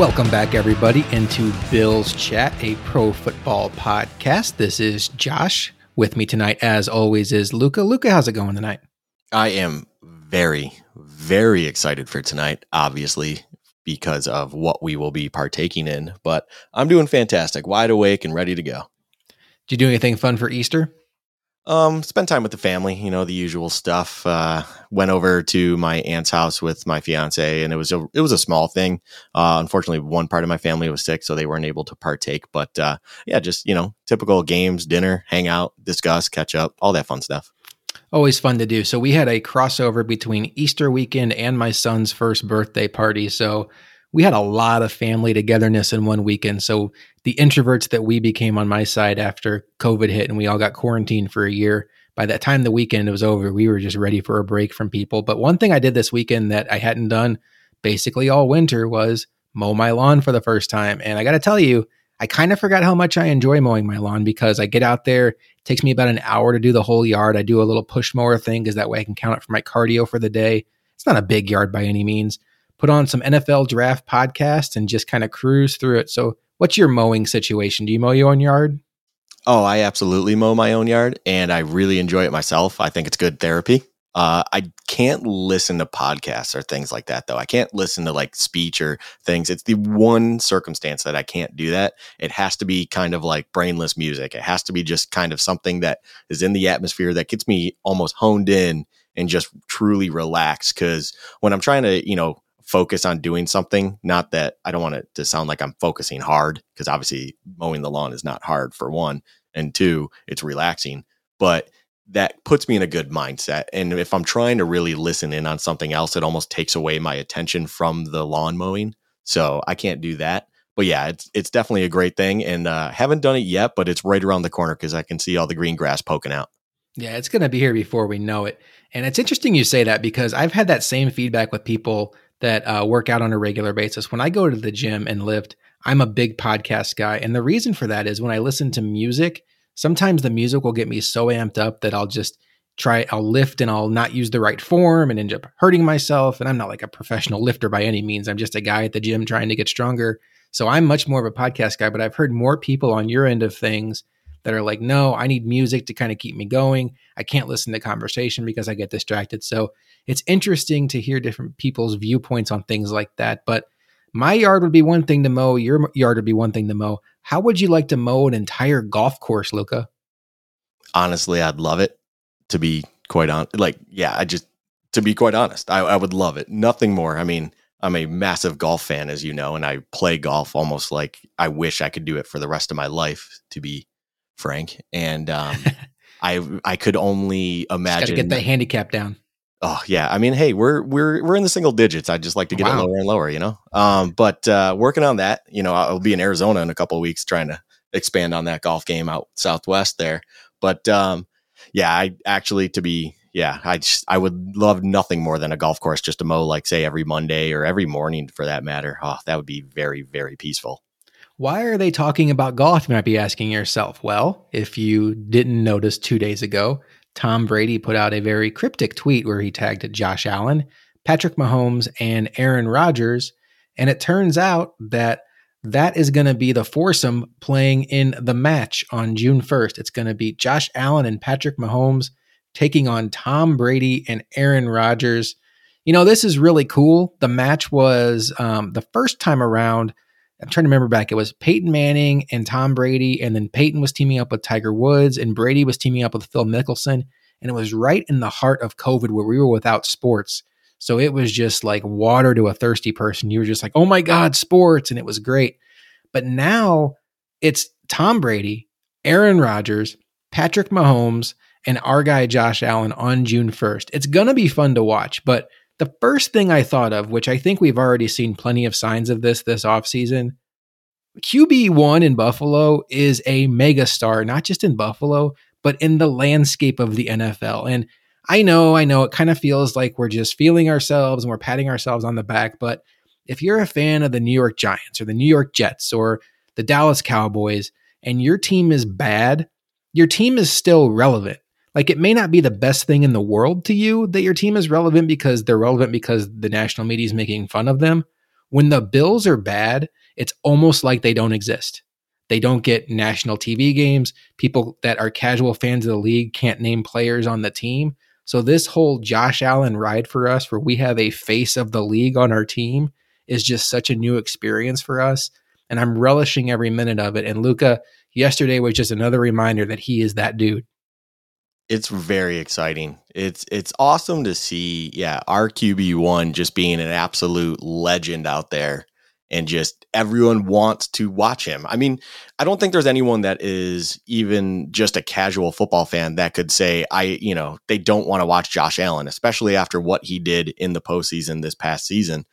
Welcome back, everybody, into Bills Chat, a pro football podcast. This is Josh. With me tonight, as always, is Luka. Luka, how's it going tonight? I am very, very excited for tonight, obviously, because of what we will be partaking in. But I'm doing fantastic, wide awake and ready to go. Did you do anything fun for Easter? Um, spend time with the family, you know, the usual stuff. Uh, went over to my aunt's house with my fiance and it was a, it was a small thing. Uh, unfortunately one part of my family was sick, so they weren't able to partake, but, uh, yeah, just, you know, typical games, dinner, hang out, discuss, catch up, all that fun stuff. Always fun to do. So we had a crossover between Easter weekend and my son's first birthday party. So we had a lot of family togetherness in one weekend. So the introverts that we became on my side after COVID hit and we all got quarantined for a year, by that time the weekend was over, we were just ready for a break from people. But one thing I did this weekend that I hadn't done basically all winter was mow my lawn for the first time. And I got to tell you, I kind of forgot how much I enjoy mowing my lawn because I get out there, it takes me about an hour to do the whole yard. I do a little push mower thing because that way I can count it for my cardio for the day. It's not a big yard by any means. Put on some NFL draft podcast and just kind of cruise through it. So, what's your mowing situation? Do you mow your own yard? Oh, I absolutely mow my own yard and I really enjoy it myself. I think it's good therapy. Uh, I can't listen to podcasts or things like that, though. I can't listen to like speech or things. It's the one circumstance that I can't do that. It has to be kind of like brainless music. It has to be just kind of something that is in the atmosphere that gets me almost honed in and just truly relaxed. Cause when I'm trying to, you know, focus on doing something, not that I don't want it to sound like I'm focusing hard, because obviously mowing the lawn is not hard for one. And two, it's relaxing. But that puts me in a good mindset. And if I'm trying to really listen in on something else, it almost takes away my attention from the lawn mowing. So I can't do that. But yeah, it's it's definitely a great thing, and uh, haven't done it yet, but it's right around the corner because I can see all the green grass poking out. Yeah, it's going to be here before we know it. And it's interesting you say that because I've had that same feedback with people that uh, work out on a regular basis. When I go to the gym and lift, I'm a big podcast guy, and the reason for that is when I listen to music sometimes the music will get me so amped up that I'll just try, I'll lift and I'll not use the right form and end up hurting myself. And I'm not like a professional lifter by any means. I'm just a guy at the gym trying to get stronger. So I'm much more of a podcast guy, but I've heard more people on your end of things that are like, no, I need music to kind of keep me going. I can't listen to conversation because I get distracted. So it's interesting to hear different people's viewpoints on things like that. But my yard would be one thing to mow, your yard would be one thing to mow. How would you like to mow an entire golf course, Luka? Honestly, I'd love it to be quite on. Like, yeah, I just to be quite honest, I, I would love it. Nothing more. I mean, I'm a massive golf fan, as you know, and I play golf almost like I wish I could do it for the rest of my life. To be frank, and um, I I could only imagine Just gotta get the handicap down. Oh yeah, I mean, hey, we're we're we're in the single digits. I just like to get wow. it lower and lower, you know. Um, but uh, working on that, you know, I'll be in Arizona in a couple of weeks trying to expand on that golf game out southwest there. But um, yeah, I actually to be yeah, I just I would love nothing more than a golf course just to mow like say every Monday or every morning for that matter. Oh, that would be very very peaceful. Why are they talking about golf? You might be asking yourself. Well, if you didn't notice two days ago, Tom Brady put out a very cryptic tweet where he tagged Josh Allen, Patrick Mahomes, and Aaron Rodgers. And it turns out that that is going to be the foursome playing in the match on June 1st. It's going to be Josh Allen and Patrick Mahomes taking on Tom Brady and Aaron Rodgers. You know, this is really cool. The match was um, the first time around. I'm trying to remember back. It was Peyton Manning and Tom Brady, and then Peyton was teaming up with Tiger Woods, and Brady was teaming up with Phil Mickelson. And it was right in the heart of COVID where we were without sports. So it was just like water to a thirsty person. You were just like, oh my God, sports. And it was great. But now it's Tom Brady, Aaron Rodgers, Patrick Mahomes, and our guy Josh Allen on June 1st. It's going to be fun to watch, but the first thing I thought of, which I think we've already seen plenty of signs of this this offseason, QB1 in Buffalo is a megastar, not just in Buffalo, but in the landscape of the NFL. And I know, I know it kind of feels like we're just feeling ourselves and we're patting ourselves on the back. But if you're a fan of the New York Giants or the New York Jets or the Dallas Cowboys and your team is bad, your team is still relevant. Like it may not be the best thing in the world to you that your team is relevant because they're relevant because the national media is making fun of them. When the Bills are bad, it's almost like they don't exist. They don't get national TV games. People that are casual fans of the league can't name players on the team. So this whole Josh Allen ride for us, where we have a face of the league on our team, is just such a new experience for us. And I'm relishing every minute of it. And Luka yesterday was just another reminder that he is that dude. It's very exciting. It's it's awesome to see, yeah, our QB one just being an absolute legend out there and just everyone wants to watch him. I mean, I don't think there's anyone that is even just a casual football fan that could say, I, you know, they don't want to watch Josh Allen, especially after what he did in the postseason this past season.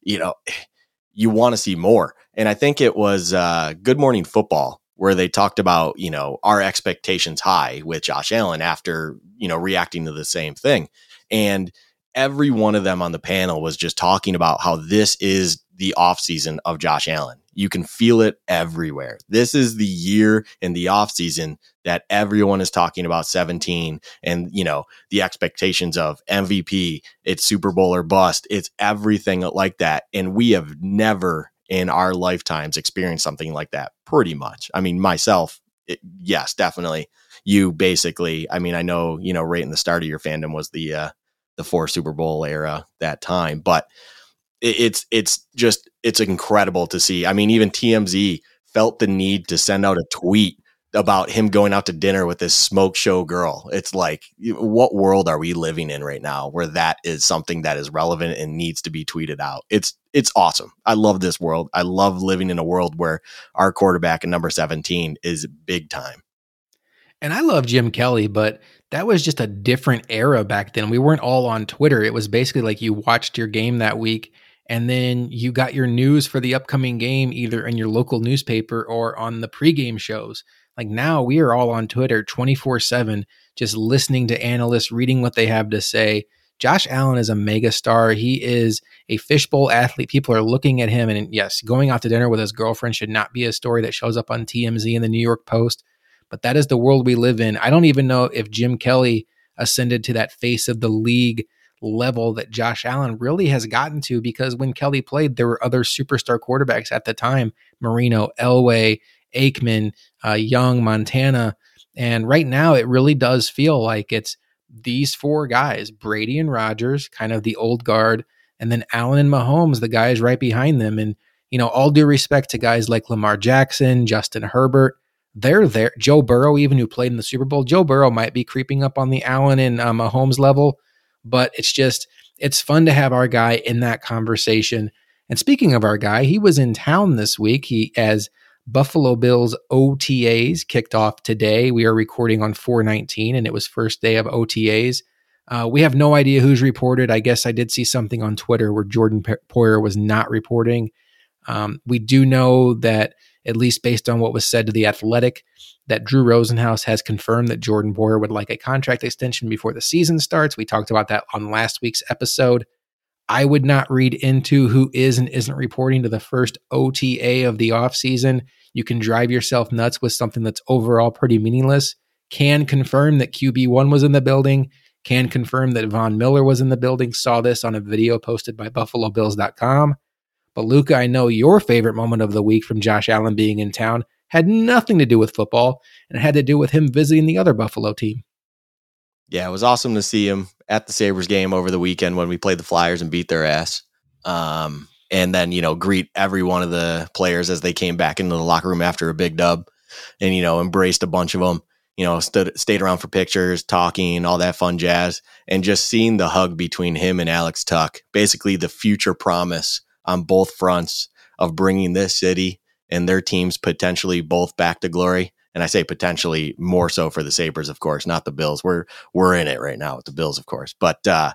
You know, you want to see more. And I think it was uh, Good Morning Football where they talked about, you know, our expectations high with Josh Allen after, you know, reacting to the same thing. And every one of them on the panel was just talking about how this is the offseason of Josh Allen. You can feel it everywhere. This is the year in the offseason that everyone is talking about 17 and, you know, the expectations of MVP, it's Super Bowl or bust. It's everything like that. And we have never in our lifetimes experienced something like that pretty much. I mean, myself, it, yes, definitely. You basically, I mean, I know, you know, right in the start of your fandom was the, uh, the four Super Bowl era that time, but it, it's, it's just, it's incredible to see. I mean, even TMZ felt the need to send out a tweet about him going out to dinner with this smoke show girl. It's like, what world are we living in right now where that is something that is relevant and needs to be tweeted out? It's it's awesome. I love this world. I love living in a world where our quarterback in number 17 is big time. And I love Jim Kelly, but that was just a different era back then. We weren't all on Twitter. It was basically like you watched your game that week and then you got your news for the upcoming game either in your local newspaper or on the pregame shows. Like now we are all on Twitter 24 7, just listening to analysts, reading what they have to say. Josh Allen is a mega star. He is a fishbowl athlete. People are looking at him. And yes, going out to dinner with his girlfriend should not be a story that shows up on TMZ and the New York Post. But that is the world we live in. I don't even know if Jim Kelly ascended to that face of the league level that Josh Allen really has gotten to because when Kelly played, there were other superstar quarterbacks at the time Marino, Elway, Aikman, uh, Young, Montana. And right now, it really does feel like it's these four guys Brady and Rodgers, kind of the old guard, and then Allen and Mahomes, the guys right behind them. And, you know, all due respect to guys like Lamar Jackson, Justin Herbert, they're there. Joe Burrow, even who played in the Super Bowl, Joe Burrow might be creeping up on the Allen and uh, Mahomes level, but it's just, it's fun to have our guy in that conversation. And speaking of our guy, he was in town this week. He, as Buffalo Bills OTAs kicked off today. We are recording on 419, and it was first day of OTAs. Uh, we have no idea who's reported. I guess I did see something on Twitter where Jordan Poyer was not reporting. Um, we do know that, at least based on what was said to the Athletic, that Drew Rosenhaus has confirmed that Jordan Poyer would like a contract extension before the season starts. We talked about that on last week's episode. I would not read into who is and isn't reporting to the first OTA of the offseason. You can drive yourself nuts with something that's overall pretty meaningless. Can confirm that QB1 was in the building. Can confirm that Von Miller was in the building. Saw this on a video posted by BuffaloBills.com. But Luka, I know your favorite moment of the week from Josh Allen being in town had nothing to do with football and had to do with him visiting the other Buffalo team. Yeah, it was awesome to see him at the Sabres game over the weekend when we played the Flyers and beat their ass. Um, and then, you know, greet every one of the players as they came back into the locker room after a big dub and, you know, embraced a bunch of them, you know, stood, stayed around for pictures, talking, all that fun jazz. And just seeing the hug between him and Alex Tuch, basically the future promise on both fronts of bringing this city and their teams potentially both back to glory and I say potentially more so for the Sabres, of course, not the Bills. We're we're in it right now with the Bills, of course. But uh,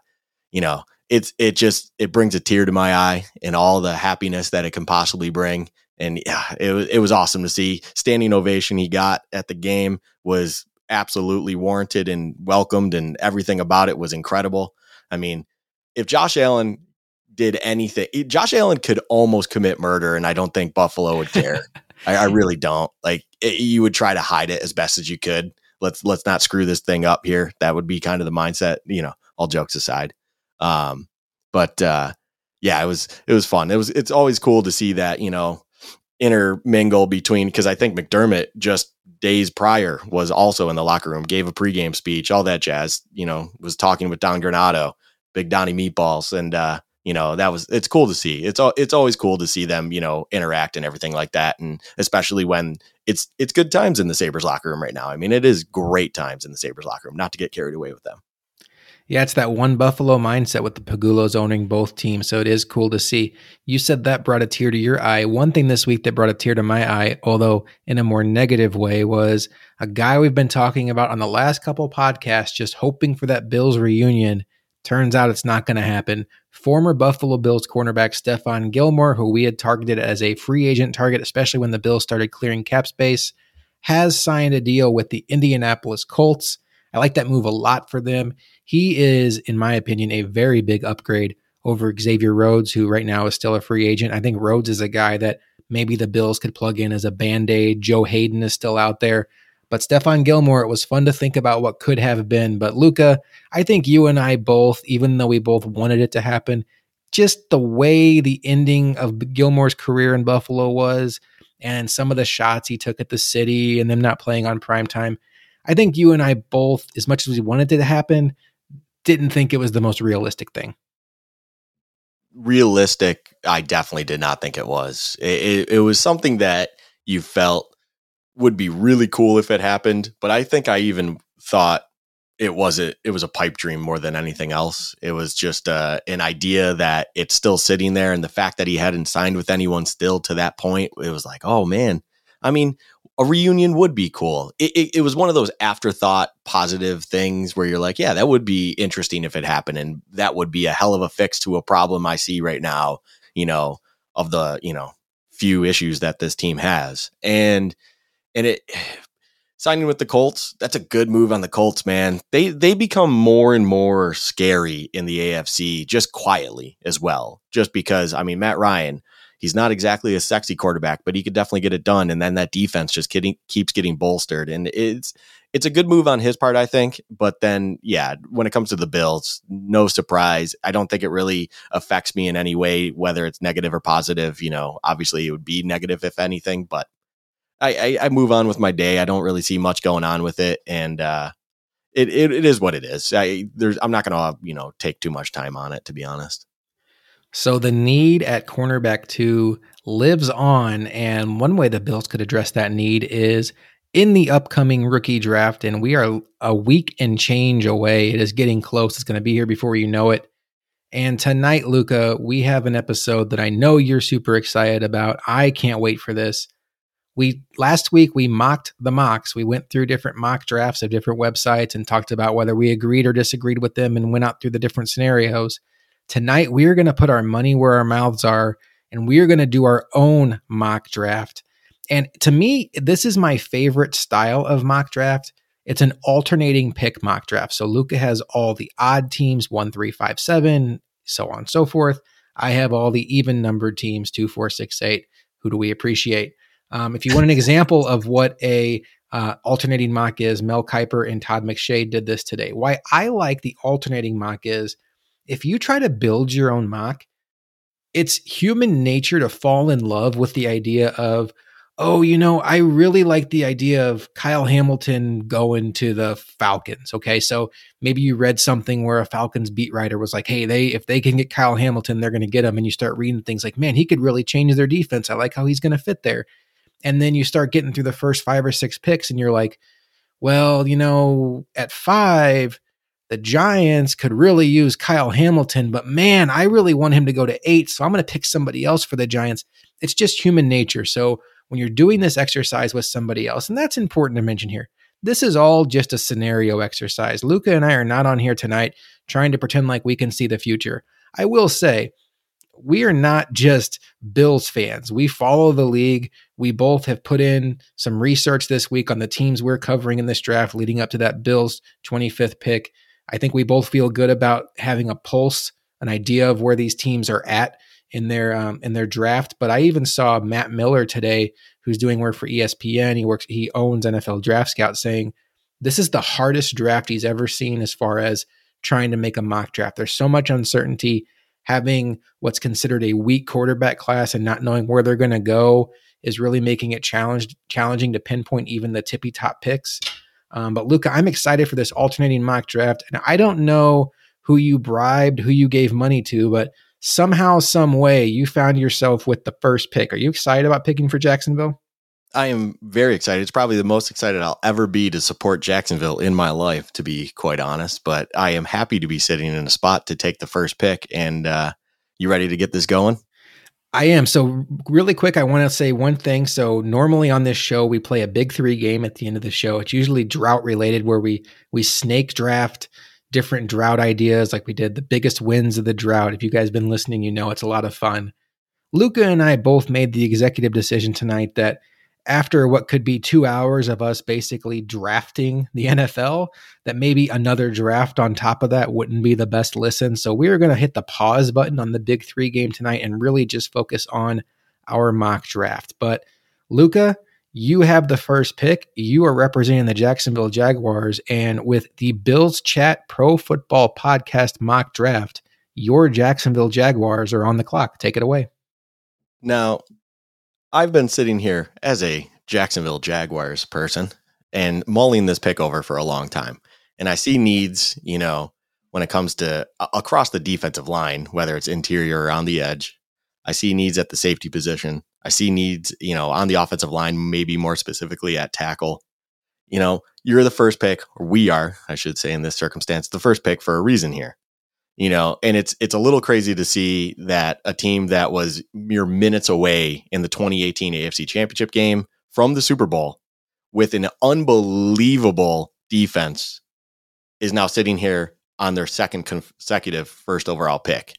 you know, it's it just it brings a tear to my eye and all the happiness that it can possibly bring. And yeah, it was it was awesome to see. Standing ovation he got at the game was absolutely warranted and welcomed, and everything about it was incredible. I mean, if Josh Allen did anything, Josh Allen could almost commit murder, and I don't think Buffalo would care. I, I really don't. Like it, you would try to hide it as best as you could. Let's let's not screw this thing up here. That would be kind of the mindset. You know, all jokes aside. Um, but uh, yeah, it was it was fun. It was it's always cool to see that you know intermingle between because I think McDermott just days prior was also in the locker room, gave a pregame speech, all that jazz. You know, was talking with Don Granato, Big Donnie Meatballs, and uh, you know that was it's cool to see. It's it's always cool to see them you know interact and everything like that, and especially when it's it's good times in the Sabres locker room right now. I mean, it is great times in the Sabres locker room. Not to get carried away with them. Yeah, it's that one Buffalo mindset with the Pegulas owning both teams. So it is cool to see. You said that brought a tear to your eye. One thing this week that brought a tear to my eye, although in a more negative way, was a guy we've been talking about on the last couple podcasts, just hoping for that Bills reunion. Turns out it's not going to happen. Former Buffalo Bills cornerback Stephon Gilmore, who we had targeted as a free agent target, especially when the Bills started clearing cap space, has signed a deal with the Indianapolis Colts. I like that move a lot for them. He is, in my opinion, a very big upgrade over Xavier Rhodes, who right now is still a free agent. I think Rhodes is a guy that maybe the Bills could plug in as a band aid. Joe Haden is still out there. But Stephon Gilmore, it was fun to think about what could have been. But Luka, I think you and I both, even though we both wanted it to happen, just the way the ending of Gilmore's career in Buffalo was, and some of the shots he took at the city and them not playing on prime time, I think you and I both, as much as we wanted it to happen, didn't think it was the most realistic thing. Realistic, I definitely did not think it was. It, it, it was something that you felt would be really cool if it happened, but I think I even thought it was a it was a pipe dream more than anything else. It was just uh, an idea that it's still sitting there, and the fact that he hadn't signed with anyone still to that point, it was like, oh man. I mean, a reunion would be cool. It, it, it, was one of those afterthought positive things where you're like, yeah, that would be interesting if it happened. And that would be a hell of a fix to a problem I see right now, you know, of the, you know, few issues that this team has. And, and it, signing with the Colts, that's a good move on the Colts, man. They, they become more and more scary in the AFC just quietly as well. Just because, I mean, Matt Ryan, he's not exactly a sexy quarterback, but he could definitely get it done. And then that defense just getting, keeps getting bolstered. And it's it's a good move on his part, I think. But then, yeah, when it comes to the Bills, no surprise. I don't think it really affects me in any way, whether it's negative or positive. You know, obviously it would be negative if anything, but I, I, I move on with my day. I don't really see much going on with it, and uh, it, it it is what it is. I there's I'm not gonna you know take too much time on it to be honest. So the need at cornerback two lives on. And one way the Bills could address that need is in the upcoming rookie draft. And we are a week and change away. It is getting close. It's going to be here before you know it. And tonight, Luka, we have an episode that I know you're super excited about. I can't wait for this. We last week we mocked the mocks. We went through different mock drafts of different websites and talked about whether we agreed or disagreed with them and went out through the different scenarios. Tonight, we are going to put our money where our mouths are and we are going to do our own mock draft. And to me, this is my favorite style of mock draft. It's an alternating pick mock draft. So Luka has all the odd teams, one, three, five, seven, so on and so forth. I have all the even numbered teams, two, four, six, eight. Who do we appreciate? Um, if you want an example of what a uh, alternating mock is, Mel Kiper and Todd McShay did this today. Why I like the alternating mock is if you try to build your own mock, it's human nature to fall in love with the idea of, oh, you know, I really like the idea of Kyle Hamilton going to the Falcons. Okay. So maybe you read something where a Falcons beat writer was like, hey, they if they can get Kyle Hamilton, they're going to get him. And you start reading things like, man, he could really change their defense. I like how he's going to fit there. And then you start getting through the first five or six picks, and you're like, well, you know, at five, the Giants could really use Kyle Hamilton, but man, I really want him to go to eight. So I'm going to pick somebody else for the Giants. It's just human nature. So when you're doing this exercise with somebody else, and that's important to mention here, this is all just a scenario exercise. Luka and I are not on here tonight trying to pretend like we can see the future. I will say, we are not just Bills fans. We follow the league. We both have put in some research this week on the teams we're covering in this draft leading up to that Bills 25th pick. I think we both feel good about having a pulse, an idea of where these teams are at in their um, in their draft. But I even saw Matt Miller today, who's doing work for ESPN. He works, he owns NFL Draft Scout, saying this is the hardest draft he's ever seen as far as trying to make a mock draft. There's so much uncertainty. Having what's considered a weak quarterback class and not knowing where they're going to go is really making it challenged challenging to pinpoint even the tippy top picks. Um, but Luka, I'm excited for this alternating mock draft, and I don't know who you bribed, who you gave money to, but somehow, some way, you found yourself with the first pick. Are you excited about picking for Jacksonville? I am very excited. It's probably the most excited I'll ever be to support Jacksonville in my life, to be quite honest. But I am happy to be sitting in a spot to take the first pick. And uh, you ready to get this going? I am. So, really quick, I want to say one thing. So, normally on this show, we play a big three game at the end of the show. It's usually drought related, where we we snake draft different drought ideas, like we did the biggest wins of the drought. If you guys been listening, you know it's a lot of fun. Luka and I both made the executive decision tonight that after what could be two hours of us basically drafting the NFL, that maybe another draft on top of that wouldn't be the best listen. So we are going to hit the pause button on the big three game tonight and really just focus on our mock draft. But Luka, you have the first pick. You are representing the Jacksonville Jaguars. And with the Bills Chat Pro Football Podcast mock draft, your Jacksonville Jaguars are on the clock. Take it away. Now, I've been sitting here as a Jacksonville Jaguars person and mulling this pick over for a long time. And I see needs, you know, when it comes to uh, across the defensive line, whether it's interior or on the edge. I see needs at the safety position. I see needs, you know, on the offensive line, maybe more specifically at tackle. You know, you're the first pick, or we are, I should say, in this circumstance, the first pick for a reason here you know and it's it's a little crazy to see that a team that was mere minutes away in the 2018 AFC Championship game from the Super Bowl with an unbelievable defense is now sitting here on their second consecutive first overall pick.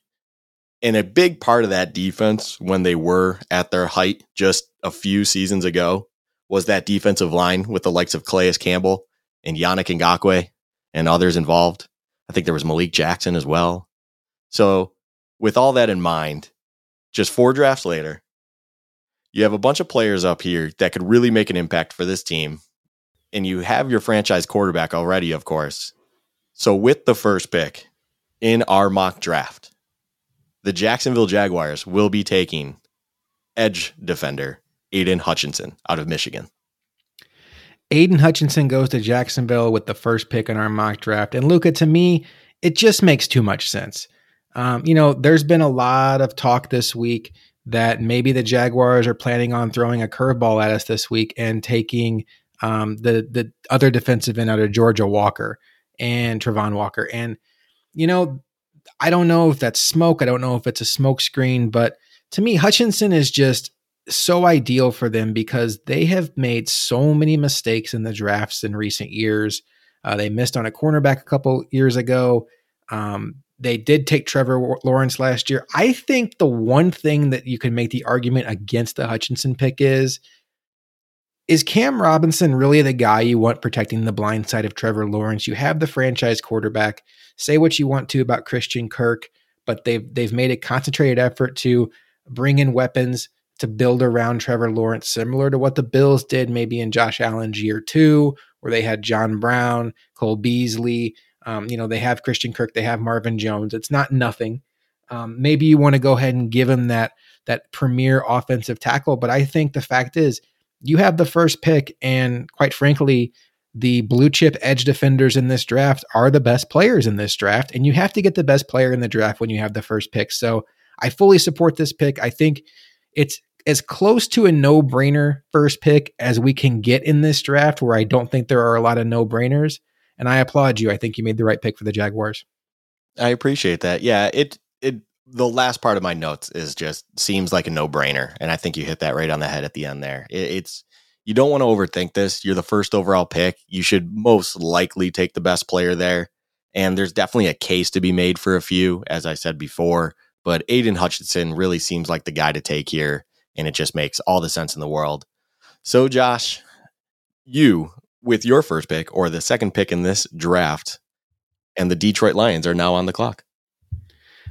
And a big part of that defense when they were at their height just a few seasons ago was that defensive line with the likes of Calais Campbell and Yannick Ngakoue and others involved. I think there was Malik Jackson as well. So, with all that in mind, just four drafts later, you have a bunch of players up here that could really make an impact for this team. And you have your franchise quarterback already, of course. So, with the first pick in our mock draft, the Jacksonville Jaguars will be taking edge defender Aidan Hutchinson out of Michigan. Aidan Hutchinson goes to Jacksonville with the first pick in our mock draft. And Luka, to me, it just makes too much sense. Um, you know, there's been a lot of talk this week that maybe the Jaguars are planning on throwing a curveball at us this week and taking um, the the other defensive end out of Georgia Walker and Travon Walker. And you know, I don't know if that's smoke. I don't know if it's a smoke screen, but to me, Hutchinson is just so ideal for them because they have made so many mistakes in the drafts in recent years. Uh, they missed on a cornerback a couple years ago. Um, they did take Trevor Lawrence last year. I think the one thing that you can make the argument against the Hutchinson pick is is Cam Robinson really the guy you want protecting the blind side of Trevor Lawrence? You have the franchise quarterback. Say what you want to about Christian Kirk, but they've they've made a concentrated effort to bring in weapons to build around Trevor Lawrence, similar to what the Bills did maybe in Josh Allen's year two, where they had John Brown, Cole Beasley. Um, you know, they have Christian Kirk, they have Marvin Jones. It's not nothing. Um, maybe you want to go ahead and give him that that premier offensive tackle, but I think the fact is you have the first pick, and quite frankly, the blue chip edge defenders in this draft are the best players in this draft, and you have to get the best player in the draft when you have the first pick. So I fully support this pick. I think it's as close to a no brainer first pick as we can get in this draft, where I don't think there are a lot of no brainers. And I applaud you. I think you made the right pick for the Jaguars. I appreciate that. Yeah, it it the last part of my notes is just seems like a no brainer, and I think you hit that right on the head at the end there. It, it's you don't want to overthink this. You're the first overall pick. You should most likely take the best player there. And there's definitely a case to be made for a few, as I said before. But Aidan Hutchinson really seems like the guy to take here and it just makes all the sense in the world. So, Josh, you with your first pick or the second pick in this draft, and the Detroit Lions are now on the clock.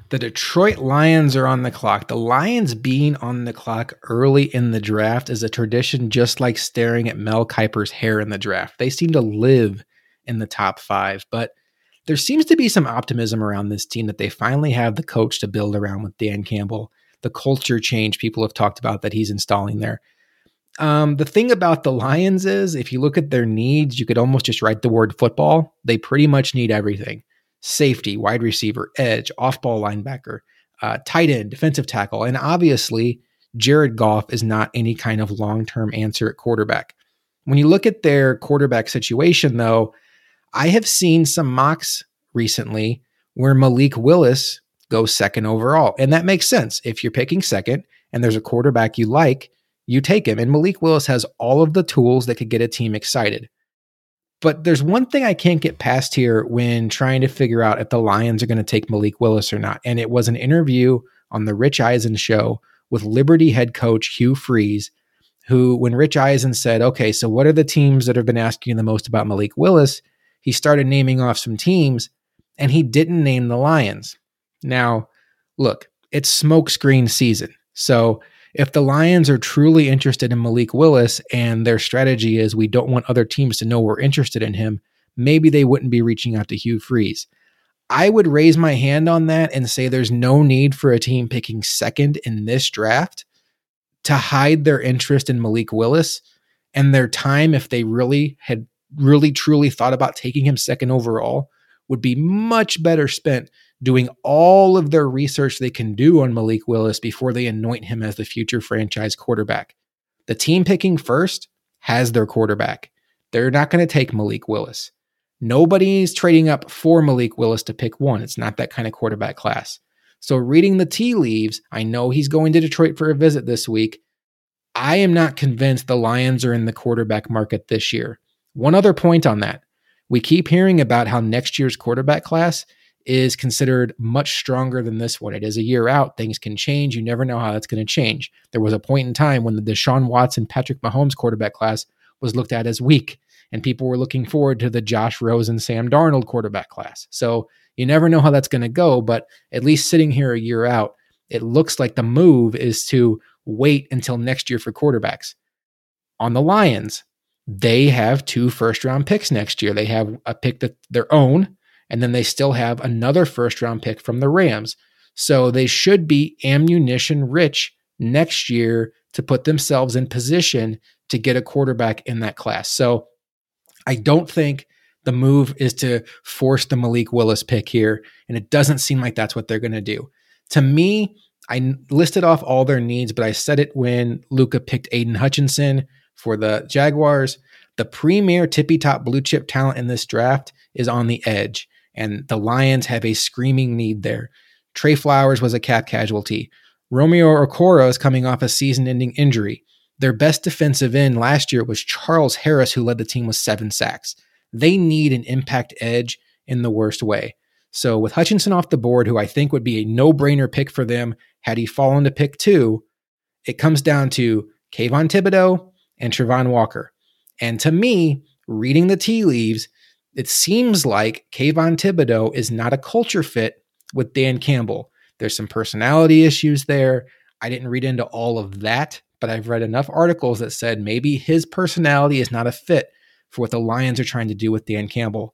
The Detroit Lions are on the clock. The Lions being on the clock early in the draft is a tradition just like staring at Mel Kiper's hair in the draft. They seem to live in the top five. But there seems to be some optimism around this team that they finally have the coach to build around with Dan Campbell, the culture change people have talked about that he's installing there. Um, the thing about the Lions is, if you look at their needs, you could almost just write the word football. They pretty much need everything safety, wide receiver, edge, off ball linebacker, uh, tight end, defensive tackle. And obviously, Jared Goff is not any kind of long term answer at quarterback. When you look at their quarterback situation, though, I have seen some mocks recently where Malik Willis goes second overall. And that makes sense. If you're picking second and there's a quarterback you like, you take him. And Malik Willis has all of the tools that could get a team excited. But there's one thing I can't get past here when trying to figure out if the Lions are going to take Malik Willis or not. And it was an interview on the Rich Eisen show with Liberty head coach Hugh Freeze, who, when Rich Eisen said, okay, so what are the teams that have been asking the most about Malik Willis? He started naming off some teams and he didn't name the Lions. Now, look, it's smokescreen season. So if the Lions are truly interested in Malik Willis and their strategy is we don't want other teams to know we're interested in him, maybe they wouldn't be reaching out to Hugh Freeze. I would raise my hand on that and say there's no need for a team picking second in this draft to hide their interest in Malik Willis and their time if they really had really truly thought about taking him second overall would be much better spent doing all of their research they can do on Malik Willis before they anoint him as the future franchise quarterback. The team picking first has their quarterback. They're not going to take Malik Willis. Nobody's trading up for Malik Willis to pick one. It's not that kind of quarterback class. So, reading the tea leaves, I know he's going to Detroit for a visit this week. I am not convinced the Lions are in the quarterback market this year. One other point on that we keep hearing about how next year's quarterback class is considered much stronger than this one. It is a year out. Things can change. You never know how that's going to change. There was a point in time when the Deshaun Watson, Patrick Mahomes quarterback class was looked at as weak, and people were looking forward to the Josh Rosen, and Sam Darnold quarterback class. So you never know how that's going to go, but at least sitting here a year out, it looks like the move is to wait until next year for quarterbacks. On the Lions, they have two first round picks next year. They have a pick that their own, and then they still have another first round pick from the Rams. So they should be ammunition rich next year to put themselves in position to get a quarterback in that class. So I don't think the move is to force the Malik Willis pick here. And it doesn't seem like that's what they're going to do. To me, I listed off all their needs, but I said it when Luka picked Aidan Hutchinson for the Jaguars. The premier tippy top blue chip talent in this draft is on the edge, and the Lions have a screaming need there. Trey Flowers was a cap casualty. Romeo Okwara is coming off a season ending injury. Their best defensive end last year was Charles Harris, who led the team with seven sacks. They need an impact edge in the worst way. So, with Hutchinson off the board, who I think would be a no brainer pick for them had he fallen to pick two, it comes down to Kayvon Thibodeaux and Travon Walker. And to me, reading the tea leaves, it seems like Kayvon Thibodeaux is not a culture fit with Dan Campbell. There's some personality issues there. I didn't read into all of that, but I've read enough articles that said maybe his personality is not a fit for what the Lions are trying to do with Dan Campbell.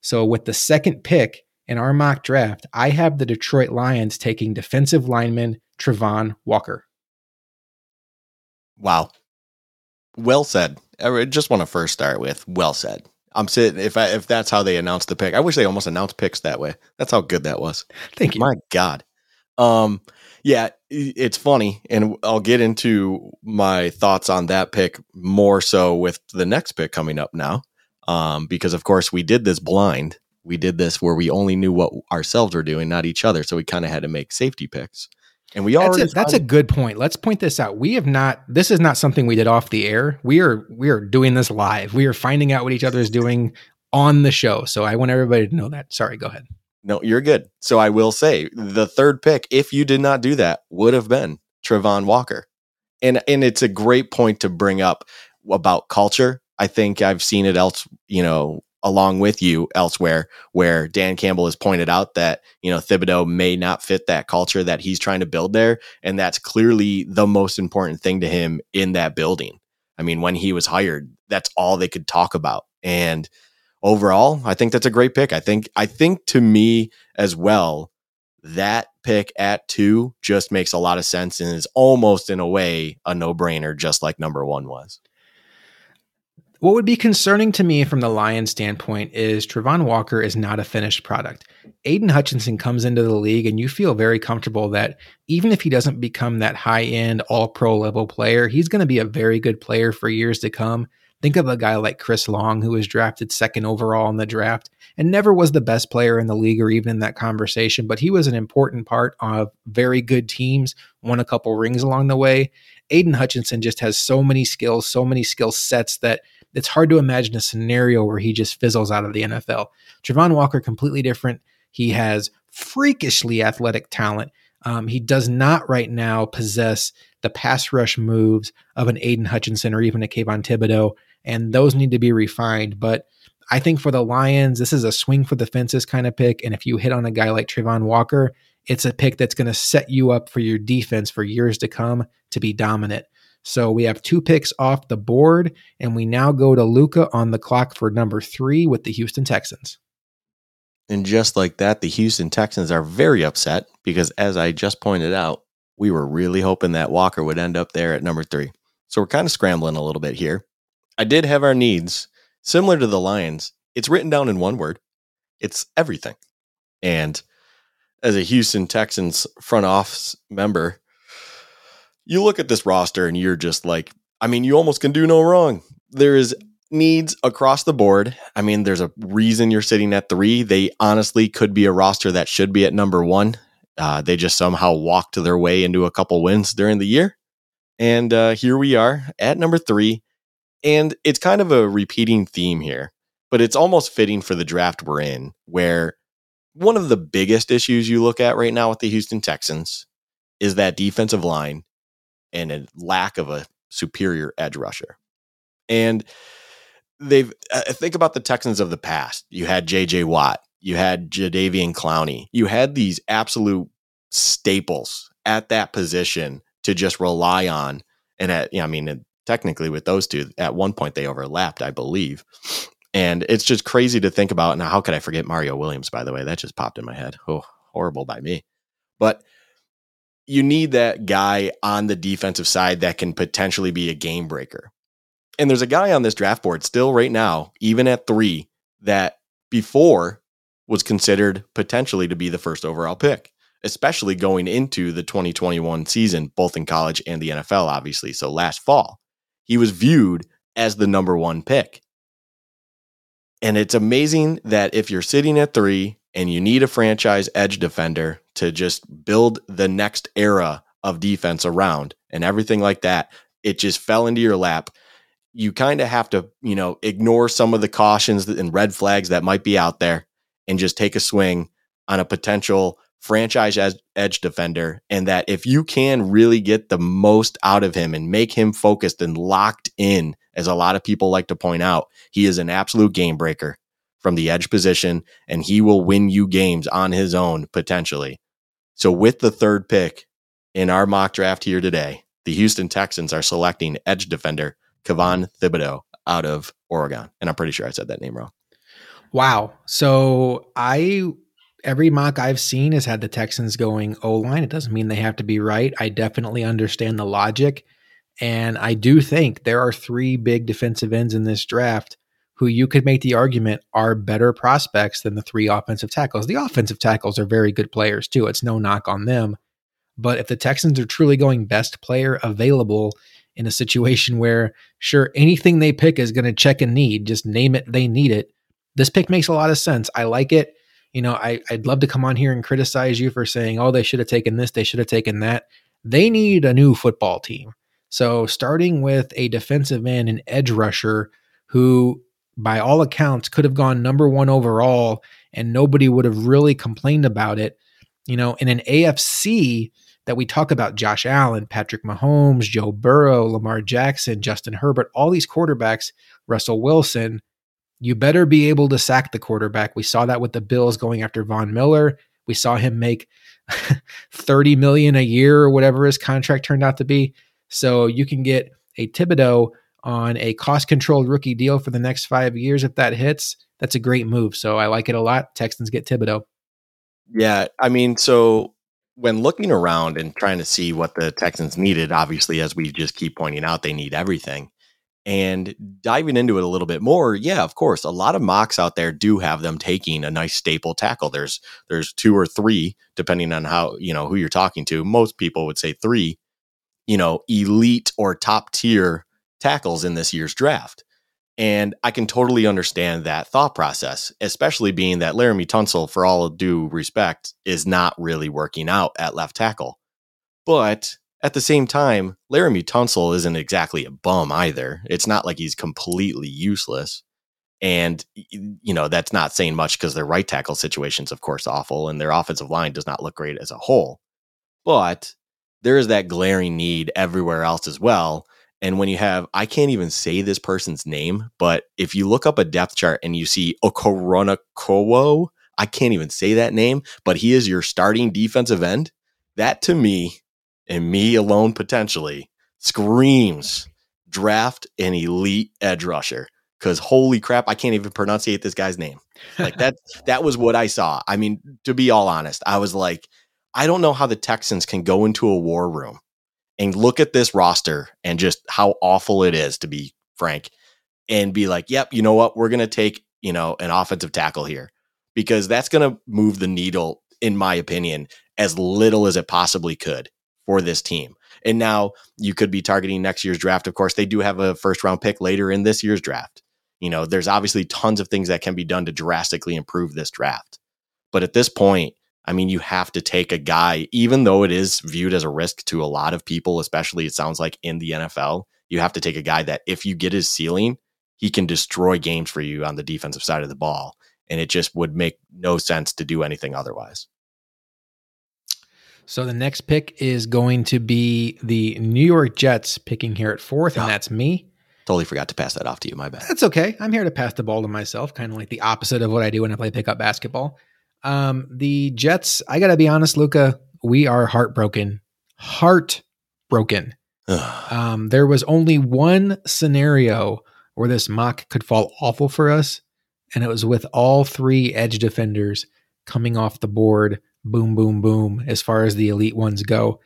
So, with the second pick in our mock draft, I have the Detroit Lions taking defensive lineman Travon Walker. Wow. Well said. I just want to first start with well said. I'm sitting if I if that's how they announced the pick. I wish they almost announced picks that way. That's how good that was. Thank you. My God. Um yeah, it's funny and I'll get into my thoughts on that pick more so with the next pick coming up now. Um because of course we did this blind. We did this where we only knew what ourselves were doing, not each other. So we kind of had to make safety picks. And we already that's, a, that's a good point. Let's point this out. We have not this is not something we did off the air. We are we are doing this live. We are finding out what each other is doing on the show. So I want everybody to know that. Sorry, go ahead. No, you're good. So I will say the third pick, if you did not do that, would have been Travon Walker. And and it's a great point to bring up about culture. I think I've seen it else, you know, along with you elsewhere, where Dan Campbell has pointed out that, you know, Thibodeaux may not fit that culture that he's trying to build there. And that's clearly the most important thing to him in that building. I mean, when he was hired, that's all they could talk about. And overall, I think that's a great pick. I think I think to me as well, that pick at two just makes a lot of sense and is almost in a way a no-brainer, just like number one was. What would be concerning to me from the Lions standpoint is Travon Walker is not a finished product. Aidan Hutchinson comes into the league, and you feel very comfortable that even if he doesn't become that high end, all pro level player, he's going to be a very good player for years to come. Think of a guy like Chris Long, who was drafted second overall in the draft and never was the best player in the league or even in that conversation, but he was an important part of very good teams, won a couple rings along the way. Aidan Hutchinson just has so many skills, so many skill sets that it's hard to imagine a scenario where he just fizzles out of the NFL. Travon Walker, completely different. He has freakishly athletic talent. Um, he does not right now possess the pass rush moves of an Aidan Hutchinson or even a Kayvon Thibodeaux and those need to be refined. But I think for the Lions, this is a swing for the fences kind of pick. And if you hit on a guy like Travon Walker, it's a pick that's going to set you up for your defense for years to come to be dominant. So we have two picks off the board, and we now go to Luka on the clock for number three with the Houston Texans. And just like that, the Houston Texans are very upset because, as I just pointed out, we were really hoping that Walker would end up there at number three. So we're kind of scrambling a little bit here. I did have our needs similar to the Lions. It's written down in one word. It's everything. And as a Houston Texans front office member, you look at this roster and you're just like, I mean, you almost can do no wrong. There is needs across the board. I mean, there's a reason you're sitting at three. They honestly could be a roster that should be at number one. Uh, they just somehow walked their way into a couple wins during the year. And uh, here we are at number three. And it's kind of a repeating theme here, but it's almost fitting for the draft we're in, where one of the biggest issues you look at right now with the Houston Texans is that defensive line and a lack of a superior edge rusher. And they've uh, think about the Texans of the past. You had JJ Watt, you had Jadeveon Clowney, you had these absolute staples at that position to just rely on. And at, you know, I mean, technically with those two, at one point they overlapped, I believe. And it's just crazy to think about. Now, how could I forget Mario Williams, by the way? That just popped in my head. Oh, horrible by me. But you need that guy on the defensive side that can potentially be a game breaker. And there's a guy on this draft board still right now, even at three, that before was considered potentially to be the first overall pick, especially going into the 2021 season, both in college and the NFL, obviously. So last fall he was viewed as the number one pick. And it's amazing that if you're sitting at three and you need a franchise edge defender to just build the next era of defense around and everything like that, it just fell into your lap. You kind of have to, you know, ignore some of the cautions and red flags that might be out there and just take a swing on a potential franchise edge defender and that if you can really get the most out of him and make him focused and locked in as a lot of people like to point out he is an absolute game breaker from the edge position and he will win you games on his own potentially so with the third pick in our mock draft here today the Houston Texans are selecting edge defender Kayvon Thibodeaux out of Oregon and I'm pretty sure I said that name wrong Wow. So I every mock I've seen has had the Texans going O line. It doesn't mean they have to be right. I definitely understand the logic. And I do think there are three big defensive ends in this draft who you could make the argument are better prospects than the three offensive tackles. The offensive tackles are very good players too. It's no knock on them. But if the Texans are truly going best player available in a situation where, sure, anything they pick is going to check a need, just name it, they need it. This pick makes a lot of sense. I like it you know, I, I'd love to come on here and criticize you for saying, oh, they should have taken this, they should have taken that. They need a new football team. So, starting with a defensive end, an edge rusher who, by all accounts, could have gone number one overall and nobody would have really complained about it. You know, in an AFC that we talk about Josh Allen, Patrick Mahomes, Joe Burrow, Lamar Jackson, Justin Herbert, all these quarterbacks, Russell Wilson, you better be able to sack the quarterback. We saw that with the Bills going after Von Miller. We saw him make 30 million a year or whatever his contract turned out to be. So you can get a Thibodeaux on a cost controlled rookie deal for the next five years if that hits. that's a great move. So I like it a lot. Texans get Thibodeaux. Yeah, I mean, so when looking around and trying to see what the Texans needed, obviously, as we just keep pointing out, they need everything. And diving into it a little bit more, yeah, of course, a lot of mocks out there do have them taking a nice staple tackle. There's there's two or three, depending on how you know who you're talking to. Most people would say three, you know, elite or top tier tackles in this year's draft. And I can totally understand that thought process, especially being that Laremy Tunsil, for all due respect, is not really working out at left tackle. But at the same time, Laremy Tunsil isn't exactly a bum either. It's not like he's completely useless. And, you know, that's not saying much because their right tackle situation's, of course, awful and their offensive line does not look great as a whole. But there is that glaring need everywhere else as well and when you have, I can't even say this person's name, but if you look up a depth chart and you see Okoronkwo, I can't even say that name, but he is your starting defensive end. That to me, and me alone potentially, screams draft an elite edge rusher. Cause holy crap, I can't even pronunciate this guy's name. Like that, that was what I saw. I mean, to be all honest, I was like, I don't know how the Texans can go into a war room and look at this roster and just how awful it is, to be frank, and be like, yep, you know what? We're going to take, you know, an offensive tackle here because that's going to move the needle, in my opinion, as little as it possibly could for this team. And now you could be targeting next year's draft. Of course, they do have a first round pick later in this year's draft. You know, there's obviously tons of things that can be done to drastically improve this draft. But at this point, I mean, you have to take a guy, even though it is viewed as a risk to a lot of people, especially it sounds like in the NFL, you have to take a guy that if you get his ceiling, he can destroy games for you on the defensive side of the ball. And it just would make no sense to do anything otherwise. So the next pick is going to be the New York Jets picking here at fourth, and oh, that's me. Totally forgot to pass that off to you. My bad. That's okay. I'm here to pass the ball to myself, kind of like the opposite of what I do when I play pickup basketball. Um, the Jets, I got to be honest, Luka, we are heartbroken. Heartbroken. um, there was only one scenario where this mock could fall awful for us, and it was with all three edge defenders coming off the board, boom, boom, boom, as far as the elite ones go.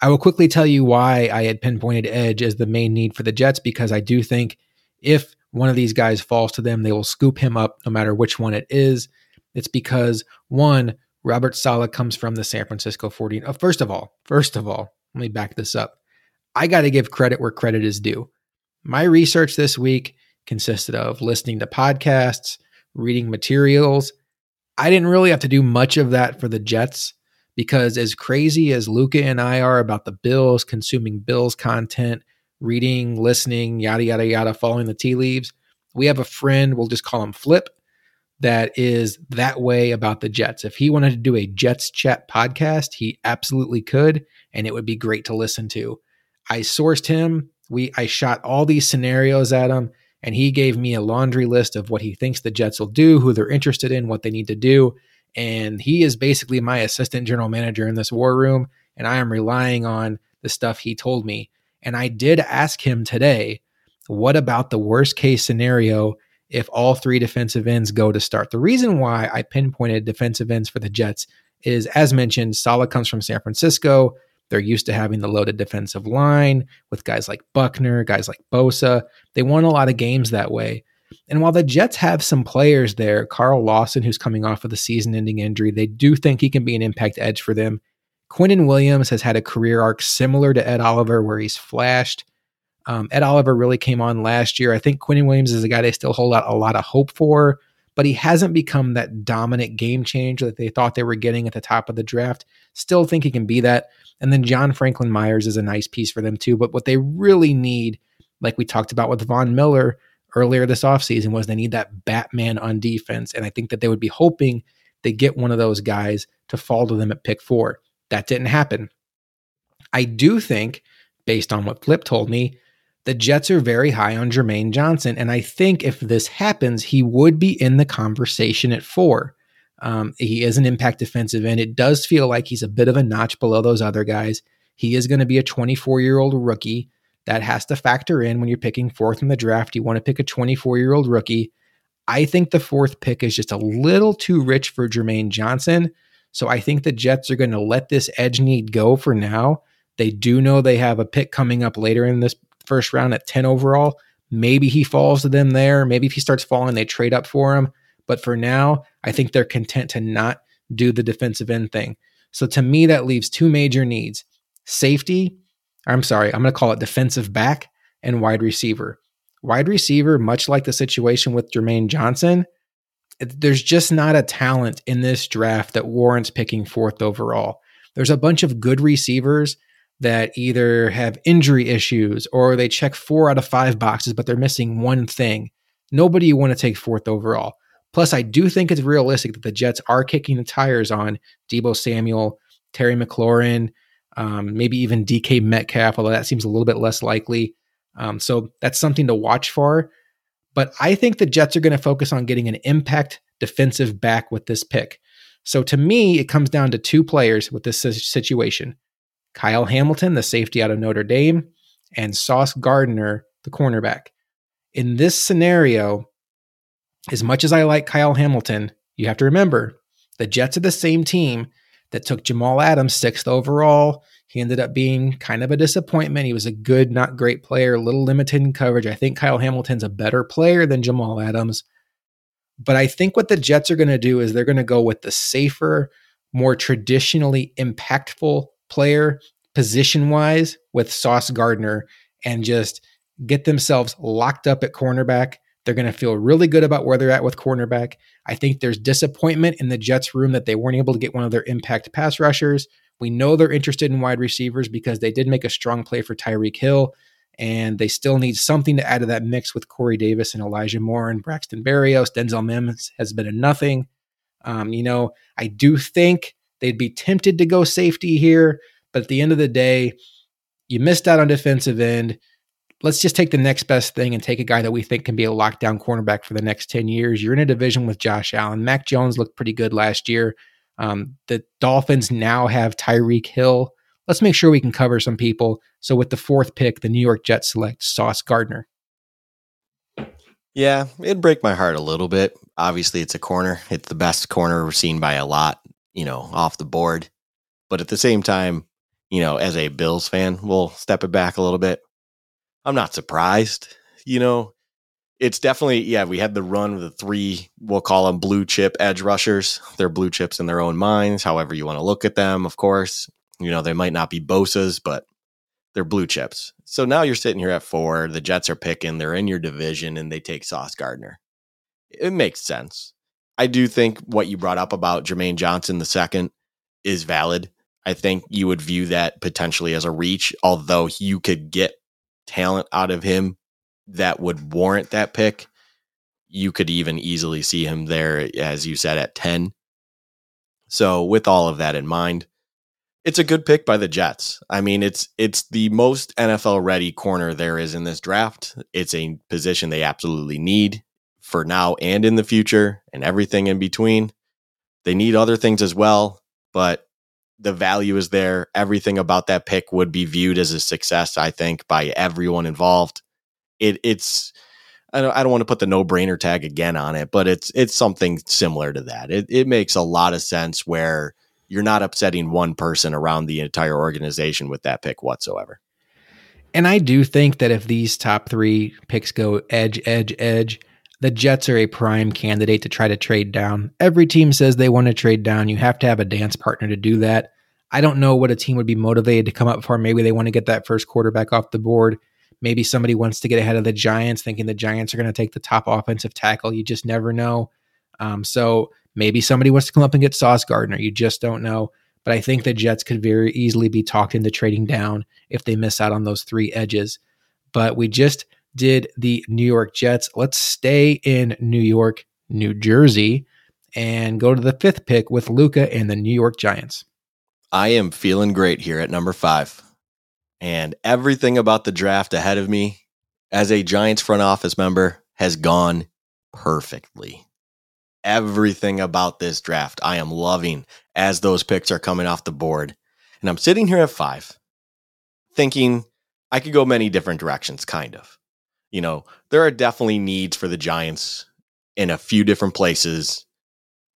I will quickly tell you why I had pinpointed edge as the main need for the Jets because I do think if one of these guys falls to them, they will scoop him up no matter which one it is. It's because one, Robert Saleh comes from the San Francisco 40. Oh, first of all, first of all, let me back this up. I got to give credit where credit is due. My research this week consisted of listening to podcasts, reading materials. I didn't really have to do much of that for the Jets because, as crazy as Luka and I are about the Bills, consuming Bills content, reading, listening, yada, yada, yada, following the tea leaves, we have a friend, we'll just call him Flip, that is that way about the Jets. If he wanted to do a Jets chat podcast, he absolutely could, and it would be great to listen to. I sourced him. We I shot all these scenarios at him, and he gave me a laundry list of what he thinks the Jets will do, who they're interested in, what they need to do. And he is basically my assistant general manager in this war room, and I am relying on the stuff he told me. And I did ask him today, what about the worst case scenario if all three defensive ends go to start. The reason why I pinpointed defensive ends for the Jets is, as mentioned, Saleh comes from San Francisco. They're used to having the loaded defensive line with guys like Buckner, guys like Bosa. They won a lot of games that way. And while the Jets have some players there, Carl Lawson, who's coming off of the season ending injury, they do think he can be an impact edge for them. Quinnen Williams has had a career arc similar to Ed Oliver, where he's flashed um, Ed Oliver really came on last year. I think Quinnen Williams is a guy they still hold out a lot of hope for, but he hasn't become that dominant game changer that they thought they were getting at the top of the draft. Still think he can be that. And then John Franklin Myers is a nice piece for them too. But what they really need, like we talked about with Von Miller earlier this offseason, was they need that Batman on defense. And I think that they would be hoping they get one of those guys to fall to them at pick four. That didn't happen. I do think, based on what Flip told me, the Jets are very high on Jermaine Johnson. And I think if this happens, he would be in the conversation at four. Um, he is an impact defensive end. It does feel like he's a bit of a notch below those other guys. He is going to be a 24 year old rookie. That has to factor in when you're picking fourth in the draft. You want to pick a 24 year old rookie. I think the fourth pick is just a little too rich for Jermaine Johnson. So I think the Jets are going to let this edge need go for now. They do know they have a pick coming up later in this first round at 10 overall. Maybe he falls to them there. Maybe if he starts falling, they trade up for him. But for now, I think they're content to not do the defensive end thing. So to me, that leaves two major needs safety. I'm sorry, I'm going to call it defensive back and wide receiver. Wide receiver, much like the situation with Jermaine Johnson, there's just not a talent in this draft that warrants picking fourth overall. There's a bunch of good receivers that either have injury issues or they check four out of five boxes, but they're missing one thing. Nobody you want to take fourth overall. Plus, I do think it's realistic that the Jets are kicking the tires on Deebo Samuel, Terry McLaurin, um, maybe even DK Metcalf, although that seems a little bit less likely. Um, so that's something to watch for. But I think the Jets are going to focus on getting an impact defensive back with this pick. So to me, it comes down to two players with this situation Kyle Hamilton, the safety out of Notre Dame, and Sauce Gardner, the cornerback. In this scenario, as much as I like Kyle Hamilton, you have to remember the Jets are the same team that took Jamal Adams sixth overall. He ended up being kind of a disappointment. He was a good, not great player, a little limited in coverage. I think Kyle Hamilton's a better player than Jamal Adams. But I think what the Jets are going to do is they're going to go with the safer, more traditionally impactful player position wise with Sauce Gardner and just get themselves locked up at cornerback they're going to feel really good about where they're at with cornerback. I think there's disappointment in the Jets room that they weren't able to get one of their impact pass rushers. We know they're interested in wide receivers because they did make a strong play for Tyreek Hill, and they still need something to add to that mix with Corey Davis and Elijah Moore and Braxton Berrios. Denzel Mims has been a nothing. Um, you know, I do think they'd be tempted to go safety here, but at the end of the day, you missed out on defensive end let's just take the next best thing and take a guy that we think can be a lockdown cornerback for the next 10 years. You're in a division with Josh Allen. Mac Jones looked pretty good last year. Um, the Dolphins now have Tyreek Hill. Let's make sure we can cover some people. So, with the fourth pick, the New York Jets select Sauce Gardner. Yeah, it'd break my heart a little bit. Obviously, it's a corner. It's the best corner we've seen by a lot, you know, off the board. But at the same time, you know, as a Bills fan, we'll step it back a little bit. I'm not surprised. You know, it's definitely yeah. We had the run of the three. We'll call them blue chip edge rushers. They're blue chips in their own minds. However you want to look at them, of course. You know they might not be Bosa's, but they're blue chips. So now you're sitting here at four. The Jets are picking. They're in your division, and they take Sauce Gardner. It makes sense. I do think what you brought up about Jermaine Johnson the second is valid. I think you would view that potentially as a reach, although you could get talent out of him that would warrant that pick, you could even easily see him there, as you said, at 10. So, with all of that in mind, it's a good pick by the Jets. I mean, it's it's the most NFL ready corner there is in this draft. It's a position they absolutely need for now and in the future and everything in between. They need other things as well, but the value is there. Everything about that pick would be viewed as a success, I think, by everyone involved. It, it's I don't, I don't want to put the no brainer tag again on it, but it's it's something similar to that. It it makes a lot of sense where you're not upsetting one person around the entire organization with that pick whatsoever. And I do think that if these top three picks go edge, edge, edge, the Jets are a prime candidate to try to trade down. Every team says they want to trade down. You have to have a dance partner to do that. I don't know what a team would be motivated to come up for. Maybe they want to get that first quarterback off the board. Maybe somebody wants to get ahead of the Giants, thinking the Giants are going to take the top offensive tackle. You just never know. Um, so maybe somebody wants to come up and get Sauce Gardner. You just don't know. But I think the Jets could very easily be talked into trading down if they miss out on those three edges. But we just did the New York Jets. Let's stay in New York, New Jersey, and go to the fifth pick with Luka and the New York Giants. I am feeling great here at number five. And everything about the draft ahead of me as a Giants front office member has gone perfectly. Everything about this draft I am loving as those picks are coming off the board. And I'm sitting here at five thinking I could go many different directions, kind of you know, there are definitely needs for the Giants in a few different places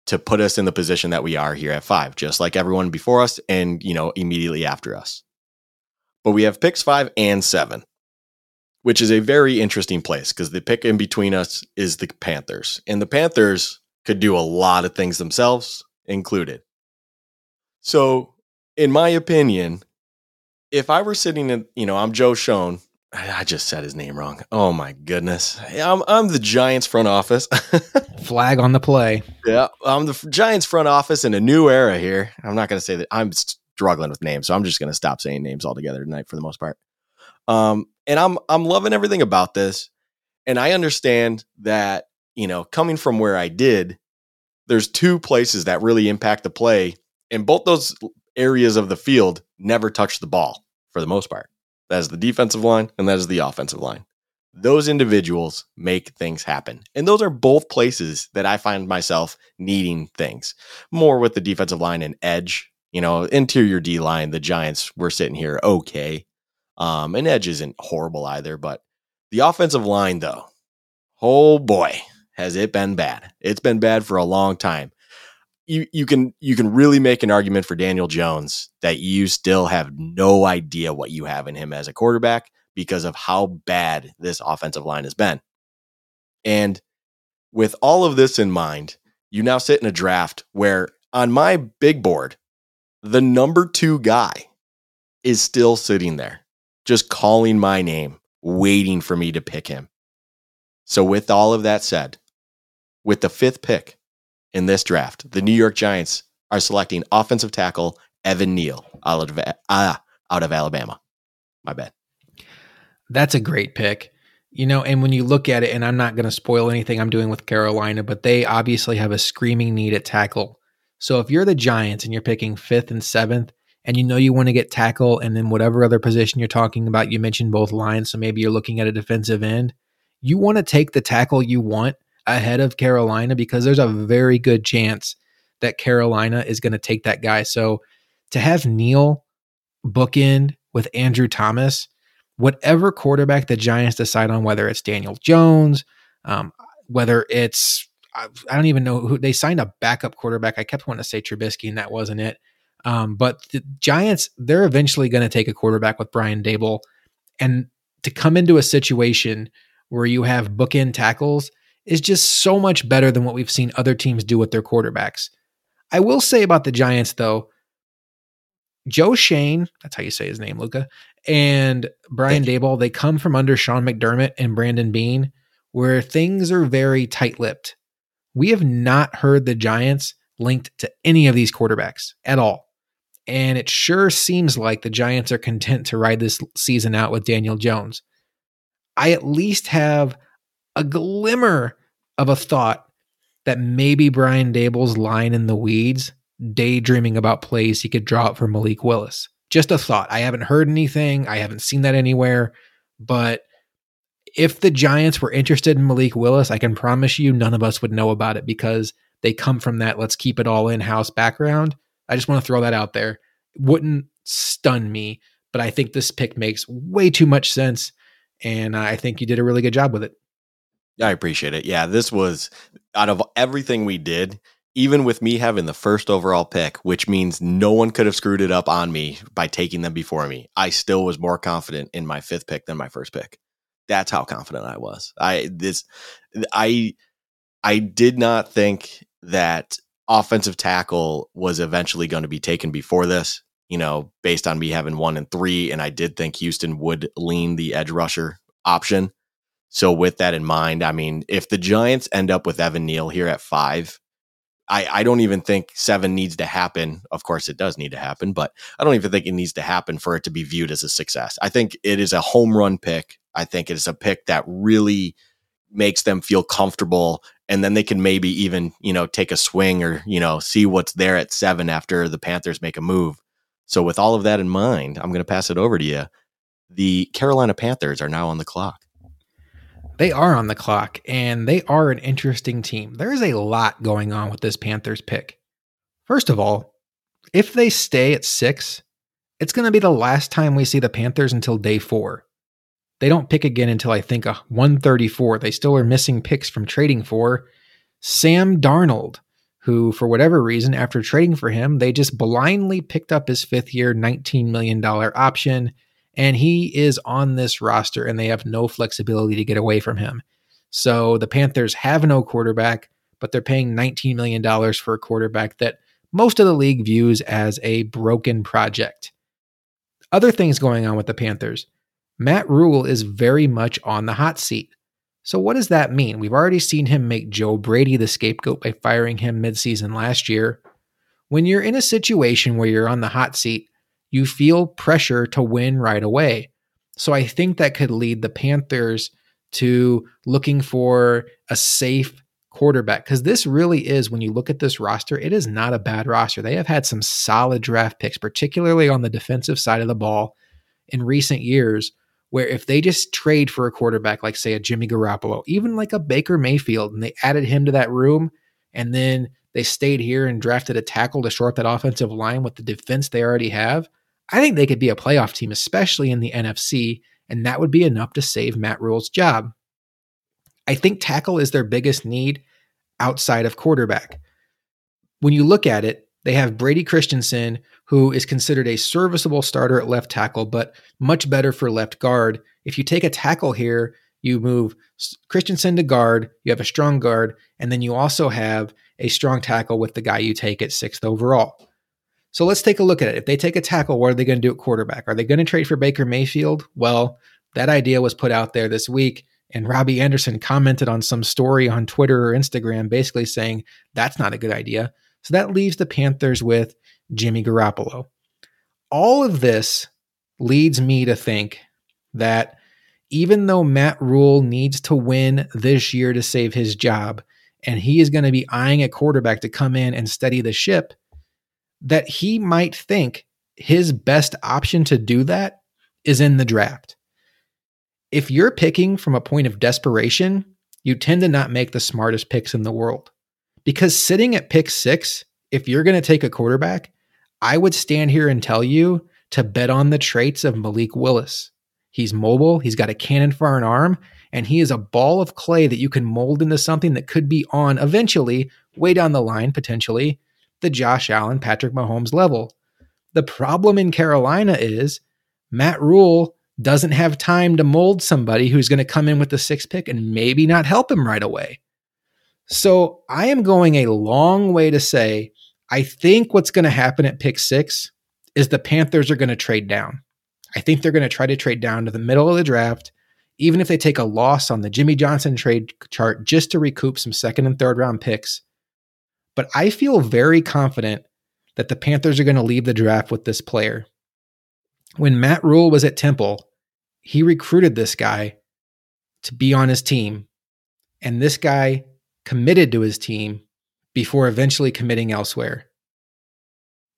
to put us in the position that we are here at five, just like everyone before us and, you know, immediately after us. But we have picks five and seven, which is a very interesting place because the pick in between us is the Panthers. And the Panthers could do a lot of things themselves, included. So, in my opinion, if I were sitting in, you know, I'm Joe Schoen. I just said his name wrong. Oh my goodness. I'm I'm the Giants front office. Flag on the play. Yeah, I'm the Giants front office in a new era here. I'm not going to say that I'm struggling with names, so I'm just going to stop saying names altogether tonight for the most part. Um, and I'm I'm loving everything about this, and I understand that you know coming from where I did, there's two places that really impact the play, and both those areas of the field never touch the ball for the most part. That is the defensive line and that is the offensive line. Those individuals make things happen. And those are both places that I find myself needing things. More with the defensive line and edge, you know, interior D line, the Giants were sitting here okay. Um, and edge isn't horrible either, but the offensive line, though, oh boy, has it been bad. It's been bad for a long time you you can you can really make an argument for Daniel Jones that you still have no idea what you have in him as a quarterback because of how bad this offensive line has been. And with all of this in mind, you now sit in a draft where on my big board, the number 2 guy is still sitting there, just calling my name, waiting for me to pick him. So with all of that said, with the 5th pick, in this draft, the New York Giants are selecting offensive tackle Evan Neal out of, uh, out of Alabama. My bad. That's a great pick. You know, and when you look at it, and I'm not going to spoil anything I'm doing with Carolina, but they obviously have a screaming need at tackle. So if you're the Giants and you're picking fifth and seventh, and you know you want to get tackle, and then whatever other position you're talking about, you mentioned both lines, so maybe you're looking at a defensive end. You want to take the tackle you want ahead of Carolina because there's a very good chance that Carolina is going to take that guy. So to have Neal bookend with Andrew Thomas, whatever quarterback the Giants decide on, whether it's Daniel Jones, um, whether it's I, don't even know who they signed a backup quarterback. I kept wanting to say Trubisky, and that wasn't it. Um, but the Giants, they're eventually going to take a quarterback with Brian Daboll, and to come into a situation where you have bookend tackles is just so much better than what we've seen other teams do with their quarterbacks. I will say about the Giants, though, Joe Schoen, that's how you say his name, Luka, and Brian Daboll, they come from under Sean McDermott and Brandon Beane, where things are very tight lipped. We have not heard the Giants linked to any of these quarterbacks at all. And it sure seems like the Giants are content to ride this season out with Daniel Jones. I at least have a glimmer of a thought that maybe Brian Daboll's lying in the weeds, daydreaming about plays he could draw up for Malik Willis. Just a thought. I haven't heard anything. I haven't seen that anywhere. But if the Giants were interested in Malik Willis, I can promise you none of us would know about it because they come from that let's keep it all in house background. I just want to throw that out there. It wouldn't stun me, but I think this pick makes way too much sense. And I think you did a really good job with it. I appreciate it. Yeah, this was out of everything we did, even with me having the first overall pick, which means no one could have screwed it up on me by taking them before me. I still was more confident in my fifth pick than my first pick. That's how confident I was. I this I I did not think that offensive tackle was eventually going to be taken before this, you know, based on me having one and three. And I did think Houston would lean the edge rusher option. So with that in mind, I mean, if the Giants end up with Evan Neal here at five, I, I don't even think seven needs to happen. Of course, it does need to happen, but I don't even think it needs to happen for it to be viewed as a success. I think it is a home run pick. I think it is a pick that really makes them feel comfortable and then they can maybe even, you know, take a swing or, you know, see what's there at seven after the Panthers make a move. So with all of that in mind, I'm going to pass it over to you. The Carolina Panthers are now on the clock. They are on the clock and they are an interesting team. There is a lot going on with this Panthers pick. First of all, if they stay at six, it's going to be the last time we see the Panthers until day four. They don't pick again until I think a 134. They still are missing picks from trading for. Sam Darnold, who, for whatever reason, after trading for him, they just blindly picked up his fifth year, $19 million option. And he is on this roster, and they have no flexibility to get away from him. So the Panthers have no quarterback, but they're paying $19 million for a quarterback that most of the league views as a broken project. Other things going on with the Panthers. Matt Rhule is very much on the hot seat. So, what does that mean? We've already seen him make Joe Brady the scapegoat by firing him midseason last year. When you're in a situation where you're on the hot seat, you feel pressure to win right away. So, I think that could lead the Panthers to looking for a safe quarterback because this really is when you look at this roster it is not a bad roster they have had some solid draft picks particularly on the defensive side of the ball in recent years where if they just trade for a quarterback like say a Jimmy Garoppolo even like a Baker Mayfield and they added him to that room and then they stayed here and drafted a tackle to short that offensive line with the defense they already have I think they could be a playoff team especially in the NFC and that would be enough to save Matt Rhule's job I think tackle is their biggest need outside of quarterback. When you look at it, they have Brady Christensen, who is considered a serviceable starter at left tackle, but much better for left guard. If you take a tackle here, you move Christensen to guard, you have a strong guard, and then you also have a strong tackle with the guy you take at sixth overall. So let's take a look at it. If they take a tackle, what are they going to do at quarterback? Are they going to trade for Baker Mayfield? Well, that idea was put out there this week. And Robbie Anderson commented on some story on Twitter or Instagram basically saying that's not a good idea. So that leaves the Panthers with Jimmy Garoppolo. All of this leads me to think that even though Matt Rhule needs to win this year to save his job, and he is going to be eyeing a quarterback to come in and steady the ship, that he might think his best option to do that is in the draft if you're picking from a point of desperation, you tend to not make the smartest picks in the world. Because sitting at pick six, if you're going to take a quarterback, I would stand here and tell you to bet on the traits of Malik Willis. He's mobile, he's got a cannon for an arm, and he is a ball of clay that you can mold into something that could be on eventually, way down the line, potentially, the Josh Allen, Patrick Mahomes level. The problem in Carolina is Matt Rhule doesn't have time to mold somebody who's going to come in with the sixth pick and maybe not help him right away. So I am going a long way to say I think what's going to happen at pick six is the Panthers are going to trade down. I think they're going to try to trade down to the middle of the draft, even if they take a loss on the Jimmy Johnson trade chart just to recoup some second and third round picks. But I feel very confident that the Panthers are going to leave the draft with this player. When Matt Rhule was at Temple, he recruited this guy to be on his team. And this guy committed to his team before eventually committing elsewhere.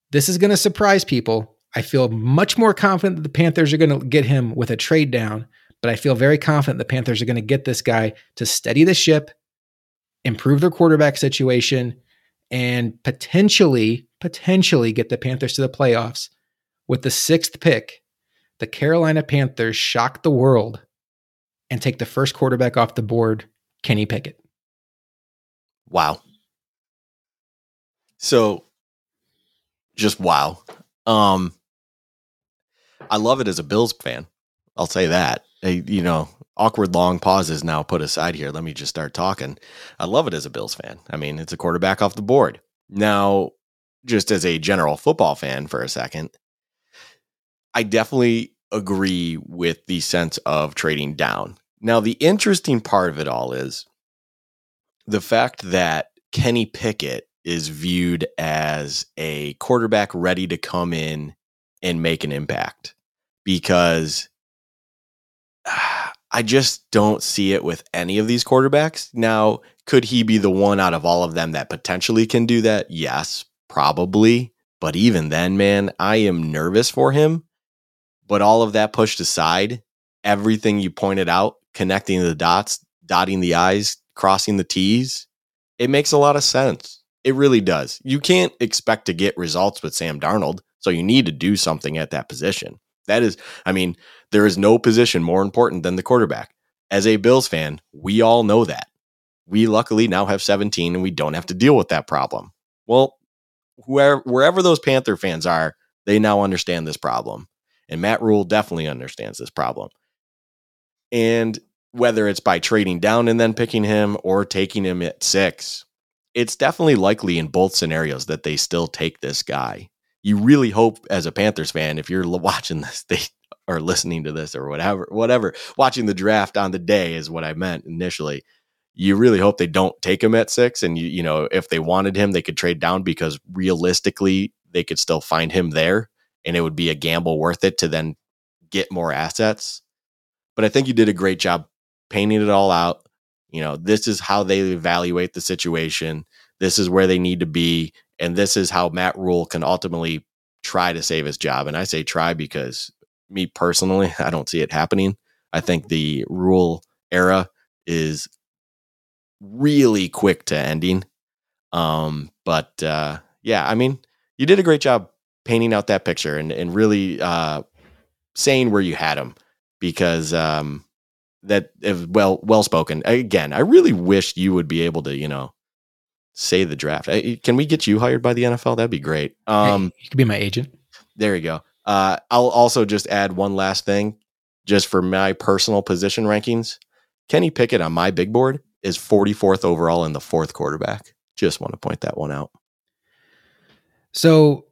This is going to surprise people. I feel much more confident that the Panthers are going to get him with a trade down, but I feel very confident the Panthers are going to get this guy to steady the ship, improve their quarterback situation, and potentially, potentially get the Panthers to the playoffs with the sixth pick the Carolina Panthers shock the world and take the first quarterback off the board, Kenny Pickett. Wow. So just wow. Um I love it as a Bills fan. I'll say that. I, you know, awkward long pauses now put aside here. Let me just start talking. I love it as a Bills fan. I mean, it's a quarterback off the board. Now, just as a general football fan for a second, I definitely agree with the sense of trading down. Now, the interesting part of it all is the fact that Kenny Pickett is viewed as a quarterback ready to come in and make an impact because I just don't see it with any of these quarterbacks. Now, could he be the one out of all of them that potentially can do that? Yes, probably. But even then, man, I am nervous for him but all of that pushed aside, everything you pointed out, connecting the dots, dotting the I's, crossing the T's, it makes a lot of sense. It really does. You can't expect to get results with Sam Darnold, so you need to do something at that position. That is, I mean, there is no position more important than the quarterback. As a Bills fan, we all know that. We luckily now have 17 and we don't have to deal with that problem. Well, whoever, wherever those Panther fans are, they now understand this problem. And Matt Rhule definitely understands this problem. And whether it's by trading down and then picking him or taking him at six, it's definitely likely in both scenarios that they still take this guy. You really hope as a Panthers fan, if you're watching this, they are listening to this or whatever, whatever, watching the draft on the day is what I meant initially. You really hope they don't take him at six. And you, you know, if they wanted him, they could trade down because realistically they could still find him there and it would be a gamble worth it to then get more assets. But I think you did a great job painting it all out. You know, this is how they evaluate the situation. This is where they need to be. And this is how Matt Rhule can ultimately try to save his job. And I say try because me personally, I don't see it happening. I think the Rhule era is really quick to ending. Um, but uh, yeah, I mean, you did a great job painting out that picture and, and really uh, saying where you had him because um, that is well well spoken. Again, I really wish you would be able to, you know, say the draft. Can we get you hired by the NFL? That'd be great. Um, hey, you could be my agent. There you go. Uh, I'll also just add one last thing, just for my personal position rankings. Kenny Pickett on my big board is 44th overall in the fourth quarterback. Just want to point that one out. So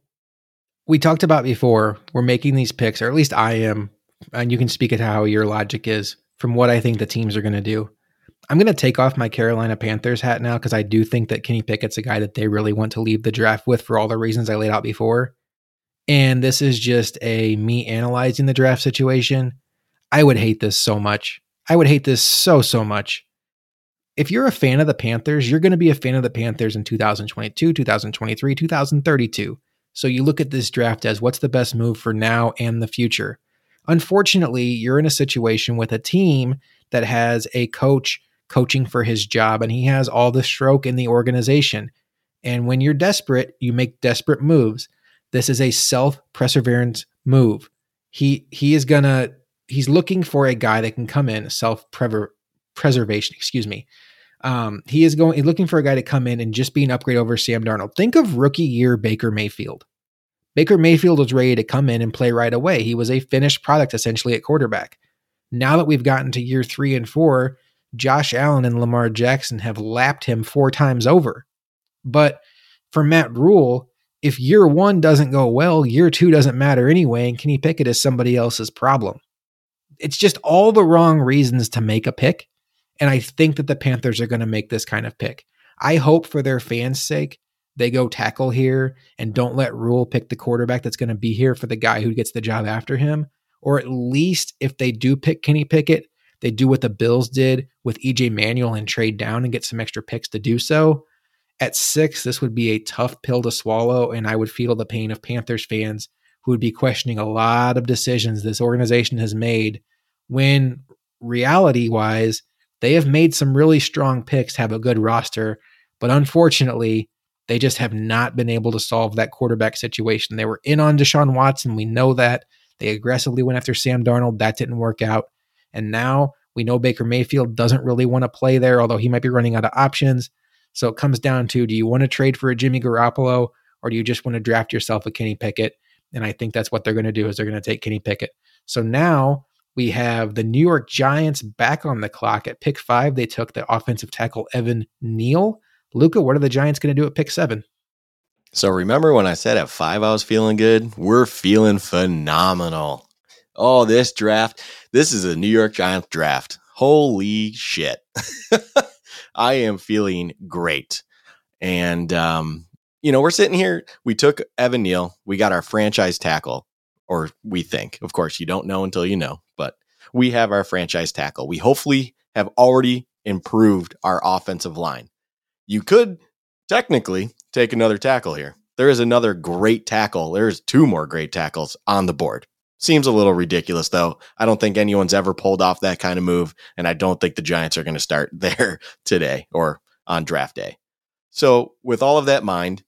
we talked about before, we're making these picks, or at least I am, and you can speak at how your logic is from what I think the teams are going to do. I'm going to take off my Carolina Panthers hat now because I do think that Kenny Pickett's a guy that they really want to leave the draft with for all the reasons I laid out before. And this is just a me analyzing the draft situation. I would hate this so much. I would hate this so, so much. If you're a fan of the Panthers, you're going to be a fan of the Panthers in 2022, 2023, 2032. So you look at this draft as what's the best move for now and the future. Unfortunately, you're in a situation with a team that has a coach coaching for his job and he has all the stroke in the organization. And when you're desperate, you make desperate moves. This is a self-perseverance move. He he is gonna he's looking for a guy that can come in self preservation. Excuse me. Um, he is going looking for a guy to come in and just be an upgrade over Sam Darnold. Think of rookie year Baker Mayfield. Baker Mayfield was ready to come in and play right away. He was a finished product essentially at quarterback. Now that we've gotten to year three and four, Josh Allen and Lamar Jackson have lapped him four times over. But for Matt Rhule, if year one doesn't go well, year two doesn't matter anyway, and Kenny Pickett is somebody else's problem. It's just all the wrong reasons to make a pick. And I think that the Panthers are going to make this kind of pick. I hope for their fans' sake they go tackle here and don't let Rhule pick the quarterback that's going to be here for the guy who gets the job after him. Or at least if they do pick Kenny Pickett, they do what the Bills did with EJ Manuel and trade down and get some extra picks to do so. At six, this would be a tough pill to swallow, and I would feel the pain of Panthers fans who would be questioning a lot of decisions this organization has made when reality wise, they have made some really strong picks, have a good roster, but unfortunately, they just have not been able to solve that quarterback situation. They were in on Deshaun Watson. We know that. They aggressively went after Sam Darnold. That didn't work out. And now we know Baker Mayfield doesn't really want to play there, although he might be running out of options. So it comes down to do you want to trade for a Jimmy Garoppolo or do you just want to draft yourself a Kenny Pickett? And I think that's what they're going to do is they're going to take Kenny Pickett. So now we have the New York Giants back on the clock at pick five. They took the offensive tackle Evan Neal. Luka, what are the Giants going to do at pick seven? So remember when I said at five I was feeling good? We're feeling phenomenal. Oh, this draft. This is a New York Giants draft. Holy shit. I am feeling great. And um, you know, we're sitting here. We took Evan Neal. We got our franchise tackle, or we think. Of course, you don't know until you know, but we have our franchise tackle. We hopefully have already improved our offensive line. You could technically take another tackle here. There is another great tackle. There's two more great tackles on the board. Seems a little ridiculous, though. I don't think anyone's ever pulled off that kind of move, and I don't think the Giants are going to start there today or on draft day. So, with all of that in mind,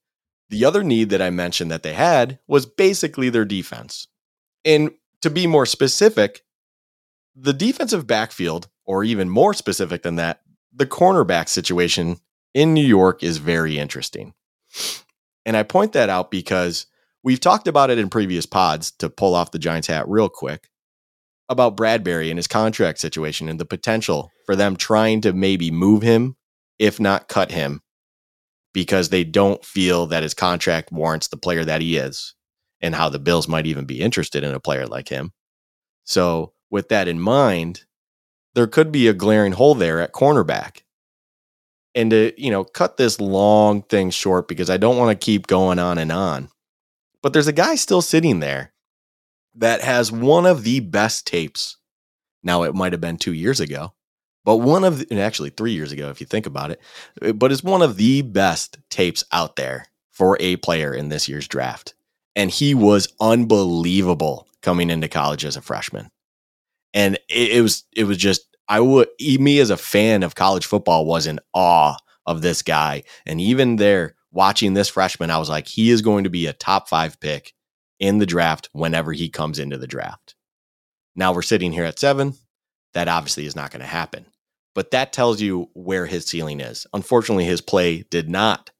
the other need that I mentioned that they had was basically their defense. And to be more specific, the defensive backfield, or even more specific than that, the cornerback situation in New York is very interesting. And I point that out because we've talked about it in previous pods to pull off the Giants hat real quick about Bradberry and his contract situation and the potential for them trying to maybe move him, if not cut him, because they don't feel that his contract warrants the player that he is and how the Bills might even be interested in a player like him. So, with that in mind, there could be a glaring hole there at cornerback. And to, you know, cut this long thing short because I don't want to keep going on and on. But there's a guy still sitting there that has one of the best tapes. Now, it might have been two years ago, but one of, the, actually three years ago, if you think about it, but it's one of the best tapes out there for a player in this year's draft. And he was unbelievable coming into college as a freshman. And it, it was, it was just, I would, me as a fan of college football was in awe of this guy. And even there, watching this freshman, I was like, he is going to be a top five pick in the draft whenever he comes into the draft. Now we're sitting here at seven. That obviously is not going to happen. But that tells you where his ceiling is. Unfortunately, his play did not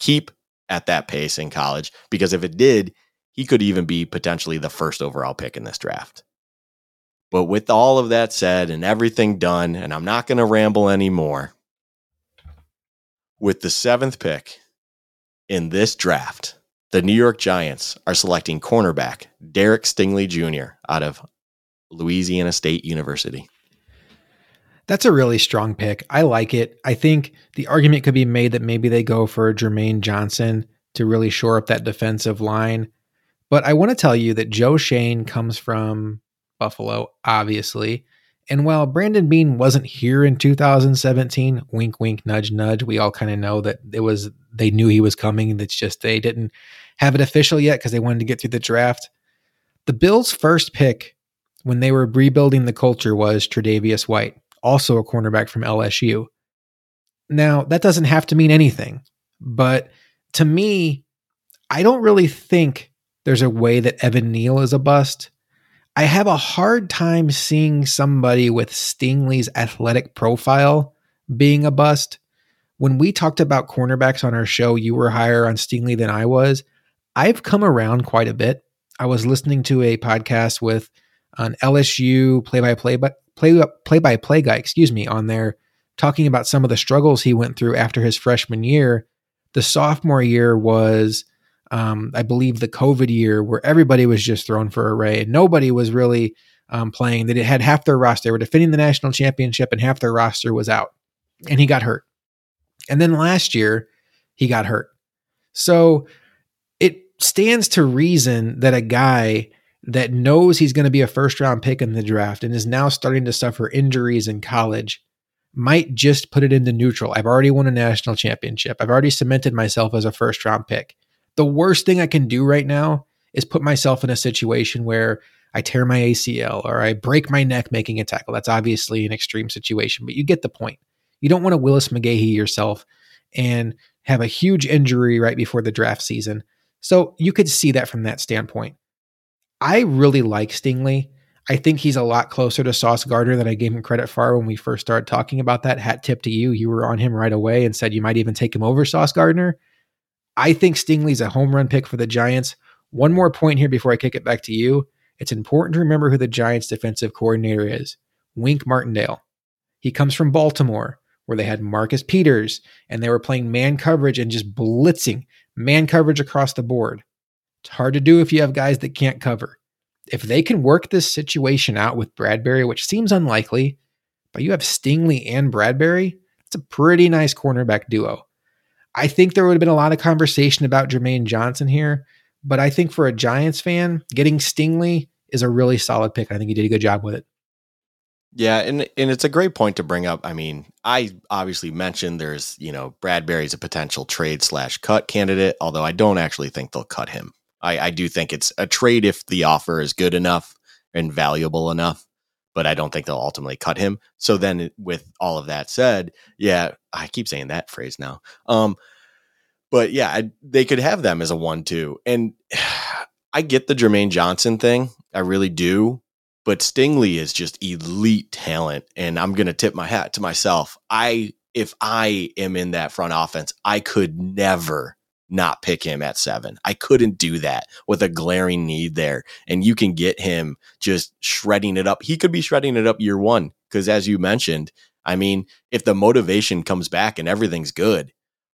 keep at that pace in college because if it did, he could even be potentially the first overall pick in this draft. But with all of that said and everything done, and I'm not going to ramble anymore, with the seventh pick in this draft, the New York Giants are selecting cornerback Derek Stingley Jr. out of Louisiana State University. That's a really strong pick. I like it. I think the argument could be made that maybe they go for Jermaine Johnson to really shore up that defensive line. But I want to tell you that Joe Schoen comes from Buffalo, obviously. And while Brandon Beane wasn't here in 2017, wink, wink, nudge, nudge, we all kind of know that it was, they knew he was coming. It's just they didn't have it official yet because they wanted to get through the draft. The Bills' first pick when they were rebuilding the culture was Tre'Davious White, also a cornerback from LSU. Now, that doesn't have to mean anything, but to me, I don't really think there's a way that Evan Neal is a bust I have a hard time seeing somebody with Stingley's athletic profile being a bust. When we talked about cornerbacks on our show, you were higher on Stingley than I was. I've come around quite a bit. I was listening to a podcast with an LSU play-by-play but play play-by-play guy, excuse me, on there talking about some of the struggles he went through after his freshman year. The sophomore year was um, I believe the COVID year where everybody was just thrown for a ray and nobody was really um, playing. it had half their roster. They were defending the national championship and half their roster was out and he got hurt. And then last year he got hurt. So it stands to reason that a guy that knows he's going to be a first round pick in the draft and is now starting to suffer injuries in college might just put it into neutral. I've already won a national championship. I've already cemented myself as a first round pick the worst thing I can do right now is put myself in a situation where I tear my ACL or I break my neck making a tackle. That's obviously an extreme situation, but you get the point. You don't want to Willis McGahee yourself and have a huge injury right before the draft season. So you could see that from that standpoint. I really like Stingley. I think he's a lot closer to Sauce Gardner than I gave him credit for when we first started talking about that. Hat tip to you. You were on him right away and said you might even take him over Sauce Gardner. I think Stingley's a home run pick for the Giants. One more point here before I kick it back to you. It's important to remember who the Giants' defensive coordinator is Wink Martindale. He comes from Baltimore, where they had Marcus Peters, and they were playing man coverage and just blitzing man coverage across the board. It's hard to do if you have guys that can't cover. If they can work this situation out with Bradberry, which seems unlikely, but you have Stingley and Bradberry, it's a pretty nice cornerback duo. I think there would have been a lot of conversation about Jermaine Johnson here, but I think for a Giants fan, getting Stingley is a really solid pick. I think he did a good job with it. Yeah, and and it's a great point to bring up. I mean, I obviously mentioned there's you know Bradberry's a potential trade slash cut candidate, although I don't actually think they'll cut him. I, I do think it's a trade if the offer is good enough and valuable enough but I don't think they'll ultimately cut him. So then, with all of that said, yeah, I keep saying that phrase now. Um, but yeah, I, they could have them as a one-two, and I get the Jermaine Johnson thing, I really do. but Stingley is just elite talent. And I'm to tip my hat to myself. I, if I am in that front offense, I could never not pick him at seven. I couldn't do that with a glaring need there. And you can get him just shredding it up. He could be shredding it up year one. Cause as you mentioned, I mean, if the motivation comes back and everything's good,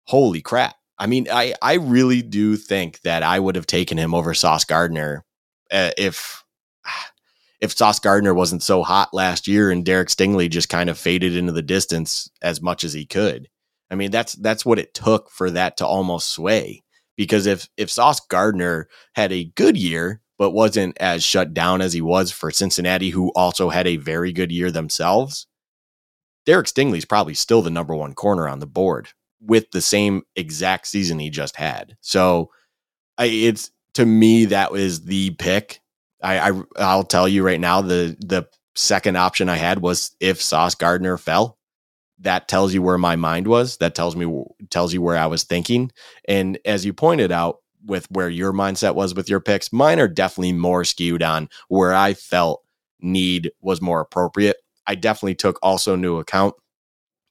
holy crap. I mean, I, I really do think that I would have taken him over Sauce Gardner uh, if if Sauce Gardner wasn't so hot last year and Derek Stingley just kind of faded into the distance as much as he could. I mean, that's that's what it took for that to almost sway. Because if if Sauce Gardner had a good year, but wasn't as shut down as he was for Cincinnati, who also had a very good year themselves, Derek Stingley's probably still the number one corner on the board with the same exact season he just had. So I, it's to me that was the pick. I, I I'll tell you right now the the second option I had was if Sauce Gardner fell that tells you where my mind was that tells me tells you where i was thinking. And as you pointed out with where your mindset was with your picks mine are definitely more skewed on where i felt need was more appropriate. I definitely took also into account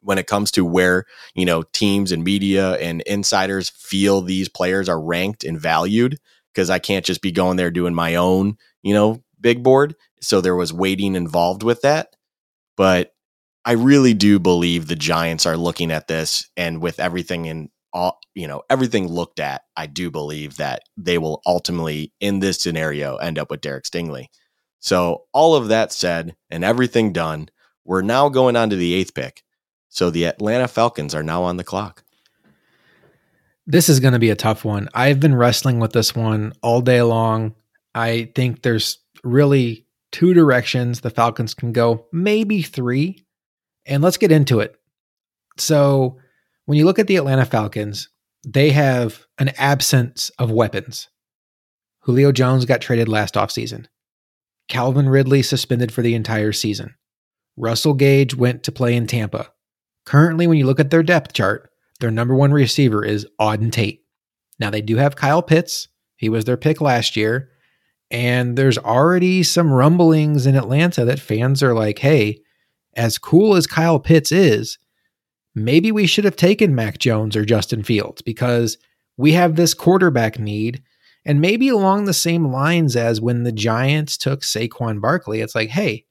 when it comes to where you know teams and media and insiders feel these players are ranked and valued because i can't just be going there doing my own you know big board. So there was weighting involved with that. But I really do believe the Giants are looking at this and with everything in all, you know, everything looked at, I do believe that they will ultimately, in this scenario, end up with Derek Stingley. So, all of that said and everything done, we're now going on to the eighth pick. So, the Atlanta Falcons are now on the clock. This is going to be a tough one. I've been wrestling with this one all day long. I think there's really two directions the Falcons can go, maybe three. And let's get into it. So, when you look at the Atlanta Falcons, they have an absence of weapons. Julio Jones got traded last offseason. Calvin Ridley suspended for the entire season. Russell Gage went to play in Tampa. Currently, when you look at their depth chart, their number one receiver is Auden Tate. Now, they do have Kyle Pitts. He was their pick last year. And there's already some rumblings in Atlanta that fans are like, hey, as cool as Kyle Pitts is, maybe we should have taken Mac Jones or Justin Fields because we have this quarterback need. And maybe along the same lines as when the Giants took Saquon Barkley, it's like, hey,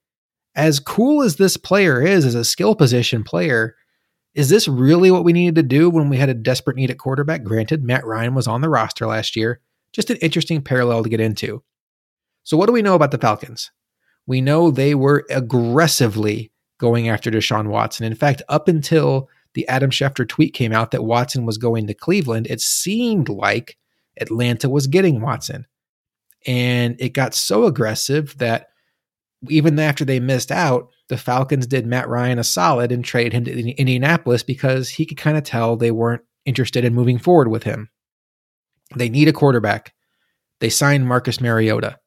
as cool as this player is as a skill position player, is this really what we needed to do when we had a desperate need at quarterback? Granted, Matt Ryan was on the roster last year. Just an interesting parallel to get into. So, what do we know about the Falcons? We know they were aggressively going after Deshaun Watson. In fact, up until the Adam Schefter tweet came out that Watson was going to Cleveland, it seemed like Atlanta was getting Watson. And it got so aggressive that even after they missed out, the Falcons did Matt Ryan a solid and traded him to Indianapolis because he could kind of tell they weren't interested in moving forward with him. They need a quarterback. They signed Marcus Mariota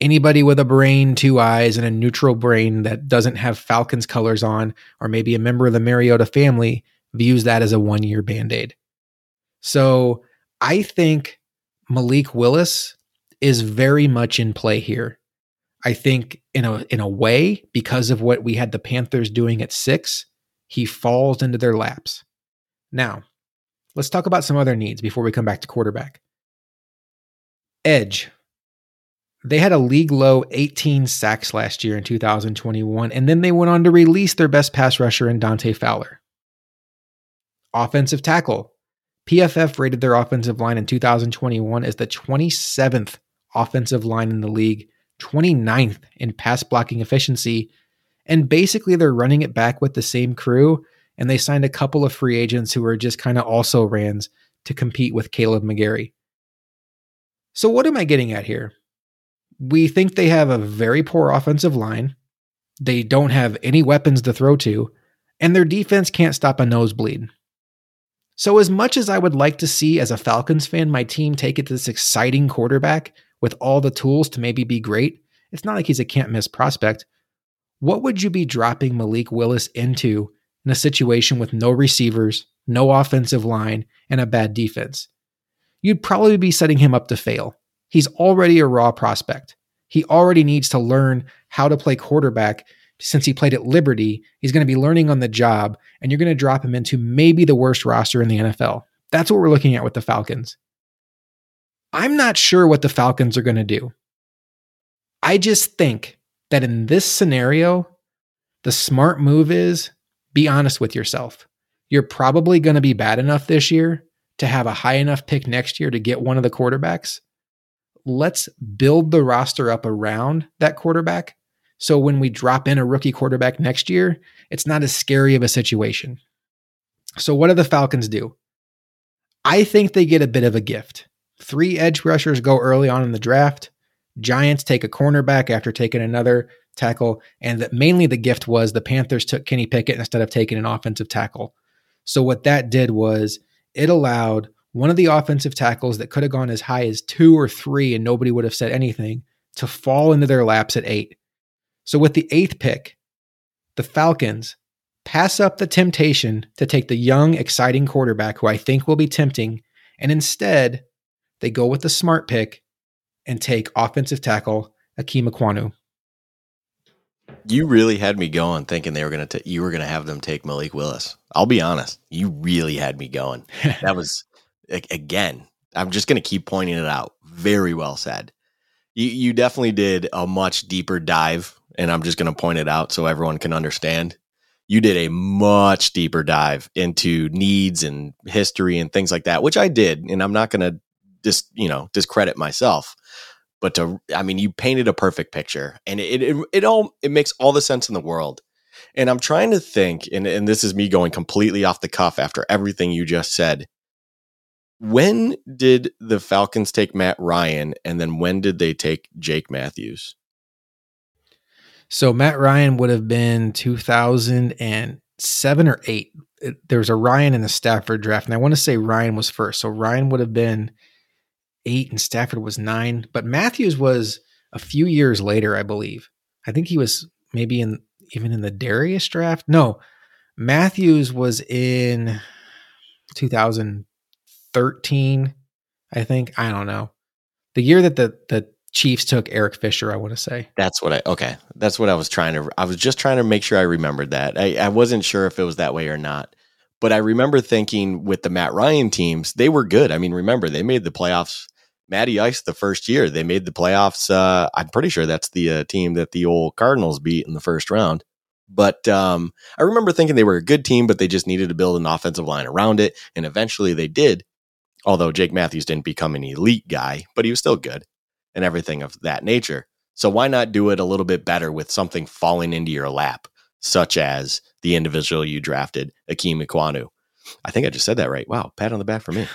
anybody with a brain, two eyes, and a neutral brain that doesn't have Falcons colors on, or maybe a member of the Mariota family, views that as a one year band aid. So I think Malik Willis is very much in play here. I think in a in a way, because of what we had the Panthers doing at six, he falls into their laps. Now, let's talk about some other needs before we come back to quarterback. Edge. They had a league low 18 sacks last year in 2021, and then they went on to release their best pass rusher in Dante Fowler. Offensive tackle. PFF rated their offensive line in 2021 as the 27th offensive line in the league, 29th in pass blocking efficiency, and basically they're running it back with the same crew. And they signed a couple of free agents who are just kind of also rans to compete with Kaleb McGary. So, what am I getting at here? We think they have a very poor offensive line. They don't have any weapons to throw to, and their defense can't stop a nosebleed. So, as much as I would like to see as a Falcons fan my team take it to this exciting quarterback with all the tools to maybe be great, it's not like he's a can't miss prospect. What would you be dropping Malik Willis into in a situation with no receivers, no offensive line, and a bad defense? You'd probably be setting him up to fail. He's already a raw prospect. He already needs to learn how to play quarterback since he played at Liberty. He's going to be learning on the job, and you're going to drop him into maybe the worst roster in the NFL. That's what we're looking at with the Falcons. I'm not sure what the Falcons are going to do. I just think that in this scenario, the smart move is be honest with yourself. You're probably going to be bad enough this year to have a high enough pick next year to get one of the quarterbacks. Let's build the roster up around that quarterback. So when we drop in a rookie quarterback next year, it's not as scary of a situation. So, what do the Falcons do? I think they get a bit of a gift. Three edge rushers go early on in the draft. Giants take a cornerback after taking another tackle. And that mainly the gift was the Panthers took Kenny Pickett instead of taking an offensive tackle. So what that did was it allowed one of the offensive tackles that could have gone as high as two or three and nobody would have said anything to fall into their laps at eight. So with the eighth pick, the Falcons pass up the temptation to take the young, exciting quarterback who I think will be tempting, and instead they go with the smart pick and take offensive tackle Ikem Ekwonu. You really had me going, thinking they were gonna t- you were gonna have them take Malik Willis. I'll be honest, you really had me going. that was again. I'm just gonna keep pointing it out. Very well said. You you definitely did a much deeper dive, and I'm just gonna point it out so everyone can understand. You did a much deeper dive into needs and history and things like that, which I did, and I'm not gonna just you know discredit myself but to i mean you painted a perfect picture and it, it it all it makes all the sense in the world and i'm trying to think and, and this is me going completely off the cuff after everything you just said when did the falcons take matt ryan and then when did they take jake matthews so matt ryan would have been 2007 or 8 there was a ryan in the stafford draft and i want to say ryan was first so ryan would have been eight and Stafford was nine. But Matthews was a few years later, I believe. I think he was maybe in even in the Darius draft. No, Matthews was in 2013, I think. I don't know. The year that the the Chiefs took Eric Fisher, I want to say. That's what I okay. That's what I was trying to I was just trying to make sure I remembered that. I, I wasn't sure if it was that way or not. But I remember thinking with the Matt Ryan teams, they were good. I mean, remember, they made the playoffs Matty Ice the first year. They made the playoffs. Uh, I'm pretty sure that's the uh, team that the old Cardinals beat in the first round. But um, I remember thinking they were a good team, but they just needed to build an offensive line around it. And eventually they did. Although Jake Matthews didn't become an elite guy, but he was still good and everything of that nature. So why not do it a little bit better with something falling into your lap, such as the individual you drafted, Ikem Ekwonu? I think I just said that right. Wow, pat on the back for me.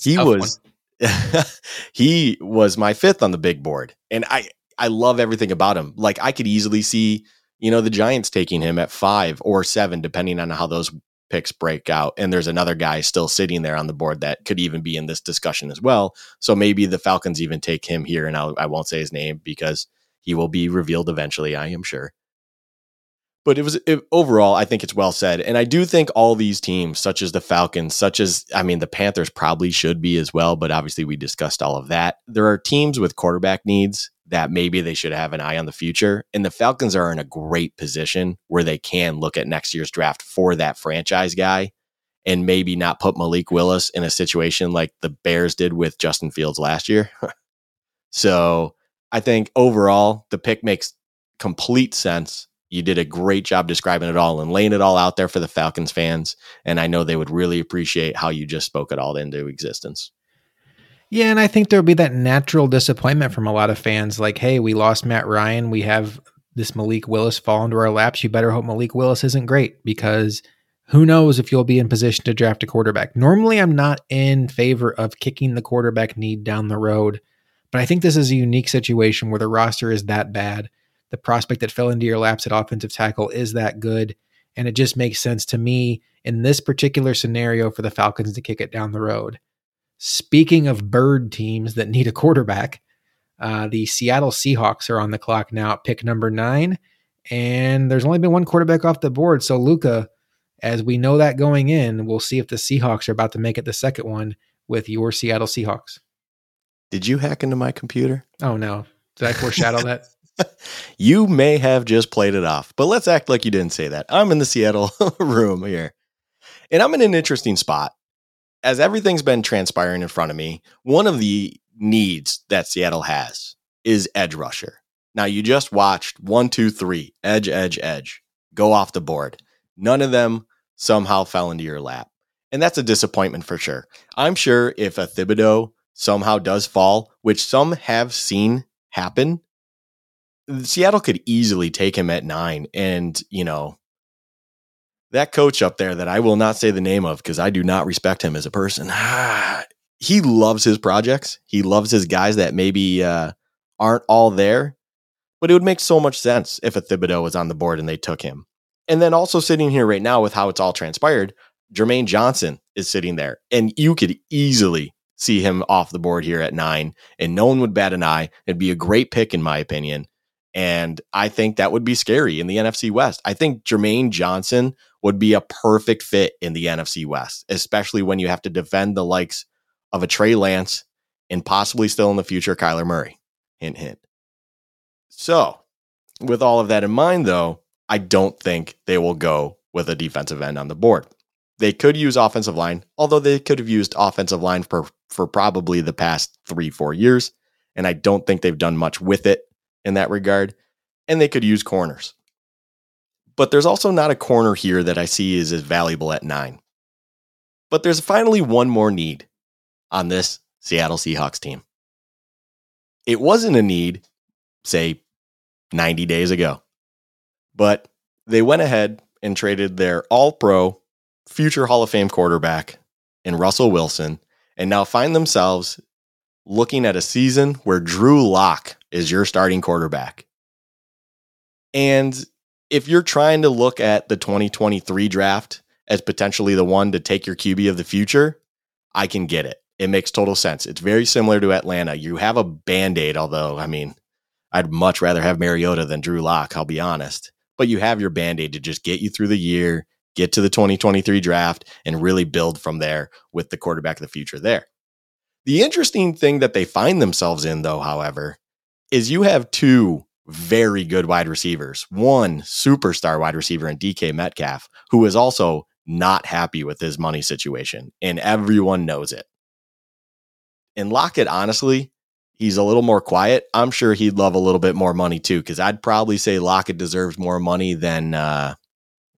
He was he was my fifth on the big board. And I, I love everything about him. Like I could easily see, you know, the Giants taking him at five or seven, depending on how those picks break out. And there's another guy still sitting there on the board that could even be in this discussion as well. So maybe the Falcons even take him here. And I'll, I won't say his name because he will be revealed eventually, I am sure but it was it, overall i think it's well said and i do think all these teams such as the falcons such as i mean the panthers probably should be as well but obviously we discussed all of that there are teams with quarterback needs that maybe they should have an eye on the future and the falcons are in a great position where they can look at next year's draft for that franchise guy and maybe not put malik willis in a situation like the bears did with justin fields last year so i think overall the pick makes complete sense you did a great job describing it all and laying it all out there for the Falcons fans. And I know they would really appreciate how you just spoke it all into existence. Yeah, and I think there'll be that natural disappointment from a lot of fans like, hey, we lost Matt Ryan. We have this Malik Willis fall into our laps. You better hope Malik Willis isn't great because who knows if you'll be in position to draft a quarterback. Normally, I'm not in favor of kicking the quarterback need down the road, but I think this is a unique situation where the roster is that bad the prospect that fell into your laps at offensive tackle is that good. And it just makes sense to me in this particular scenario for the Falcons to kick it down the road. Speaking of bird teams that need a quarterback, uh, the Seattle Seahawks are on the clock now at pick number nine. And there's only been one quarterback off the board. So, Luka, as we know that going in, we'll see if the Seahawks are about to make it the second one with your Seattle Seahawks. Did you hack into my computer? Oh, no. Did I foreshadow that? you may have just played it off, but let's act like you didn't say that. I'm in the Seattle room here, and I'm in an interesting spot. As everything's been transpiring in front of me, one of the needs that Seattle has is edge rusher. Now, you just watched one, two, three, edge, edge, edge go off the board. None of them somehow fell into your lap. And that's a disappointment for sure. I'm sure if a Thibodeaux somehow does fall, which some have seen happen, Seattle could easily take him at nine. And, you know, that coach up there that I will not say the name of because I do not respect him as a person. he loves his projects. He loves his guys that maybe uh, aren't all there. But it would make so much sense if a Thibodeaux was on the board and they took him. And then also sitting here right now with how it's all transpired, Jermaine Johnson is sitting there. And you could easily see him off the board here at nine, and no one would bat an eye. It'd be a great pick, in my opinion. And I think that would be scary in the NFC West. I think Jermaine Johnson would be a perfect fit in the NFC West, especially when you have to defend the likes of a Trey Lance and possibly still in the future Kyler Murray. Hint, hint. So, with all of that in mind, though, I don't think they will go with a defensive end on the board. They could use offensive line, although they could have used offensive line for, for probably the past three, four years. And I don't think they've done much with it in that regard. And they could use corners. But there's also not a corner here that I see is as valuable at nine. But there's finally one more need on this Seattle Seahawks team. It wasn't a need, say, 90 days ago. But they went ahead and traded their all pro, future Hall of Fame quarterback in Russell Wilson, and now find themselves looking at a season where Drew Lock is your starting quarterback. And if you're trying to look at the 2023 draft as potentially the one to take your QB of the future, I can get it. It makes total sense. It's very similar to Atlanta. You have a band aid, although, I mean, I'd much rather have Mariota than Drew Lock, I'll be honest. But you have your band aid to just get you through the year, get to the 2023 draft, and really build from there with the quarterback of the future there. The interesting thing that they find themselves in, though, however, is you have two very good wide receivers, one superstar wide receiver in DK Metcalf, who is also not happy with his money situation, and everyone knows it. And Lockett, honestly, he's a little more quiet. I'm sure he'd love a little bit more money too, because I'd probably say Lockett deserves more money than uh,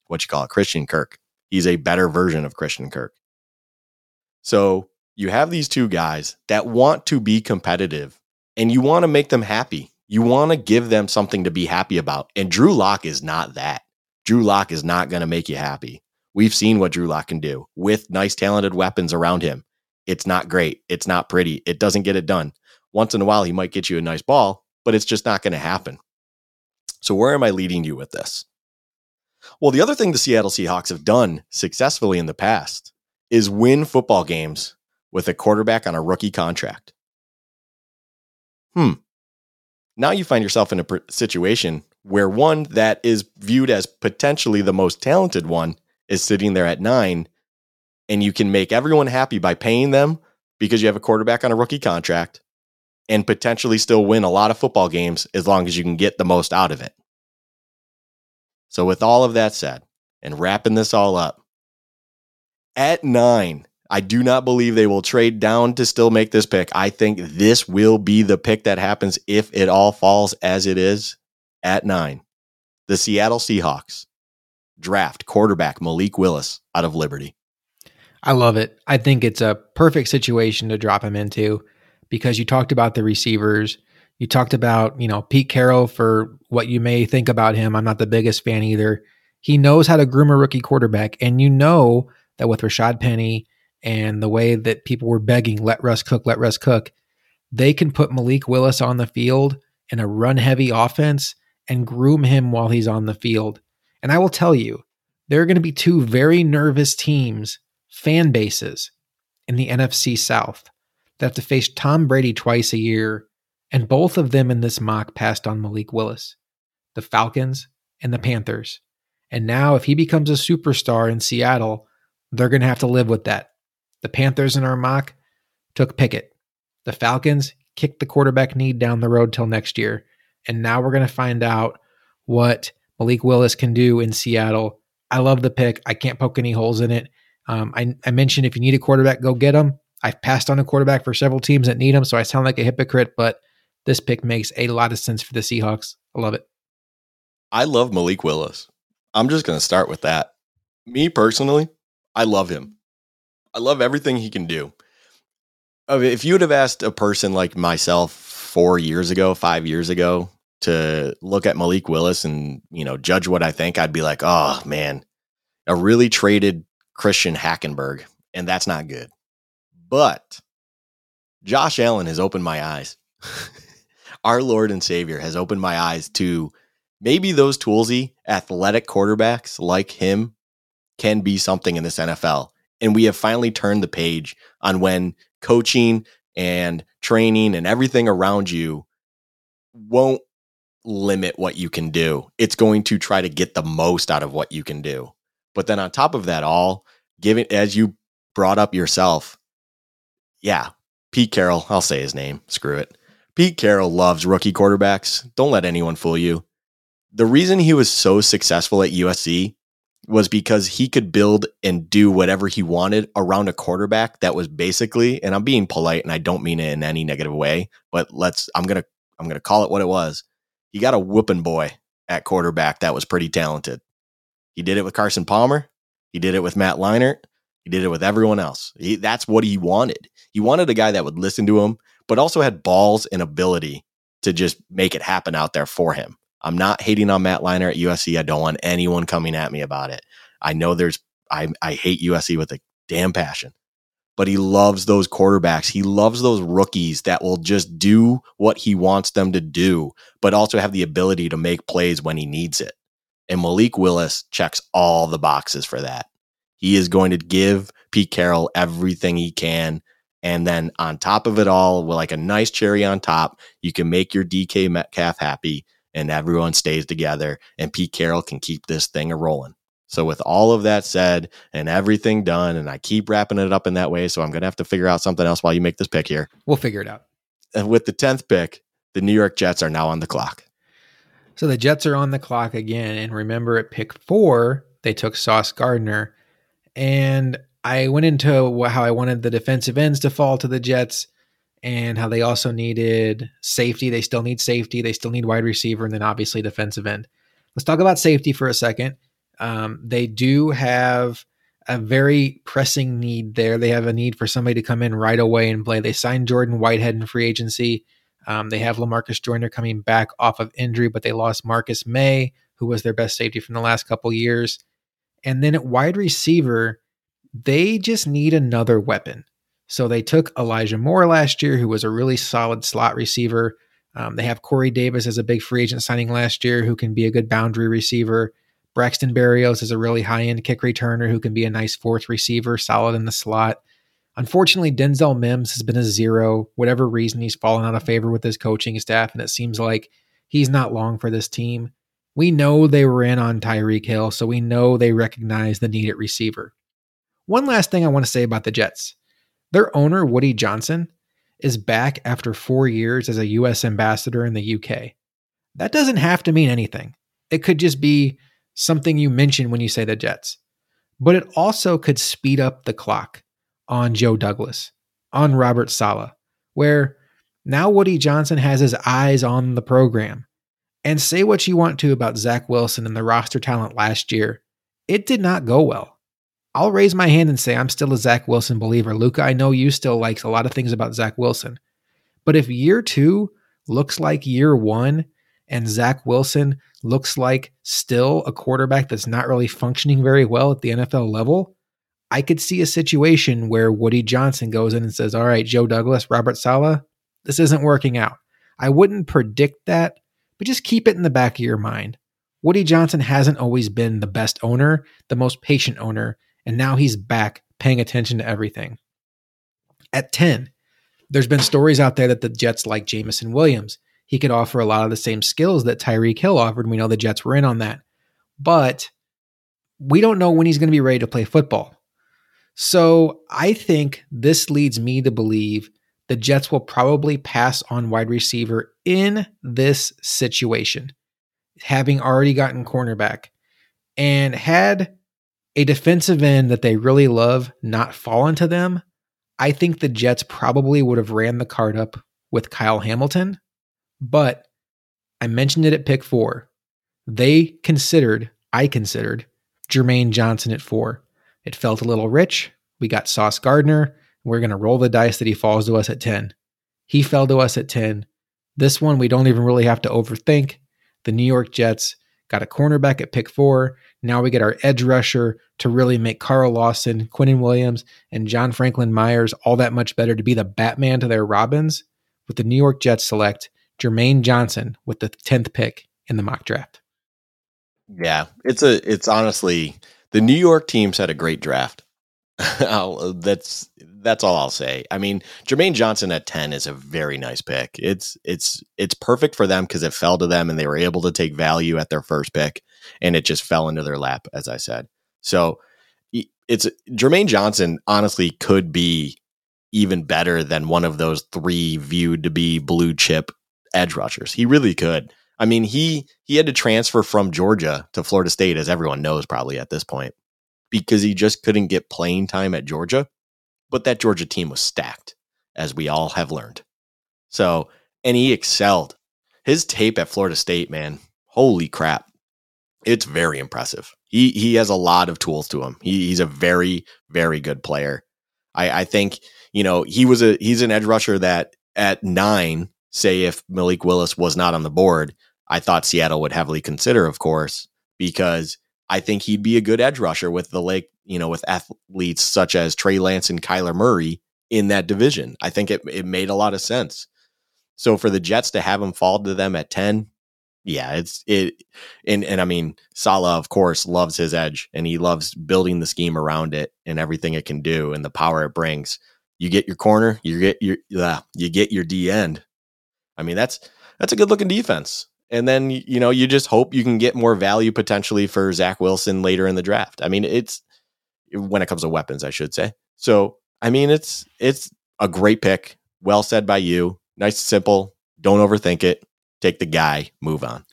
what you call it, Christian Kirk. He's a better version of Christian Kirk. So you have these two guys that want to be competitive and you want to make them happy. You want to give them something to be happy about. And Drew Lock is not that. Drew Lock is not going to make you happy. We've seen what Drew Lock can do with nice, talented weapons around him. It's not great. It's not pretty. It doesn't get it done once in a while he might get you a nice ball, but it's just not going to happen. So, where am I leading you with this? Well, the other thing the Seattle Seahawks have done successfully in the past is win football games with a quarterback on a rookie contract. Hmm. Now you find yourself in a situation where one that is viewed as potentially the most talented one is sitting there at nine, and you can make everyone happy by paying them because you have a quarterback on a rookie contract and potentially still win a lot of football games as long as you can get the most out of it. So, with all of that said, and wrapping this all up, at nine, I do not believe they will trade down to still make this pick. I think this will be the pick that happens if it all falls as it is at nine. The Seattle Seahawks draft quarterback Malik Willis out of Liberty. I love it. I think it's a perfect situation to drop him into because you talked about the receivers. You talked about, you know, Pete Carroll for what you may think about him. I'm not the biggest fan either. He knows how to groom a rookie quarterback. And you know that with Rashad Penny and the way that people were begging, let Russ cook, let Russ cook, they can put Malik Willis on the field in a run heavy offense and groom him while he's on the field. And I will tell you, there are going to be two very nervous teams, fan bases in the NFC South that have to face Tom Brady twice a year, and both of them in this mock passed on Malik Willis, the Falcons and the Panthers. And now, if he becomes a superstar in Seattle, they're going to have to live with that. The Panthers in our mock took Pickett. The Falcons kicked the quarterback need down the road till next year. And now we're going to find out what Malik Willis can do in Seattle. I love the pick. I can't poke any holes in it. Um, I, I mentioned if you need a quarterback, go get him. I've passed on a quarterback for several teams that need him, so I sound like a hypocrite, but this pick makes a lot of sense for the Seahawks. I love it. I love Malik Willis. I'm just going to start with that. Me personally, I love him. I love everything he can do. If you would have asked a person like myself four years ago, five years ago, to look at Malik Willis and you know judge what I think, I'd be like, oh man, a really traded Christian Hackenberg, and that's not good. But Josh Allen has opened my eyes. Our Lord and Savior has opened my eyes to maybe those toolsy athletic quarterbacks like him can be something in this NFL. And we have finally turned the page on when coaching and training and everything around you won't limit what you can do. It's going to try to get the most out of what you can do. But then on top of that all, giving as you brought up yourself, yeah, Pete Carroll, I'll say his name, screw it. Pete Carroll loves rookie quarterbacks. Don't let anyone fool you. The reason he was so successful at USC was because he could build and do whatever he wanted around a quarterback that was basically, and I'm being polite and I don't mean it in any negative way, but let's I'm gonna I'm gonna call it what it was. He got a whooping boy at quarterback that was pretty talented. He did it with Carson Palmer. He did it with Matt Leinart. He did it with everyone else. He, that's what he wanted. He wanted a guy that would listen to him, but also had balls and ability to just make it happen out there for him. I'm not hating on Matt Leinart at USC. I don't want anyone coming at me about it. I know there's I I hate USC with a damn passion. But he loves those quarterbacks. He loves those rookies that will just do what he wants them to do, but also have the ability to make plays when he needs it. And Malik Willis checks all the boxes for that. He is going to give Pete Carroll everything he can. And then on top of it all, with like a nice cherry on top, you can make your DK Metcalf happy and everyone stays together and Pete Carroll can keep this thing a rolling. So with all of that said and everything done, and I keep wrapping it up in that way, so I'm gonna have to figure out something else while you make this pick here. We'll figure it out. And with the tenth pick, the New York Jets are now on the clock. So the Jets are on the clock again, and remember at pick four they took Sauce Gardner, and I went into how I wanted the defensive ends to fall to the Jets and how they also needed safety. They still need safety. They still need wide receiver, and then obviously defensive end. Let's talk about safety for a second. Um, they do have a very pressing need there. They have a need for somebody to come in right away and play. They signed Jordan Whitehead in free agency. Um, they have Lamarcus Joyner coming back off of injury, but they lost Marcus Maye, who was their best safety from the last couple years. And then at wide receiver, they just need another weapon. So they took Elijah Moore last year, who was a really solid slot receiver. Um, they have Corey Davis as a big free agent signing last year, who can be a good boundary receiver. Braxton Berrios is a really high end kick returner who can be a nice fourth receiver, solid in the slot. Unfortunately, Denzel Mims has been a zero. Whatever reason, he's fallen out of favor with his coaching staff, and it seems like he's not long for this team. We know they were in on Tyreek Hill, so we know they recognize the need at receiver. One last thing I want to say about the Jets. Their owner, Woody Johnson, is back after four years as a U.S. ambassador in the UK. That doesn't have to mean anything. It could just be something you mention when you say the Jets. But it also could speed up the clock on Joe Douglas, on Robert Saleh, where now Woody Johnson has his eyes on the program. And say what you want to about Zach Wilson and the roster talent last year, it did not go well. I'll raise my hand and say I'm still a Zach Wilson believer. Luka, I know you still likes a lot of things about Zach Wilson. But if year two looks like year one and Zach Wilson looks like still a quarterback that's not really functioning very well at the NFL level, I could see a situation where Woody Johnson goes in and says, All right, Joe Douglas, Robert Saleh, this isn't working out. I wouldn't predict that, but just keep it in the back of your mind. Woody Johnson hasn't always been the best owner, the most patient owner, and now he's back paying attention to everything. At 10, there's been stories out there that the Jets like Jameson Williams. He could offer a lot of the same skills that Tyreek Hill offered. We know the Jets were in on that. But we don't know when he's going to be ready to play football. So I think this leads me to believe the Jets will probably pass on wide receiver in this situation, having already gotten cornerback. And had a defensive end that they really love not fallen to them, I think the Jets probably would have ran the card up with Kyle Hamilton. But I mentioned it at pick four. They considered, I considered, Jermaine Johnson at four. It felt a little rich. We got Sauce Gardner. We're going to roll the dice that he falls to us at 10. He fell to us at 10. This one, we don't even really have to overthink. The New York Jets got a cornerback at pick four. Now we get our edge rusher to really make Carl Lawson, Quinnen Williams, and John Franklin Myers all that much better to be the Batman to their Robins. With the New York Jets select Jermaine Johnson with the 10th pick in the mock draft. Yeah, it's a it's honestly the New York teams had a great draft. Uh, that's that's all I'll say. I mean, Jermaine Johnson at 10 is a very nice pick. It's it's it's perfect for them because it fell to them and they were able to take value at their first pick and it just fell into their lap, as I said. So it's Jermaine Johnson honestly could be even better than one of those three viewed to be blue chip edge rushers. He really could. I mean, he he had to transfer from Georgia to Florida State, as everyone knows probably at this point, because he just couldn't get playing time at Georgia. But that Georgia team was stacked, as we all have learned. So, and he excelled. His tape at Florida State, man, holy crap. It's very impressive. He he has a lot of tools to him. He, he's a very, very good player. I, I think, you know, he was a he's an edge rusher that at nine, say if Malik Willis was not on the board, I thought Seattle would heavily consider, of course, because I think he'd be a good edge rusher with the lake, you know, with athletes such as Trey Lance and Kyler Murray in that division. I think it, it made a lot of sense. So for the Jets to have him fall to them at 10, yeah, it's it and and I mean Saleh of course loves his edge and he loves building the scheme around it and everything it can do and the power it brings. You get your corner, you get your uh, you get your D end. I mean that's that's a good looking defense and then you know you just hope you can get more value potentially for Zach Wilson later in the draft. I mean, it's when it comes to weapons, I should say. So I mean, it's it's a great pick. Well said by you. Nice, and simple. Don't overthink it. Take the guy. Move on.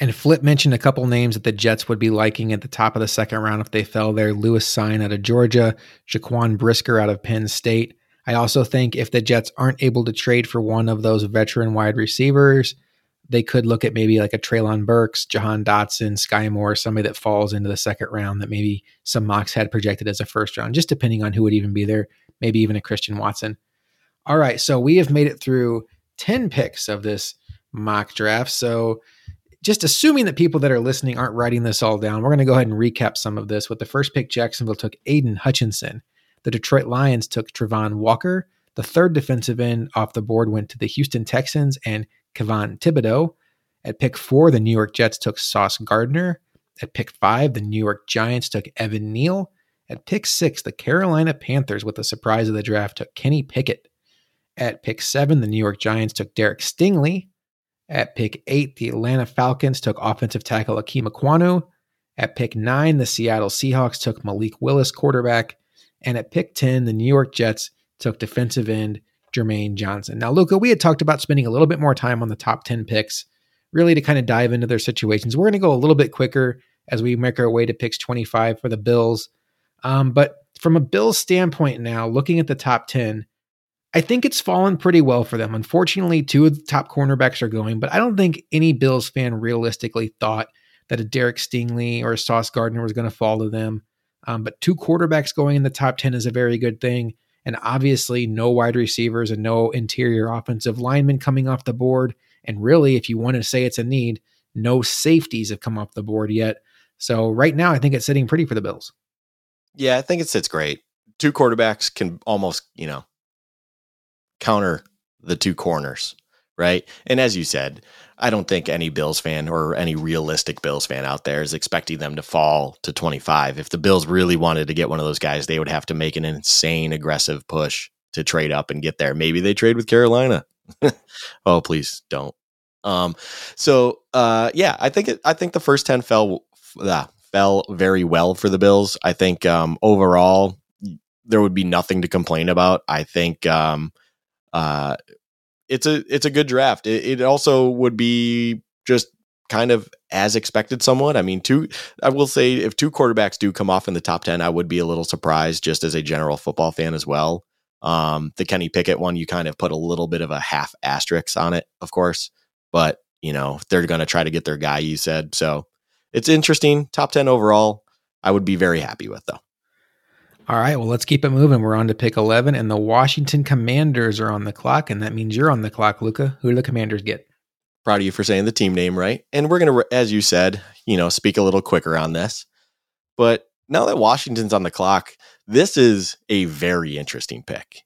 And Flip mentioned a couple names that the Jets would be liking at the top of the second round if they fell there. Lewis Cine out of Georgia, Jaquan Brisker out of Penn State. I also think if the Jets aren't able to trade for one of those veteran wide receivers, they could look at maybe like a Treylon Burks, Jahan Dotson, Skyy Moore, somebody that falls into the second round that maybe some mocks had projected as a first round, just depending on who would even be there, maybe even a Christian Watson. All right, so we have made it through 10 picks of this mock draft. So just assuming that people that are listening aren't writing this all down, we're going to go ahead and recap some of this. With the first pick, Jacksonville took Aidan Hutchinson. The Detroit Lions took Travon Walker. The third defensive end off the board went to the Houston Texans and Kayvon Thibodeaux. At pick four, the New York Jets took Sauce Gardner. At pick five, the New York Giants took Evan Neal. At pick six, the Carolina Panthers, with the surprise of the draft, took Kenny Pickett. At pick seven, the New York Giants took Derek Stingley. At pick eight, the Atlanta Falcons took offensive tackle Ikem Ekwonu. At pick nine, the Seattle Seahawks took Malik Willis, quarterback. And at pick 10, the New York Jets took defensive end Jermaine Johnson. Now, Luka, we had talked about spending a little bit more time on the top 10 picks, really to kind of dive into their situations. We're going to go a little bit quicker as we make our way to picks 25 for the Bills. Um, but from a Bills standpoint now, looking at the top 10, I think it's fallen pretty well for them. Unfortunately, two of the top cornerbacks are going, but I don't think any Bills fan realistically thought that a Derek Stingley or a Sauce Gardner was going to fall to them. Um, but two quarterbacks going in the top 10 is a very good thing. And obviously, no wide receivers and no interior offensive linemen coming off the board. And really, if you want to say it's a need, no safeties have come off the board yet. So right now, I think it's sitting pretty for the Bills. Yeah, I think it sits great. Two quarterbacks can almost, you know, counter the two corners, right? And as you said, I don't think any Bills fan or any realistic Bills fan out there is expecting them to fall to 25. If the Bills really wanted to get one of those guys, they would have to make an insane aggressive push to trade up and get there. Maybe they trade with Carolina. oh, please don't. Um, so uh, yeah, I think it, I think the first 10 fell uh, fell very well for the Bills. I think um, overall there would be nothing to complain about. I think um, uh, it's a it's a good draft. It, it also would be just kind of as expected somewhat. I mean, two I will say if two quarterbacks do come off in the top 10, I would be a little surprised just as a general football fan as well. Um, the Kenny Pickett one, you kind of put a little bit of a half asterisk on it, of course, but you know, they're going to try to get their guy, you said. So it's interesting. Top 10 overall, I would be very happy with though. All right, well, let's keep it moving. We're on to pick 11, and the Washington Commanders are on the clock, and that means you're on the clock, Luka. Who do the Commanders get? Proud of you for saying the team name right. And we're going to, as you said, you know, speak a little quicker on this. But now that Washington's on the clock, this is a very interesting pick.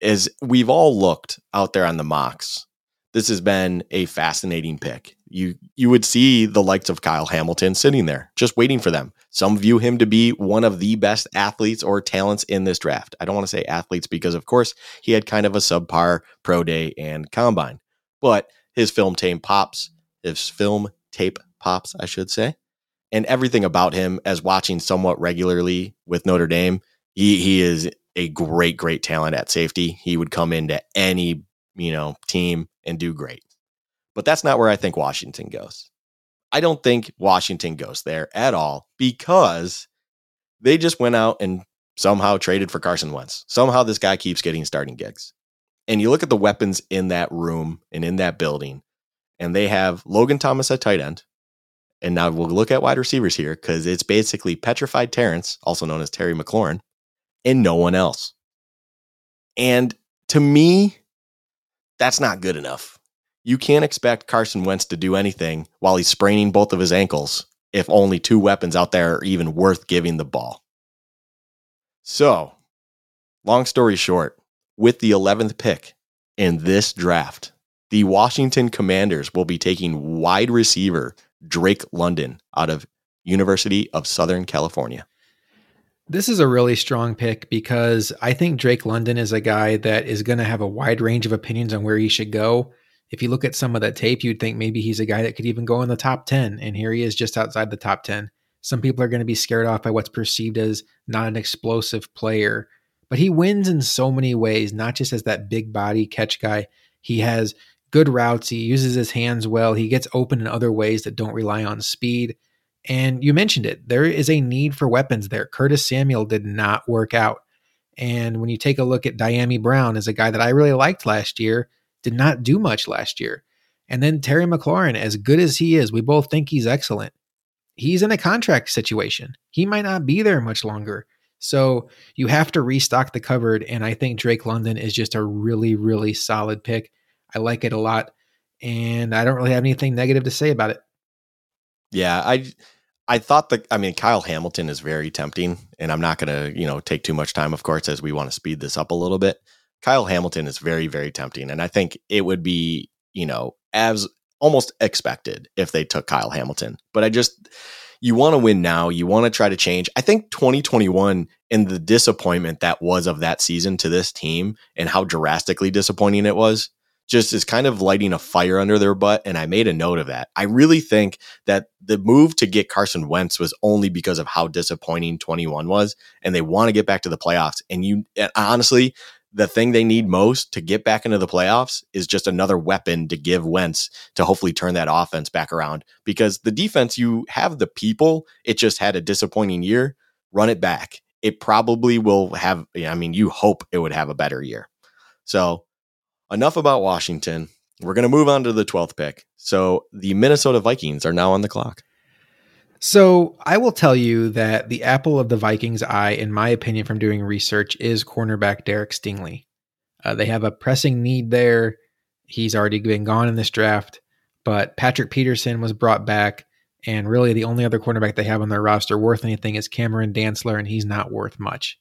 As we've all looked out there on the mocks, this has been a fascinating pick. You you would see the likes of Kyle Hamilton sitting there, just waiting for them. Some view him to be one of the best athletes or talents in this draft. I don't want to say athletes because, of course, he had kind of a subpar pro day and combine, but his film tape pops, his film tape pops, I should say, and everything about him as watching somewhat regularly with Notre Dame, he he is a great, great talent at safety. He would come into any you know team and do great. But that's not where I think Washington goes. I don't think Washington goes there at all because they just went out and somehow traded for Carson Wentz. Somehow this guy keeps getting starting gigs. And you look at the weapons in that room and in that building, and they have Logan Thomas at tight end. And now we'll look at wide receivers here because it's basically petrified Terrence, also known as Terry McLaurin, and no one else. And to me, that's not good enough. You can't expect Carson Wentz to do anything while he's spraining both of his ankles if only two weapons out there are even worth giving the ball. So, long story short, with the 11th pick in this draft, the Washington Commanders will be taking wide receiver Drake London out of University of Southern California. This is a really strong pick because I think Drake London is a guy that is going to have a wide range of opinions on where he should go. If you look at some of that tape, you'd think maybe he's a guy that could even go in the top 10, and here he is just outside the top 10. Some people are going to be scared off by what's perceived as not an explosive player, but he wins in so many ways, not just as that big body catch guy. He has good routes, he uses his hands well, he gets open in other ways that don't rely on speed. And you mentioned it. There is a need for weapons there. Curtis Samuel did not work out. And when you take a look at Dyami Brown as a guy that I really liked last year, did not do much last year. And then Terry McLaurin, as good as he is, we both think he's excellent. He's in a contract situation. He might not be there much longer. So you have to restock the cupboard. And I think Drake London is just a really, really solid pick. I like it a lot. And I don't really have anything negative to say about it. Yeah, I I thought that I mean Kyle Hamilton is very tempting, and I'm not gonna, you know, take too much time, of course, as we want to speed this up a little bit. Kyle Hamilton is very, very tempting. And I think it would be, you know, as almost expected if they took Kyle Hamilton. But I just you want to win now. You want to try to change. I think 2021 and the disappointment that was of that season to this team and how drastically disappointing it was just is kind of lighting a fire under their butt. And I made a note of that. I really think that the move to get Carson Wentz was only because of how disappointing 21 was. And they want to get back to the playoffs. And you, and honestly, the thing they need most to get back into the playoffs is just another weapon to give Wentz to hopefully turn that offense back around. Because the defense, you have the people, it just had a disappointing year. Run it back. It probably will have, I mean, you hope it would have a better year. So enough about Washington. We're going to move on to the 12th pick. So the Minnesota Vikings are now on the clock. So I will tell you that the apple of the Vikings' eye, in my opinion, from doing research, is cornerback Derek Stingley. Uh, they have a pressing need there. He's already been gone in this draft, but Patrick Peterson was brought back, and really the only other cornerback they have on their roster worth anything is Cameron Dantzler, and he's not worth much.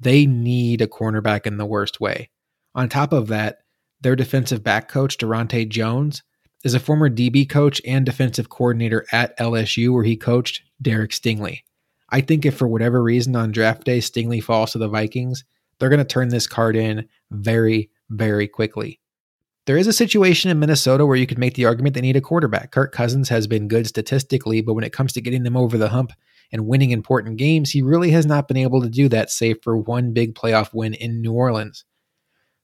They need a cornerback in the worst way. On top of that, their defensive back coach, Daronte Jones, is a former DB coach and defensive coordinator at LSU, where he coached Derek Stingley. I think if for whatever reason on draft day Stingley falls to the Vikings, they're going to turn this card in very, very quickly. There is a situation in Minnesota where you could make the argument they need a quarterback. Kirk Cousins has been good statistically, but when it comes to getting them over the hump and winning important games, he really has not been able to do that, save for one big playoff win in New Orleans.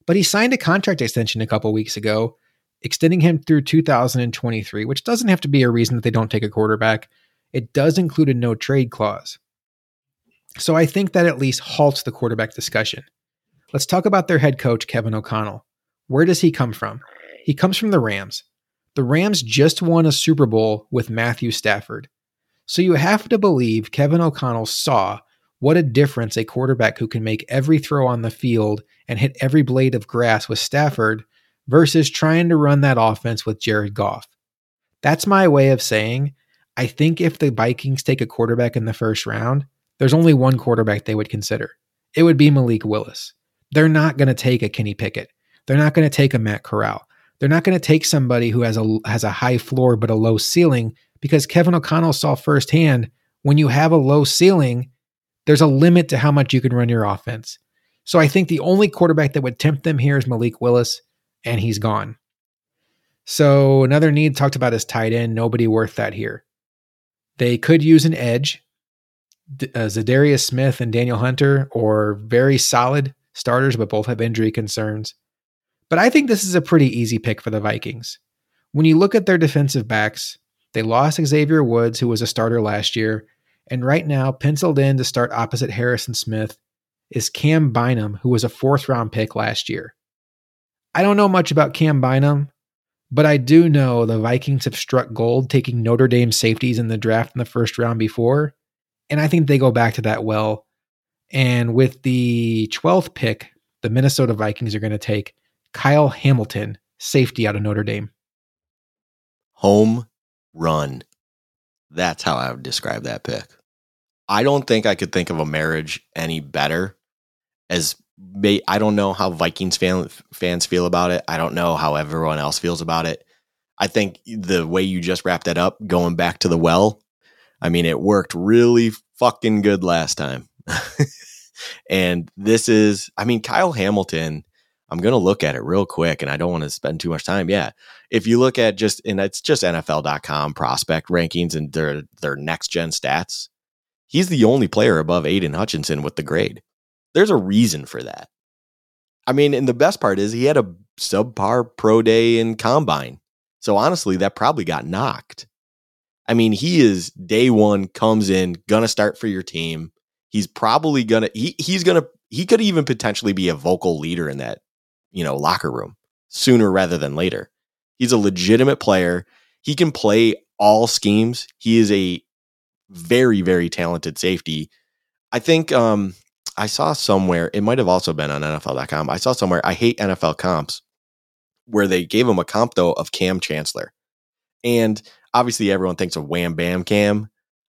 But he signed a contract extension a couple weeks ago, extending him through 2023, which doesn't have to be a reason that they don't take a quarterback. It does include a no trade clause. So I think that at least halts the quarterback discussion. Let's talk about their head coach, Kevin O'Connell. Where does he come from? He comes from the Rams. The Rams just won a Super Bowl with Matthew Stafford. So you have to believe Kevin O'Connell saw what a difference a quarterback who can make every throw on the field and hit every blade of grass with Stafford versus trying to run that offense with Jared Goff. That's my way of saying I think if the Vikings take a quarterback in the first round, there's only one quarterback they would consider. It would be Malik Willis. They're not going to take a Kenny Pickett. They're not going to take a Matt Corral. They're not going to take somebody who has a has a high floor but a low ceiling because Kevin O'Connell saw firsthand when you have a low ceiling, there's a limit to how much you can run your offense. So I think the only quarterback that would tempt them here is Malik Willis, and he's gone. So another need talked about is tight end. Nobody worth that here. They could use an edge. Uh, Za'Darius Smith and Danielle Hunter, or very solid starters, but both have injury concerns. But I think this is a pretty easy pick for the Vikings. When you look at their defensive backs, they lost Xavier Woods, who was a starter last year, and right now, penciled in to start opposite Harrison Smith is Cam Bynum, who was a fourth round pick last year. I don't know much about Cam Bynum, but I do know the Vikings have struck gold taking Notre Dame safeties in the draft in the first round before. And I think they go back to that well. And with the 12th pick, the Minnesota Vikings are going to take Kyle Hamilton, safety out of Notre Dame. Home run. That's how I would describe that pick. I don't think I could think of a marriage any better. As may, I don't know how Vikings fan, fans feel about it. I don't know how everyone else feels about it. I think the way you just wrapped that up, going back to the well, I mean, it worked really fucking good last time. and this is, I mean, Kyle Hamilton I'm going to look at it real quick and I don't want to spend too much time. Yeah. If you look at just, and it's just NFL.com prospect rankings and their, their next gen stats, he's the only player above Aidan Hutchinson with the grade. There's a reason for that. I mean, and the best part is he had a subpar pro day in combine. So honestly, that probably got knocked. I mean, he is day one, comes in, gonna start for your team. He's probably gonna he he's gonna he could even potentially be a vocal leader in that you know, locker room sooner rather than later. He's a legitimate player. He can play all schemes. He is a very, very talented safety. I think um, I saw somewhere, it might have also been on NFL.com. I saw somewhere, I hate NFL comps, where they gave him a comp though of Kam Chancellor. And obviously everyone thinks of Wham Bam Cam.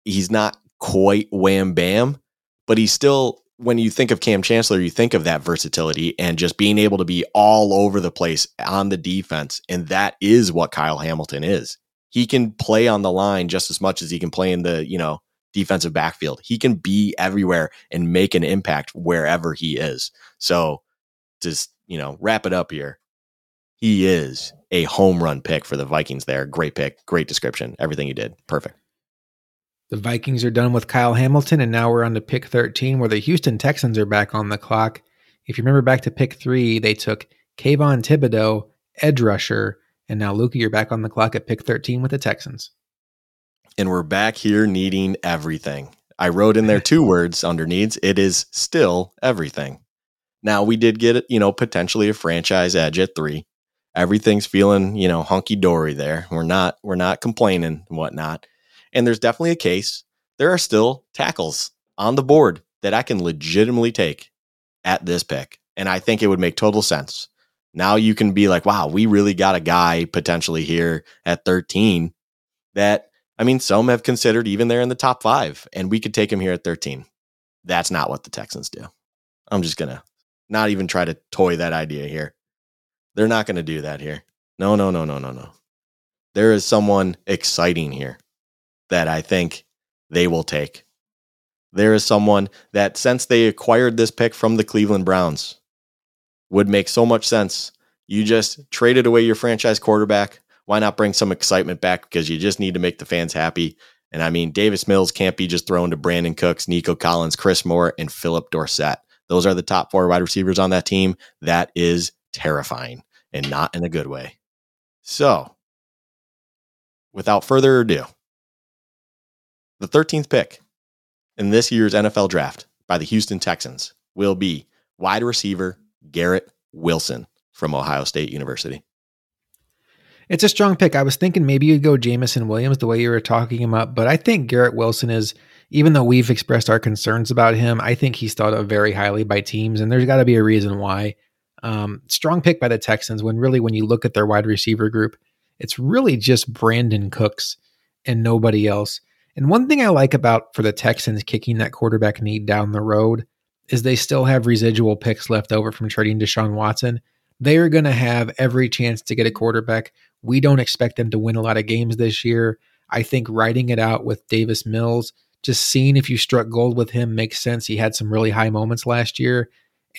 He's not quite Wham Bam, but he's still when you think of Kam Chancellor, you think of that versatility and just being able to be all over the place on the defense. And that is what Kyle Hamilton is. He can play on the line just as much as he can play in the, you know, defensive backfield. He can be everywhere and make an impact wherever he is. So just, you know, wrap it up here. He is a home run pick for the Vikings there. Great pick, great description. Everything you did. Perfect. The Vikings are done with Kyle Hamilton, and now we're on to pick 13, where the Houston Texans are back on the clock. If you remember back to pick three, they took Kayvon Thibodeaux, edge rusher, and now Luka, you're back on the clock at pick 13 with the Texans. And we're back here needing everything. I wrote in there two words under needs. It is still everything. Now we did get, you know, potentially a franchise edge at three. Everything's feeling, you know, hunky dory there. We're not, we're not complaining and whatnot. And there's definitely a case. There are still tackles on the board that I can legitimately take at this pick. And I think it would make total sense. Now you can be like, wow, we really got a guy potentially here at 13 that, I mean, some have considered even there in the top five, and we could take him here at 13. That's not what the Texans do. I'm just going to not even try to toy that idea here. They're not going to do that here. No, no, no, no, no, no. There is someone exciting here that I think they will take. There is someone that, since they acquired this pick from the Cleveland Browns, would make so much sense. You just traded away your franchise quarterback. Why not bring some excitement back? Because you just need to make the fans happy. And I mean, Davis Mills can't be just thrown to Brandin Cooks, Nico Collins, Chris Moore, and Phillip Dorsett. Those are the top four wide receivers on that team. That is terrifying and not in a good way. So, without further ado, the 13th pick in this year's NFL draft by the Houston Texans will be wide receiver Garrett Wilson from Ohio State University. It's a strong pick. I was thinking maybe you'd go Jameson Williams the way you were talking him up, but I think Garrett Wilson is, even though we've expressed our concerns about him, I think he's thought of very highly by teams, and there's got to be a reason why. Um, strong pick by the Texans when really, when you look at their wide receiver group, it's really just Brandin Cooks and nobody else. And one thing I like about for the Texans kicking that quarterback need down the road is they still have residual picks left over from trading Deshaun Watson. They are going to have every chance to get a quarterback. We don't expect them to win a lot of games this year. I think writing it out with Davis Mills, just seeing if you struck gold with him makes sense. He had some really high moments last year.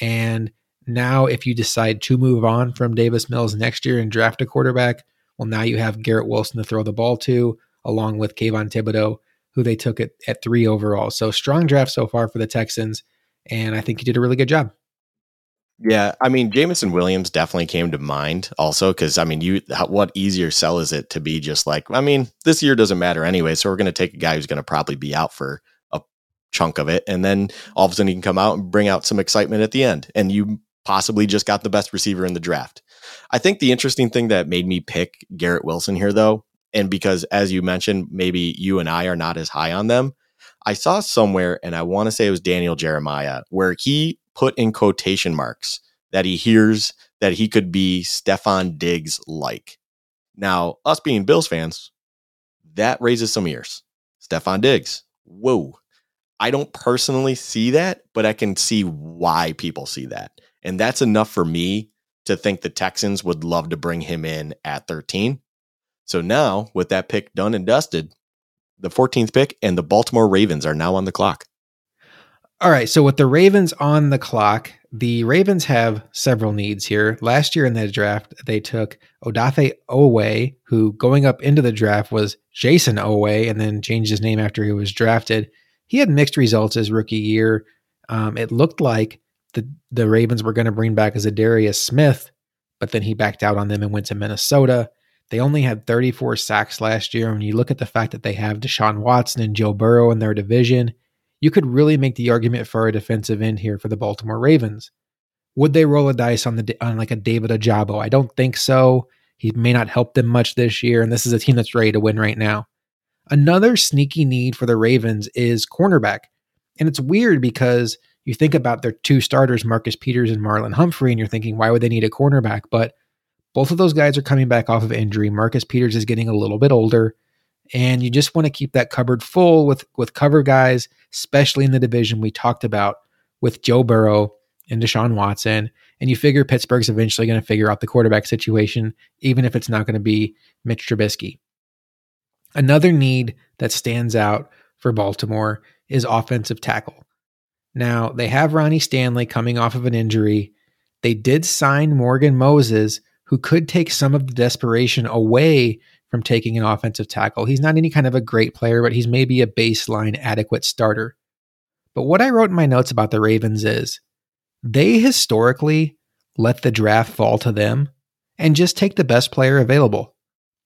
And now, if you decide to move on from Davis Mills next year and draft a quarterback, well, now you have Garrett Wilson to throw the ball to, along with Kayvon Thibodeaux who they took at, at three overall. So strong draft so far for the Texans. And I think he did a really good job. Yeah, I mean, Jameson Williams definitely came to mind also because I mean, you what easier sell is it to be just like, I mean, this year doesn't matter anyway, so we're going to take a guy who's going to probably be out for a chunk of it, and then all of a sudden he can come out and bring out some excitement at the end, and you possibly just got the best receiver in the draft. I think the interesting thing that made me pick Garrett Wilson here, though, and because as you mentioned, maybe you and I are not as high on them. I saw somewhere, and I want to say it was Daniel Jeremiah, where he put in quotation marks that he hears that he could be Stefon Diggs like. Now, us being Bills fans, that raises some ears. Stefon Diggs, whoa. I don't personally see that, but I can see why people see that. And that's enough for me to think the Texans would love to bring him in at 13. So now, with that pick done and dusted, the 14th pick and the Baltimore Ravens are now on the clock. All right. So, with the Ravens on the clock, the Ravens have several needs here. Last year in the draft, they took Odafe Oweh, who going up into the draft was Jayson Oweh, and then changed his name after he was drafted. He had mixed results his rookie year. Um, it looked like the, the Ravens were going to bring back Za'Darius Smith, but then he backed out on them and went to Minnesota. They only had 34 sacks last year. When you look at the fact that they have Deshaun Watson and Joe Burrow in their division, you could really make the argument for a defensive end here for the Baltimore Ravens. Would they roll a dice on the on like a David Ojabo? I don't think so. He may not help them much this year, and this is a team that's ready to win right now. Another sneaky need for the Ravens is cornerback. And it's weird because you think about their two starters, Marcus Peters and Marlon Humphrey, and you're thinking, why would they need a cornerback? But both of those guys are coming back off of injury. Marcus Peters is getting a little bit older, and you just want to keep that cupboard full with with cover guys, especially in the division we talked about with Joe Burrow and Deshaun Watson. And you figure Pittsburgh's eventually going to figure out the quarterback situation, even if it's not going to be Mitch Trubisky. Another need that stands out for Baltimore is offensive tackle. Now, they have Ronnie Stanley coming off of an injury. They did sign Morgan Moses, who could take some of the desperation away from taking an offensive tackle. He's not any kind of a great player, but he's maybe a baseline adequate starter. But what I wrote in my notes about the Ravens is they historically let the draft fall to them and just take the best player available.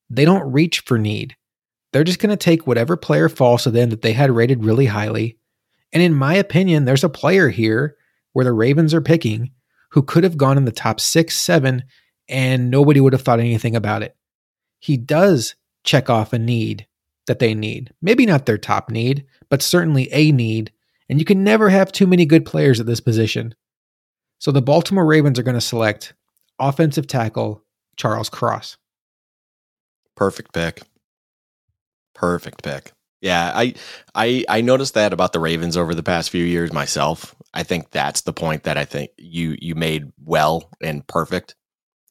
They don't reach for need. They're just going to take whatever player falls to them that they had rated really highly. And in my opinion, there's a player here where the Ravens are picking who could have gone in the top six, seven, and nobody would have thought anything about it. He does check off a need that they need. Maybe not their top need, but certainly a need. And you can never have too many good players at this position. So the Baltimore Ravens are going to select offensive tackle Charles Cross. Perfect pick. Perfect pick. Yeah, I I I noticed that about the Ravens over the past few years myself. I think that's the point that I think you you made well and perfect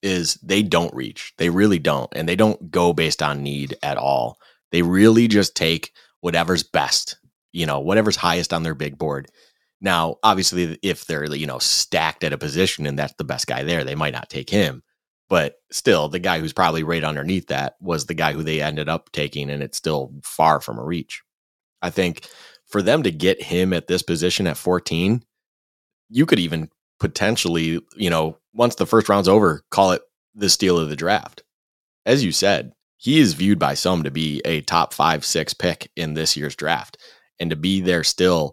is they don't reach. They really don't. And they don't go based on need at all. They really just take whatever's best, you know, whatever's highest on their big board. Now, obviously, if they're, you know, stacked at a position and that's the best guy there, they might not take him. But still, the guy who's probably right underneath that was the guy who they ended up taking, and it's still far from a reach. I think for them to get him at this position at 14 you could even potentially, you know, once the first round's over, call it the steal of the draft. As you said, he is viewed by some to be a top five, six pick in this year's draft. And to be there still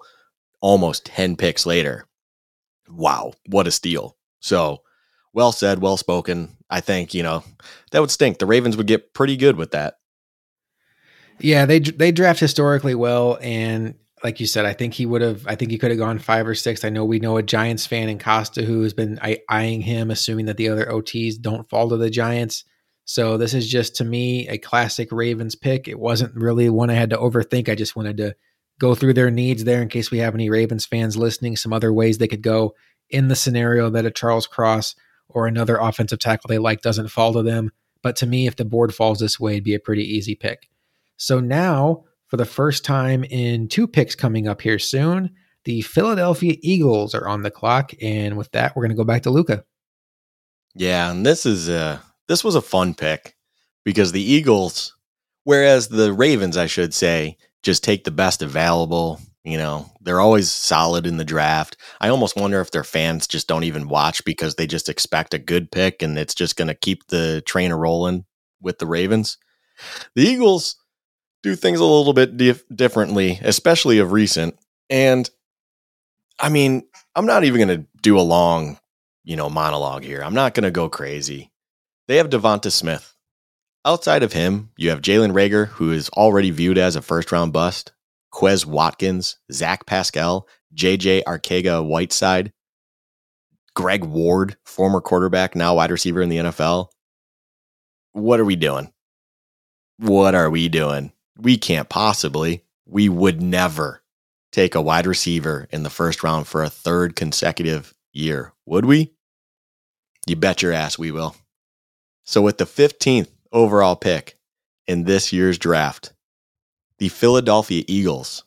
almost 10 picks later, wow, what a steal. So well said, well spoken. I think, you know, that would stink. The Ravens would get pretty good with that. Yeah, they they draft historically well, and like you said, I think he would have. I think he could have gone five or six. I know we know a Giants fan in Costa who has been eyeing him, assuming that the other OTs don't fall to the Giants. So this is just to me a classic Ravens pick. It wasn't really one I had to overthink. I just wanted to go through their needs there in case we have any Ravens fans listening. Some other ways they could go in the scenario that a Charles Cross or another offensive tackle they like doesn't fall to them. But to me, if the board falls this way, it'd be a pretty easy pick. So now, for the first time in two picks coming up here soon, the Philadelphia Eagles are on the clock. And with that, we're going to go back to Luka. Yeah, and this is a this was a fun pick because the Eagles, whereas the Ravens, I should say, just take the best available. You know, they're always solid in the draft. I almost wonder if their fans just don't even watch because they just expect a good pick and it's just going to keep the train rolling with the Ravens. The Eagles, do things a little bit dif- differently, especially of recent. And I mean, I'm not even going to do a long, you know, monologue here. I'm not going to go crazy. They have DeVonta Smith. Outside of him, you have Jalen Reagor, who is already viewed as a first round bust, Quez Watkins, Zach Pascal, JJ Arcega Whiteside, Greg Ward, former quarterback, now wide receiver in the NFL. What are we doing? What are we doing? We can't possibly, we would never take a wide receiver in the first round for a third consecutive year, would we? You bet your ass we will. So, with the 15th overall pick in this year's draft, the Philadelphia Eagles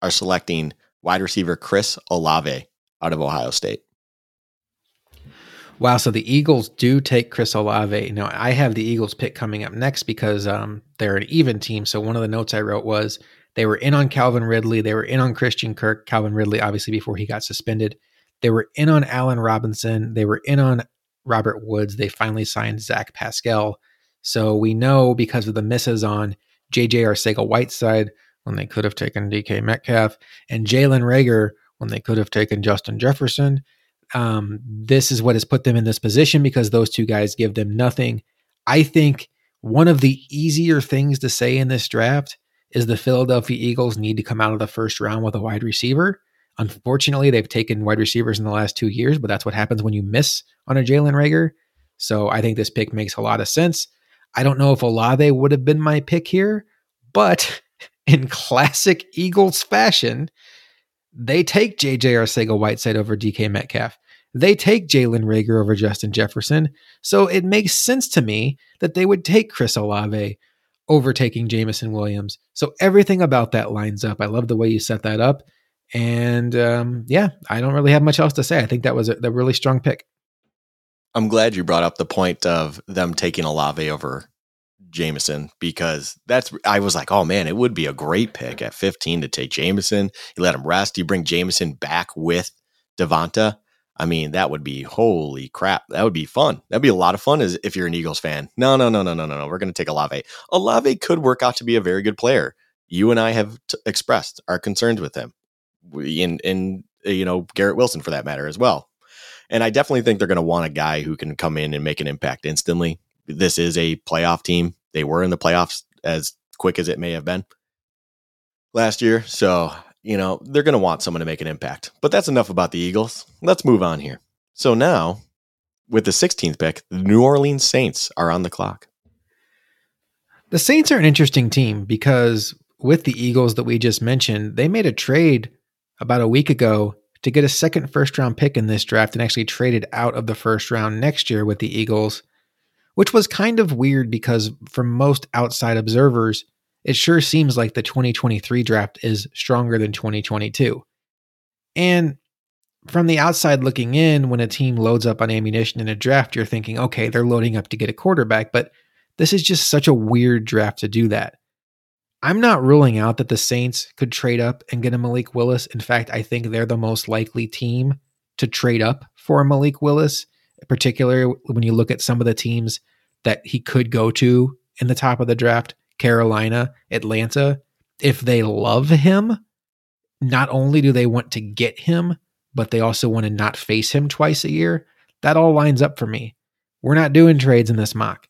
are selecting wide receiver Chris Olave out of Ohio State. Wow, so the Eagles do take Chris Olave. Now I have the Eagles pick coming up next because um, they're an even team. So one of the notes I wrote was they were in on Calvin Ridley, they were in on Christian Kirk, Calvin Ridley obviously before he got suspended. They were in on Allen Robinson, they were in on Robert Woods. They finally signed Zach Pascal. So we know because of the misses on JJ Arcega Whiteside when they could have taken DK Metcalf and Jalen Reagor when they could have taken Justin Jefferson um, this is what has put them in this position because those two guys give them nothing. I think one of the easier things to say in this draft is the Philadelphia Eagles need to come out of the first round with a wide receiver. Unfortunately, they've taken wide receivers in the last two years, but that's what happens when you miss on a Jalen Reagor. So I think this pick makes a lot of sense. I don't know if Olave would have been my pick here, but in classic Eagles fashion, they take JJ Arcega Whiteside over DK Metcalf. They take Jalen Reagor over Justin Jefferson. So it makes sense to me that they would take Chris Olave overtaking Jameson Williams. So everything about that lines up. I love the way you set that up. And um, yeah, I don't really have much else to say. I think that was a, a really strong pick. I'm glad you brought up the point of them taking Olave over Jameson because that's I was like, oh man, it would be a great pick at 15 to take Jameson. You let him rest. You bring Jameson back with DeVonta. I mean, that would be holy crap. That would be fun. That'd be a lot of fun as if you're an Eagles fan. No, no, no, no, no, no, no. We're going to take Olave. Olave could work out to be a very good player. You and I have t- expressed our concerns with him, we, and and uh, you know Garrett Wilson for that matter as well. And I definitely think they're going to want a guy who can come in and make an impact instantly. This is a playoff team. They were in the playoffs as quick as it may have been last year. So, you know, they're going to want someone to make an impact. But that's enough about the Eagles. Let's move on here. So now, with the 16th pick, the New Orleans Saints are on the clock. The Saints are an interesting team because with the Eagles that we just mentioned, they made a trade about a week ago to get a second first round pick in this draft and actually traded out of the first round next year with the Eagles which was kind of weird because for most outside observers, it sure seems like the 2023 draft is stronger than 2022. And from the outside looking in, when a team loads up on ammunition in a draft, you're thinking, okay, they're loading up to get a quarterback, but this is just such a weird draft to do that. I'm not ruling out that the Saints could trade up and get a Malik Willis. In fact, I think they're the most likely team to trade up for Malik Willis, particularly when you look at some of the teams that he could go to in the top of the draft Carolina, Atlanta. If they love him, not only do they want to get him, but they also want to not face him twice a year. That all lines up for me. We're not doing trades in this mock.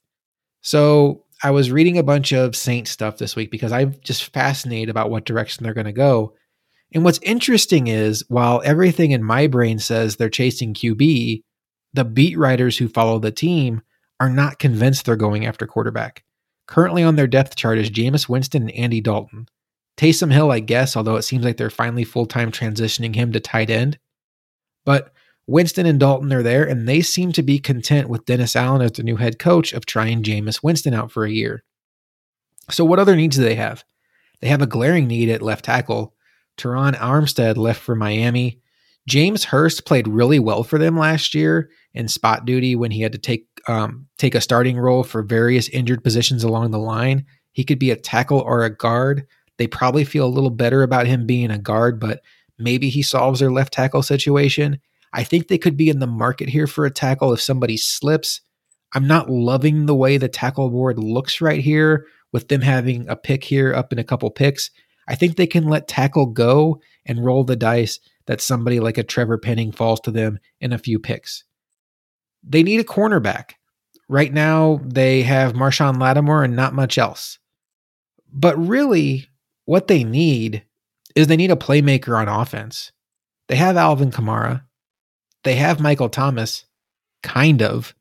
So I was reading a bunch of Saint stuff this week because I'm just fascinated about what direction they're going to go. And what's interesting is while everything in my brain says they're chasing QB, the beat writers who follow the team are not convinced they're going after quarterback. Currently on their depth chart is Jameis Winston and Andy Dalton. Taysom Hill, I guess, although it seems like they're finally full time transitioning him to tight end. But Winston and Dalton are there, and they seem to be content with Dennis Allen as the new head coach of trying Jameis Winston out for a year. So, what other needs do they have? They have a glaring need at left tackle. Terron Armstead left for Miami. James Hurst played really well for them last year in spot duty when he had to take um, take a starting role for various injured positions along the line. He could be a tackle or a guard. They probably feel a little better about him being a guard, but maybe he solves their left tackle situation. I think they could be in the market here for a tackle if somebody slips. I'm not loving the way the tackle board looks right here with them having a pick here up in a couple picks. I think they can let tackle go and roll the dice that somebody like a Trevor Penning falls to them in a few picks. They need a cornerback. Right now, they have Marshon Lattimore and not much else. But really, what they need is they need a playmaker on offense. They have Alvin Kamara. They have Michael Thomas, kind of.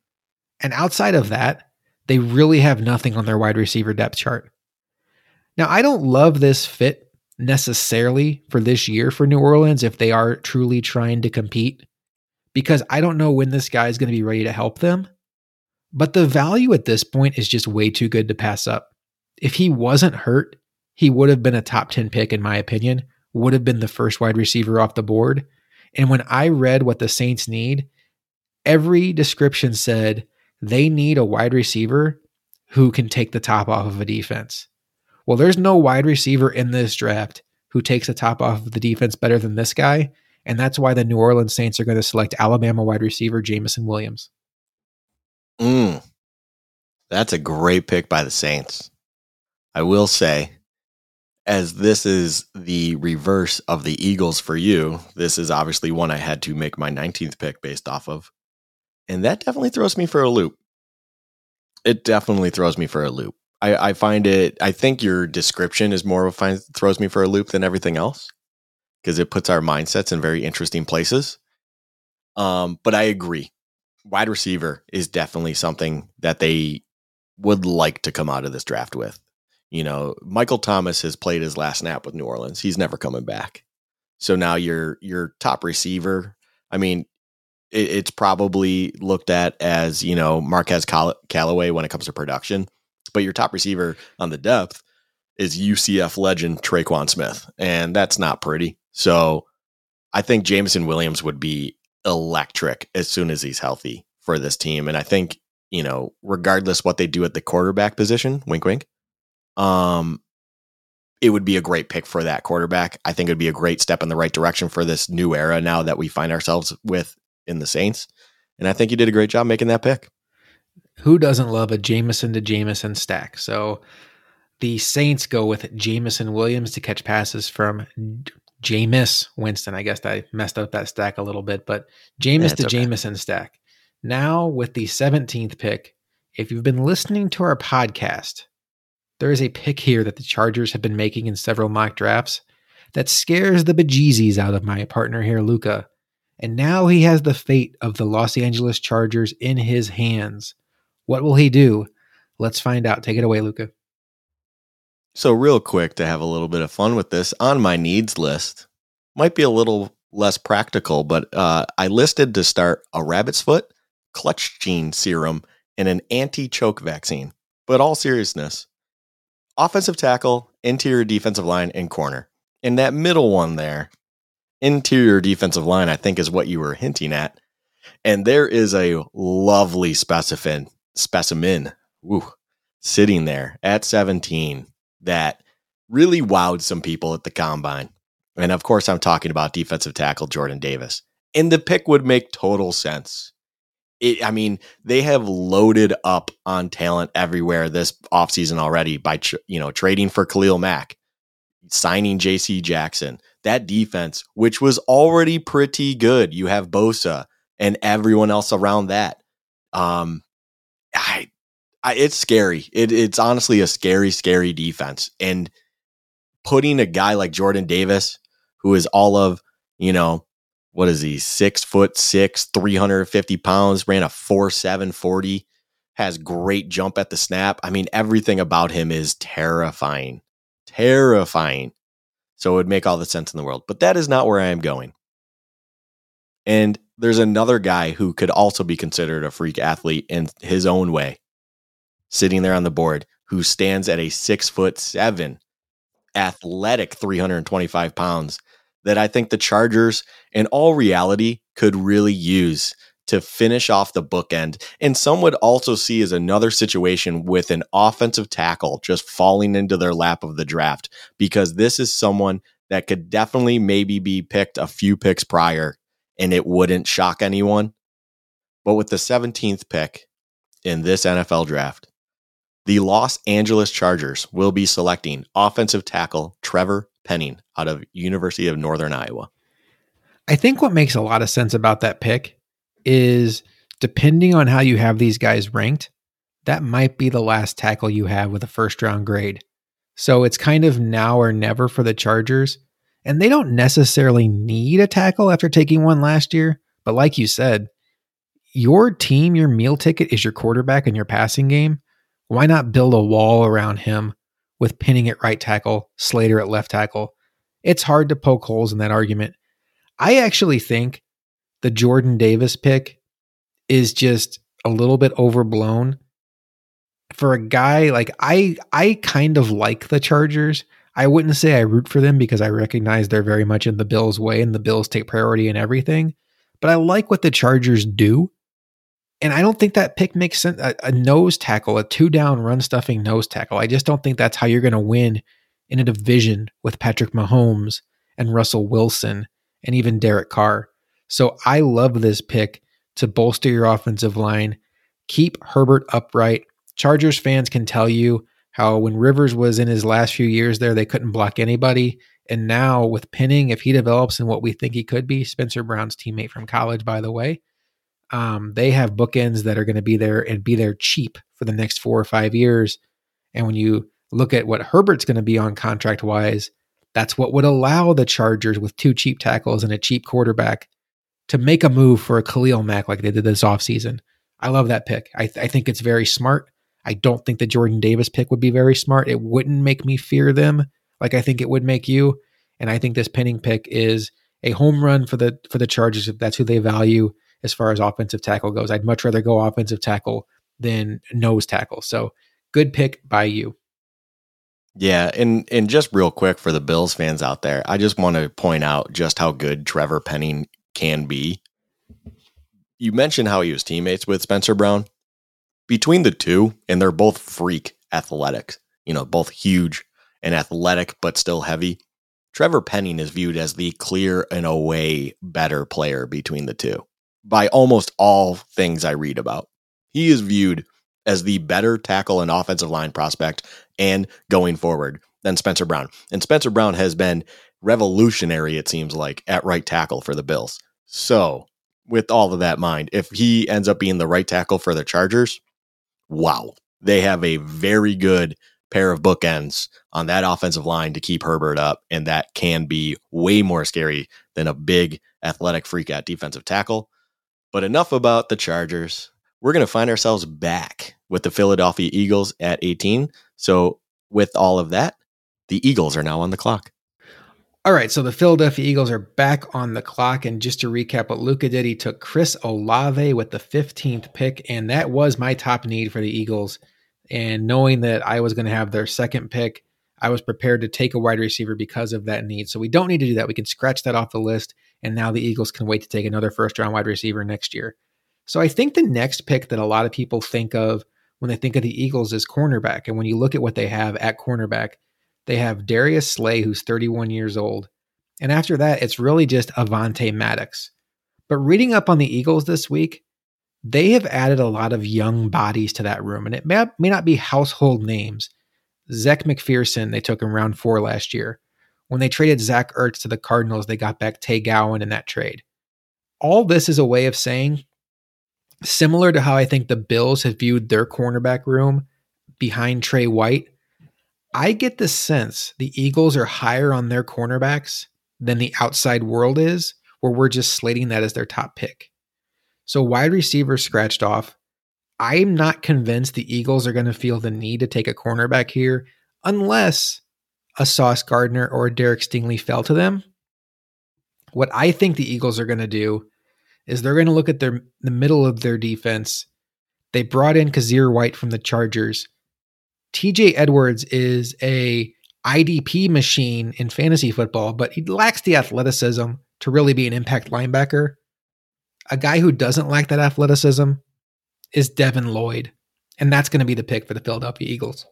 And outside of that, they really have nothing on their wide receiver depth chart. Now, I don't love this fit necessarily for this year for New Orleans if they are truly trying to compete, because I don't know when this guy is going to be ready to help them. But the value at this point is just way too good to pass up. If he wasn't hurt, he would have been a top 10 pick, in my opinion, would have been the first wide receiver off the board. And when I read what the Saints need, every description said they need a wide receiver who can take the top off of a defense. Well, there's no wide receiver in this draft who takes the top off of the defense better than this guy. And that's why the New Orleans Saints are going to select Alabama wide receiver Jameson Williams. Mm, that's a great pick by the Saints. I will say, as this is the reverse of the Eagles for you, this is obviously one I had to make my 19th pick based off of. And that definitely throws me for a loop. It definitely throws me for a loop. I, I find it, I think your description is more of a find, throws me for a loop than everything else because it puts our mindsets in very interesting places. Um, but I agree wide receiver is definitely something that they would like to come out of this draft with. You know, Michael Thomas has played his last snap with New Orleans. He's never coming back. So now your your top receiver, I mean, it, it's probably looked at as, you know, Marquez Call- Callaway when it comes to production, but your top receiver on the depth is UCF legend Tre'Quan Smith, and that's not pretty. So I think Jameson Williams would be electric as soon as he's healthy for this team. And I think, you know, regardless what they do at the quarterback position, wink wink, um, it would be a great pick for that quarterback. I think it would be a great step in the right direction for this new era now that we find ourselves with in the Saints. And I think you did a great job making that pick. Who doesn't love a Jamison to Jamison stack? So the Saints go with Jameson Williams to catch passes from Jameis Winston. I guess I messed up that stack a little bit, but Jameis yeah, to okay. Jameson stack. Now, with the 17th pick, if you've been listening to our podcast, there is a pick here that the Chargers have been making in several mock drafts that scares the bejeezies out of my partner here, Luka. And now he has the fate of the Los Angeles Chargers in his hands. What will he do? Let's find out. Take it away, Luka. So, real quick to have a little bit of fun with this, on my needs list, might be a little less practical, but uh, I listed to start a rabbit's foot, clutch gene serum, and an anti choke vaccine. But all seriousness, offensive tackle, interior defensive line, and corner. And that middle one there, interior defensive line, I think is what you were hinting at. And there is a lovely specimen, specimen, woo, sitting there at 17 that really wowed some people at the combine. And of course, I'm talking about defensive tackle Jordan Davis. And the pick would make total sense. It, I mean, they have loaded up on talent everywhere this offseason already by, you know, trading for Khalil Mack, signing JC Jackson. That defense, which was already pretty good. You have Bosa and everyone else around that. Um, I, I it's scary. It, it's honestly a scary, scary defense. And putting a guy like Jordan Davis, who is all of, you know, what is he, six foot six, 350 pounds, ran a 4 7 40, has great jump at the snap. I mean, everything about him is terrifying. Terrifying. So it would make all the sense in the world. But that is not where I am going. And there's another guy who could also be considered a freak athlete in his own way, sitting there on the board, who stands at a six foot seven, athletic 325 pounds that I think the Chargers, in all reality, could really use to finish off the bookend. And some would also see as another situation with an offensive tackle just falling into their lap of the draft, because this is someone that could definitely maybe be picked a few picks prior and it wouldn't shock anyone. But with the 17th pick in this NFL draft, the Los Angeles Chargers will be selecting offensive tackle Trevor Penning out of University of Northern Iowa. I think what makes a lot of sense about that pick is depending on how you have these guys ranked, that might be the last tackle you have with a first round grade. So it's kind of now or never for the Chargers. And they don't necessarily need a tackle after taking one last year. But like you said, your team, your meal ticket is your quarterback and your passing game. Why not build a wall around him with Penning at right tackle, Slater at left tackle? It's hard to poke holes in that argument. I actually think the Jordan Davis pick is just a little bit overblown for a guy like I I kind of like the Chargers. I wouldn't say I root for them because I recognize they're very much in the Bills way and the Bills take priority in everything. But I like what the Chargers do. And I don't think that pick makes sense. A, a nose tackle, a two down run stuffing nose tackle. I just don't think that's how you're going to win in a division with Patrick Mahomes and Russell Wilson and even Derek Carr. So I love this pick to bolster your offensive line, keep Herbert upright. Chargers fans can tell you how when Rivers was in his last few years there, they couldn't block anybody. And now with Penning, if he develops in what we think he could be, Spencer Brown's teammate from college, by the way, um, they have bookends that are going to be there and be there cheap for the next four or five years. And when you look at what Herbert's going to be on contract wise, that's what would allow the Chargers with two cheap tackles and a cheap quarterback to make a move for a Khalil Mack like they did this offseason. I love that pick. I, th- I think it's very smart. I don't think the Jordan Davis pick would be very smart. It wouldn't make me fear them like I think it would make you. And I think this Penning pick is a home run for the for the Chargers if that's who they value as far as offensive tackle goes. I'd much rather go offensive tackle than nose tackle. So good pick by you. Yeah, and and just real quick for the Bills fans out there, I just want to point out just how good Trevor Penning can be. You mentioned how he was teammates with Spencer Brown. Between the two, and they're both freak athletics, you know, both huge and athletic, but still heavy. Trevor Penning is viewed as the clear and away better player between the two by almost all things I read about. He is viewed as the better tackle and offensive line prospect and going forward than Spencer Brown. And Spencer Brown has been revolutionary, it seems like, at right tackle for the Bills. So, with all of that mind, if he ends up being the right tackle for the Chargers, wow, they have a very good pair of bookends on that offensive line to keep Herbert up. And that can be way more scary than a big athletic freak at defensive tackle. But enough about the Chargers. We're going to find ourselves back with the Philadelphia Eagles at 18. So, with all of that, the Eagles are now on the clock. All right, so the Philadelphia Eagles are back on the clock. And just to recap what Luka did, he took Chris Olave with the 15th pick, and that was my top need for the Eagles. And knowing that I was going to have their second pick, I was prepared to take a wide receiver because of that need. So we don't need to do that. We can scratch that off the list. And now the Eagles can wait to take another first round wide receiver next year. So I think the next pick that a lot of people think of when they think of the Eagles is cornerback. And when you look at what they have at cornerback, they have Darius Slay, who's 31 years old. And after that, it's really just Avonte Maddox. But reading up on the Eagles this week, they have added a lot of young bodies to that room, and it may, may not be household names. Zech McPherson, they took in round four last year. When they traded Zach Ertz to the Cardinals, they got back Tay Gowan in that trade. All this is a way of saying, similar to how I think the Bills have viewed their cornerback room behind Tre White, I get the sense the Eagles are higher on their cornerbacks than the outside world is, where we're just slating that as their top pick. So, wide receiver scratched off. I'm not convinced the Eagles are going to feel the need to take a cornerback here unless a Sauce Gardner or a Derek Stingley fell to them. What I think the Eagles are going to do is they're going to look at their the middle of their defense. They brought in Kyzir White from the Chargers. TJ Edwards is a IDP machine in fantasy football, but he lacks the athleticism to really be an impact linebacker. A guy who doesn't lack that athleticism is Devin Lloyd, and that's going to be the pick for the Philadelphia Eagles.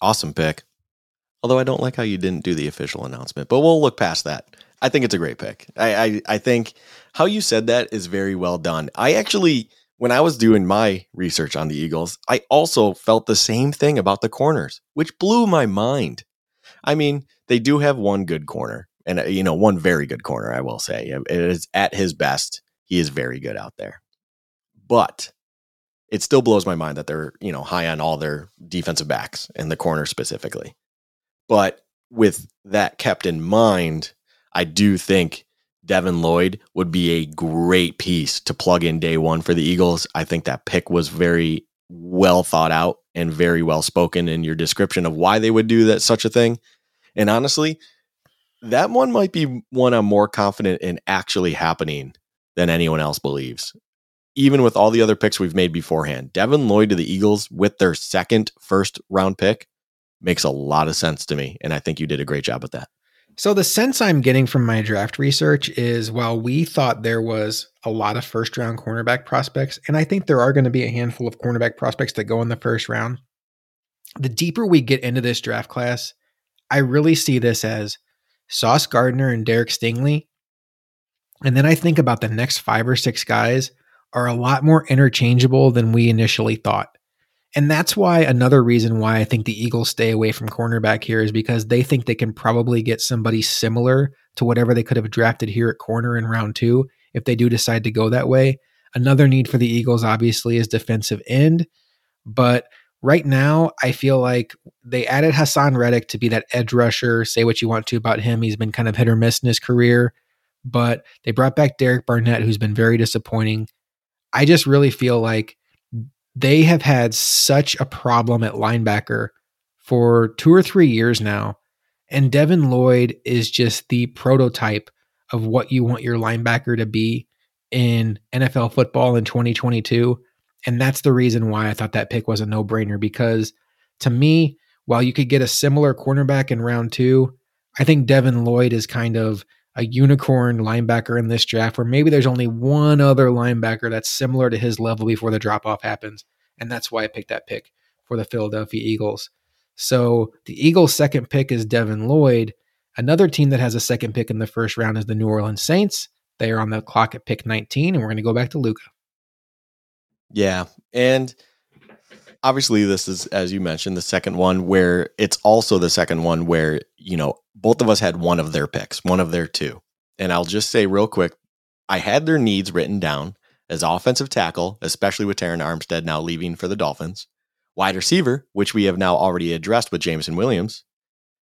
Awesome pick. Although I don't like how you didn't do the official announcement, but we'll look past that. I think it's a great pick. I, I, I think how you said that is very well done. I actually, when I was doing my research on the Eagles, I also felt the same thing about the corners, which blew my mind. I mean, they do have one good corner, and uh, you know, one very good corner. I will say it is at his best. He is very good out there, but it still blows my mind that they're you know high on all their defensive backs and the corner specifically. But with that kept in mind, I do think Devin Lloyd would be a great piece to plug in day one for the Eagles. I think that pick was very well thought out and very well spoken in your description of why they would do that such a thing. And honestly, that one might be one I'm more confident in actually happening than anyone else believes. Even with all the other picks we've made beforehand, Devin Lloyd to the Eagles with their second first round pick makes a lot of sense to me. And I think you did a great job with that. So, the sense I'm getting from my draft research is while we thought there was a lot of first round cornerback prospects, and I think there are going to be a handful of cornerback prospects that go in the first round, the deeper we get into this draft class, I really see this as Sauce Gardner and Derek Stingley. And then I think about the next five or six guys are a lot more interchangeable than we initially thought. And that's why another reason why I think the Eagles stay away from cornerback here is because they think they can probably get somebody similar to whatever they could have drafted here at corner in round two if they do decide to go that way. Another need for the Eagles, obviously, is defensive end. But right now, I feel like they added Haason Reddick to be that edge rusher. Say what you want to about him. He's been kind of hit or miss in his career. But they brought back Derek Barnett, who's been very disappointing. I just really feel like they have had such a problem at linebacker for two or three years now. And Devin Lloyd is just the prototype of what you want your linebacker to be in NFL football in 2022. And that's the reason why I thought that pick was a no brainer because to me, while you could get a similar cornerback in round two, I think Devin Lloyd is kind of a unicorn linebacker in this draft where maybe there's only one other linebacker that's similar to his level before the drop off happens. And that's why I picked that pick for the Philadelphia Eagles. So the Eagles' second pick is Devin Lloyd. Another team that has a second pick in the first round is the New Orleans Saints. They are on the clock at pick 19, and we're going to go back to Luka. Yeah. And obviously, this is, as you mentioned, the second one where it's also the second one where, you know, both of us had one of their picks, one of their two. And I'll just say real quick I had their needs written down as offensive tackle, especially with Terron Armstead now leaving for the Dolphins, wide receiver, which we have now already addressed with Jameson Williams,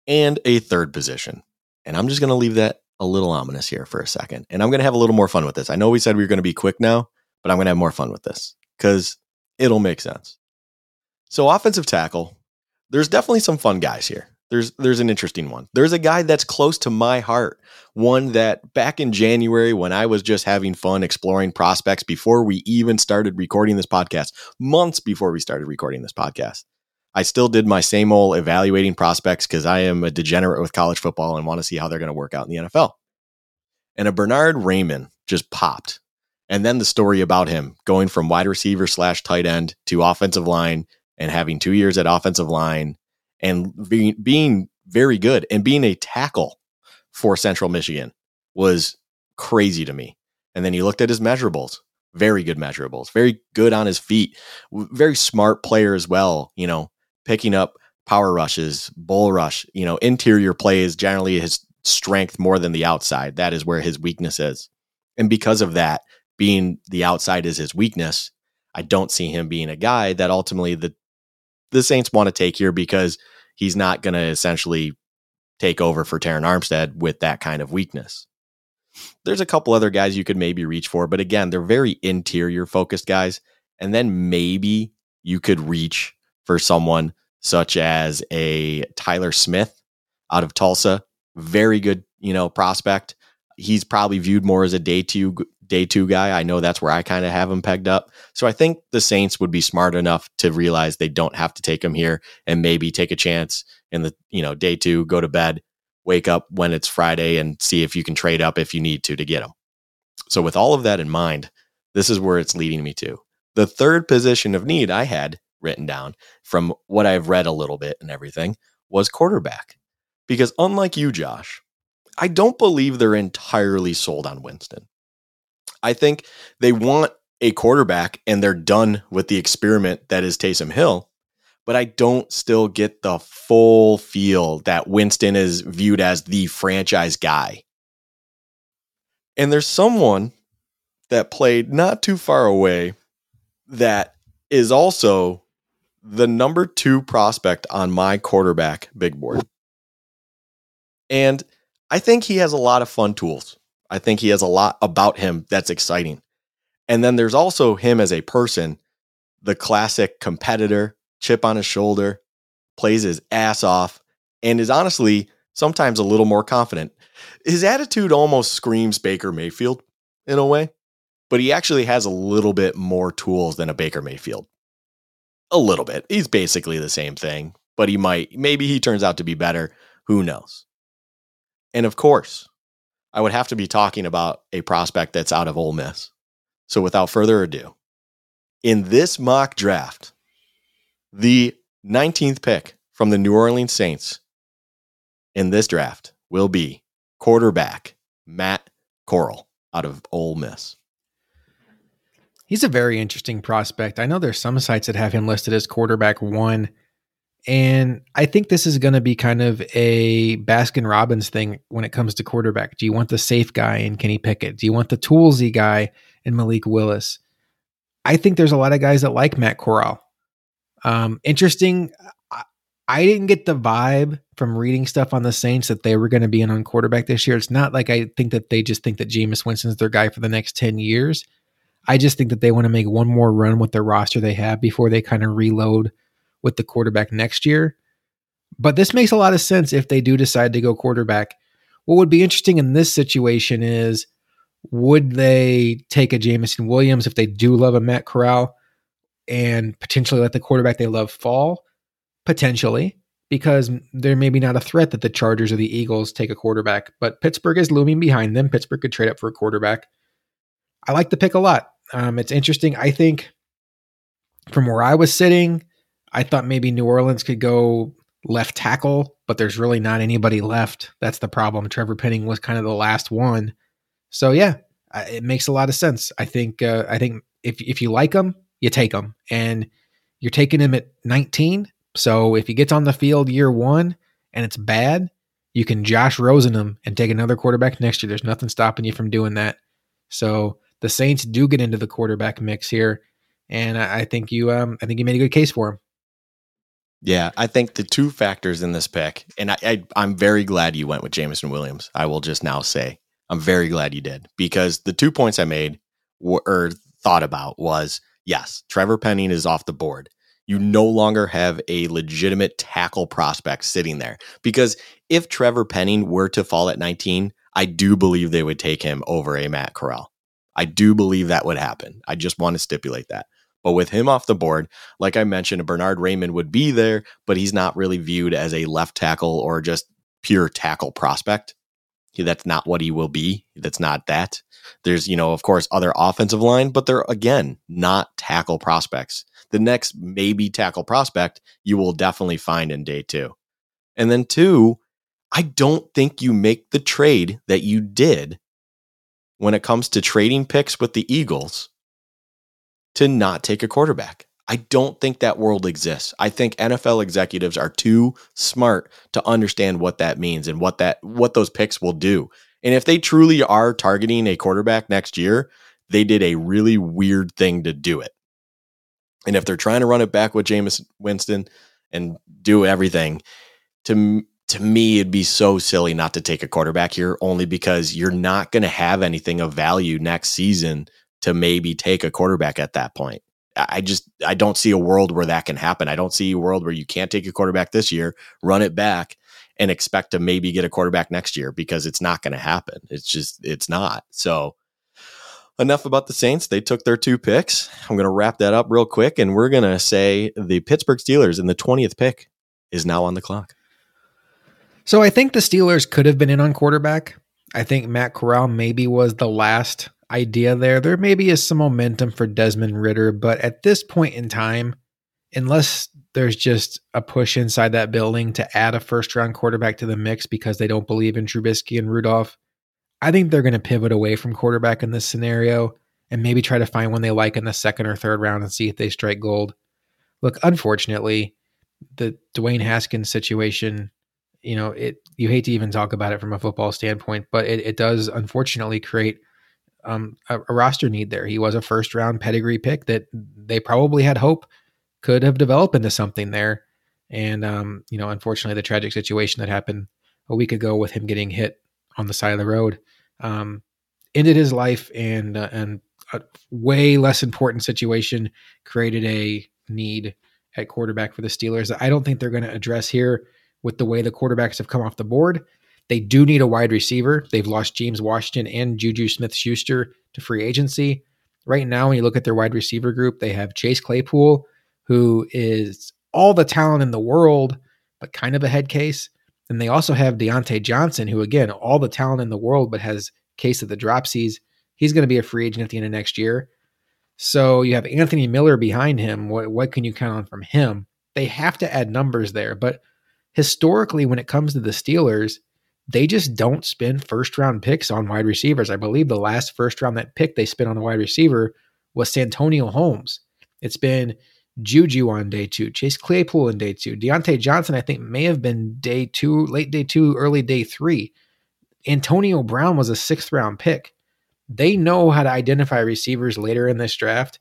and a third position. And I'm just going to leave that a little ominous here for a second. And I'm going to have a little more fun with this. I know we said we were going to be quick now, but I'm going to have more fun with this because it'll make sense. So, offensive tackle, there's definitely some fun guys here there's there's an interesting one. There's a guy that's close to my heart. One that back in January when I was just having fun exploring prospects before we even started recording this podcast, months before we started recording this podcast. I still did my same old evaluating prospects because I am a degenerate with college football and want to see how they're going to work out in the NFL. And a Bernard Raimann just popped. And then the story about him going from wide receiver slash tight end to offensive line and having two years at offensive line and being, being very good and being a tackle for Central Michigan. was crazy to me. And then he looked at his measurables, very good measurables, very good on his feet, very smart player as well, you know, picking up power rushes, bull rush, you know, interior play is generally his strength more than the outside. That is where his weakness is. And because of that, being the outside is his weakness, I don't see him being a guy that ultimately the the Saints want to take here because he's not going to essentially take over for Terron Armstead with that kind of weakness. There's a couple other guys you could maybe reach for, but again, they're very interior focused guys. And then maybe you could reach for someone such as a Tyler Smith out of Tulsa. Very good, you know, prospect. He's probably viewed more as a day two day two guy. I know that's where I kind of have him pegged up. So I think the Saints would be smart enough to realize they don't have to take him here and maybe take a chance in the, you know, day two, go to bed, wake up when it's Friday and see if you can trade up if you need to to get him. So with all of that in mind, this is where it's leading me to. The third position of need I had written down from what I've read a little bit and everything was quarterback. Because unlike you, Josh, I don't believe they're entirely sold on Winston. I think they want a quarterback and they're done with the experiment that is Taysom Hill. But I don't still get the full feel that Winston is viewed as the franchise guy. And there's someone that played not too far away that is also the number two prospect on my quarterback big board. And I think he has a lot of fun tools. I think he has a lot about him that's exciting. And then there's also him as a person, the classic competitor, chip on his shoulder, plays his ass off, and is honestly sometimes a little more confident. His attitude almost screams Baker Mayfield in a way, but he actually has a little bit more tools than a Baker Mayfield a little bit. He's basically the same thing, but he might, maybe he turns out to be better. Who knows? And of course, I would have to be talking about a prospect that's out of Ole Miss. So without further ado, in this mock draft, the 19th pick from the New Orleans Saints in this draft will be quarterback Matt Corral out of Ole Miss. He's a very interesting prospect. I know there's some sites that have him listed as quarterback one. And I think this is going to be kind of a Baskin Robbins thing when it comes to quarterback. Do you want the safe guy and Kenny Pickett? Do you want the toolsy guy and Malik Willis? I think there's a lot of guys that like Matt Corral. Um, interesting. I, I didn't get the vibe from reading stuff on the Saints that they were going to be in on quarterback this year. It's not like I think that they just think that Jameis Winston's their guy for the next 10 years. I just think that they want to make one more run with the roster they have before they kind of reload with the quarterback next year. But this makes a lot of sense if they do decide to go quarterback. What would be interesting in this situation is would they take a Jameson Williams if they do love a Matt Corral and potentially let the quarterback they love fall? Potentially, because they're maybe not a threat that the Chargers or the Eagles take a quarterback, but Pittsburgh is looming behind them. Pittsburgh could trade up for a quarterback. I like the pick a lot. Um, it's interesting. I think from where I was sitting, I thought maybe New Orleans could go left tackle, but there's really not anybody left. That's the problem. Trevor Penning was kind of the last one. So yeah, it makes a lot of sense. I think uh, I think if if you like him, you take him, and you're taking him at 19. So if he gets on the field year one and it's bad, you can Josh Rosen him and take another quarterback next year. There's nothing stopping you from doing that. So the Saints do get into the quarterback mix here, and I, I think you um I think you made a good case for him. Yeah, I think the two factors in this pick, and I, I am very glad you went with Jameson Williams. I will just now say I'm very glad you did because the two points I made were, or thought about was yes, Trevor Penning is off the board. You no longer have a legitimate tackle prospect sitting there because if Trevor Penning were to fall at 19, I do believe they would take him over a Matt Corral. I do believe that would happen. I just want to stipulate that. But with him off the board, like I mentioned, Bernhard Raimann would be there, but he's not really viewed as a left tackle or just pure tackle prospect. That's not what he will be. That's not that. There's, you know, of course, other offensive line, but they're again not tackle prospects. The next maybe tackle prospect you will definitely find in day two. And then two, I don't think you make the trade that you did when it comes to trading picks with the Eagles to not take a quarterback. I don't think that world exists. I think NFL executives are too smart to understand what that means and what that what those picks will do. And if they truly are targeting a quarterback next year, they did a really weird thing to do it. And if they're trying to run it back with Jameis Winston and do everything, to to me it'd be so silly not to take a quarterback here only because you're not going to have anything of value next season to maybe take a quarterback at that point. I just I don't see a world where that can happen. I don't see a world where you can't take a quarterback this year, run it back, and expect to maybe get a quarterback next year because it's not going to happen. It's just it's not. So enough about the Saints. They took their two picks. I'm going to wrap that up real quick, and we're going to say the Pittsburgh Steelers in the 20th pick is now on the clock. So I think the Steelers could have been in on quarterback. I think Matt Corral maybe was the last idea there. There maybe is some momentum for Desmond Ridder, but at this point in time, unless there's just a push inside that building to add a first round quarterback to the mix because they don't believe in Trubisky and Rudolph, I think they're going to pivot away from quarterback in this scenario and maybe try to find one they like in the second or third round and see if they strike gold. Look, unfortunately, the Dwayne Haskins situation, you know, it you hate to even talk about it from a football standpoint, but it, it does unfortunately create um, a, a, roster need there. He was a first round pedigree pick that they probably had hope could have developed into something there. And, um, you know, unfortunately, the tragic situation that happened a week ago with him getting hit on the side of the road um, ended his life and, uh, and a way less important situation created a need at quarterback for the Steelers. I don't think they're going to address here with the way the quarterbacks have come off the board. They do need a wide receiver. They've lost James Washington and Juju Smith Schuster to free agency. Right now, when you look at their wide receiver group, they have Chase Claypool, who is all the talent in the world, but kind of a head case. And they also have Diontae Johnson, who, again, all the talent in the world, but has case of the dropsies. He's going to be a free agent at the end of next year. So you have Anthony Miller behind him. What, what can you count on from him? They have to add numbers there. But historically, when it comes to the Steelers, they just don't spend first round picks on wide receivers. I believe the last first round that pick they spent on a wide receiver was Santonio Holmes. It's been Juju on day two, Chase Claypool on day two, Diontae Johnson, I think may have been day two, late day two, early day three. Antonio Brown was a sixth round pick. They know how to identify receivers later in this draft.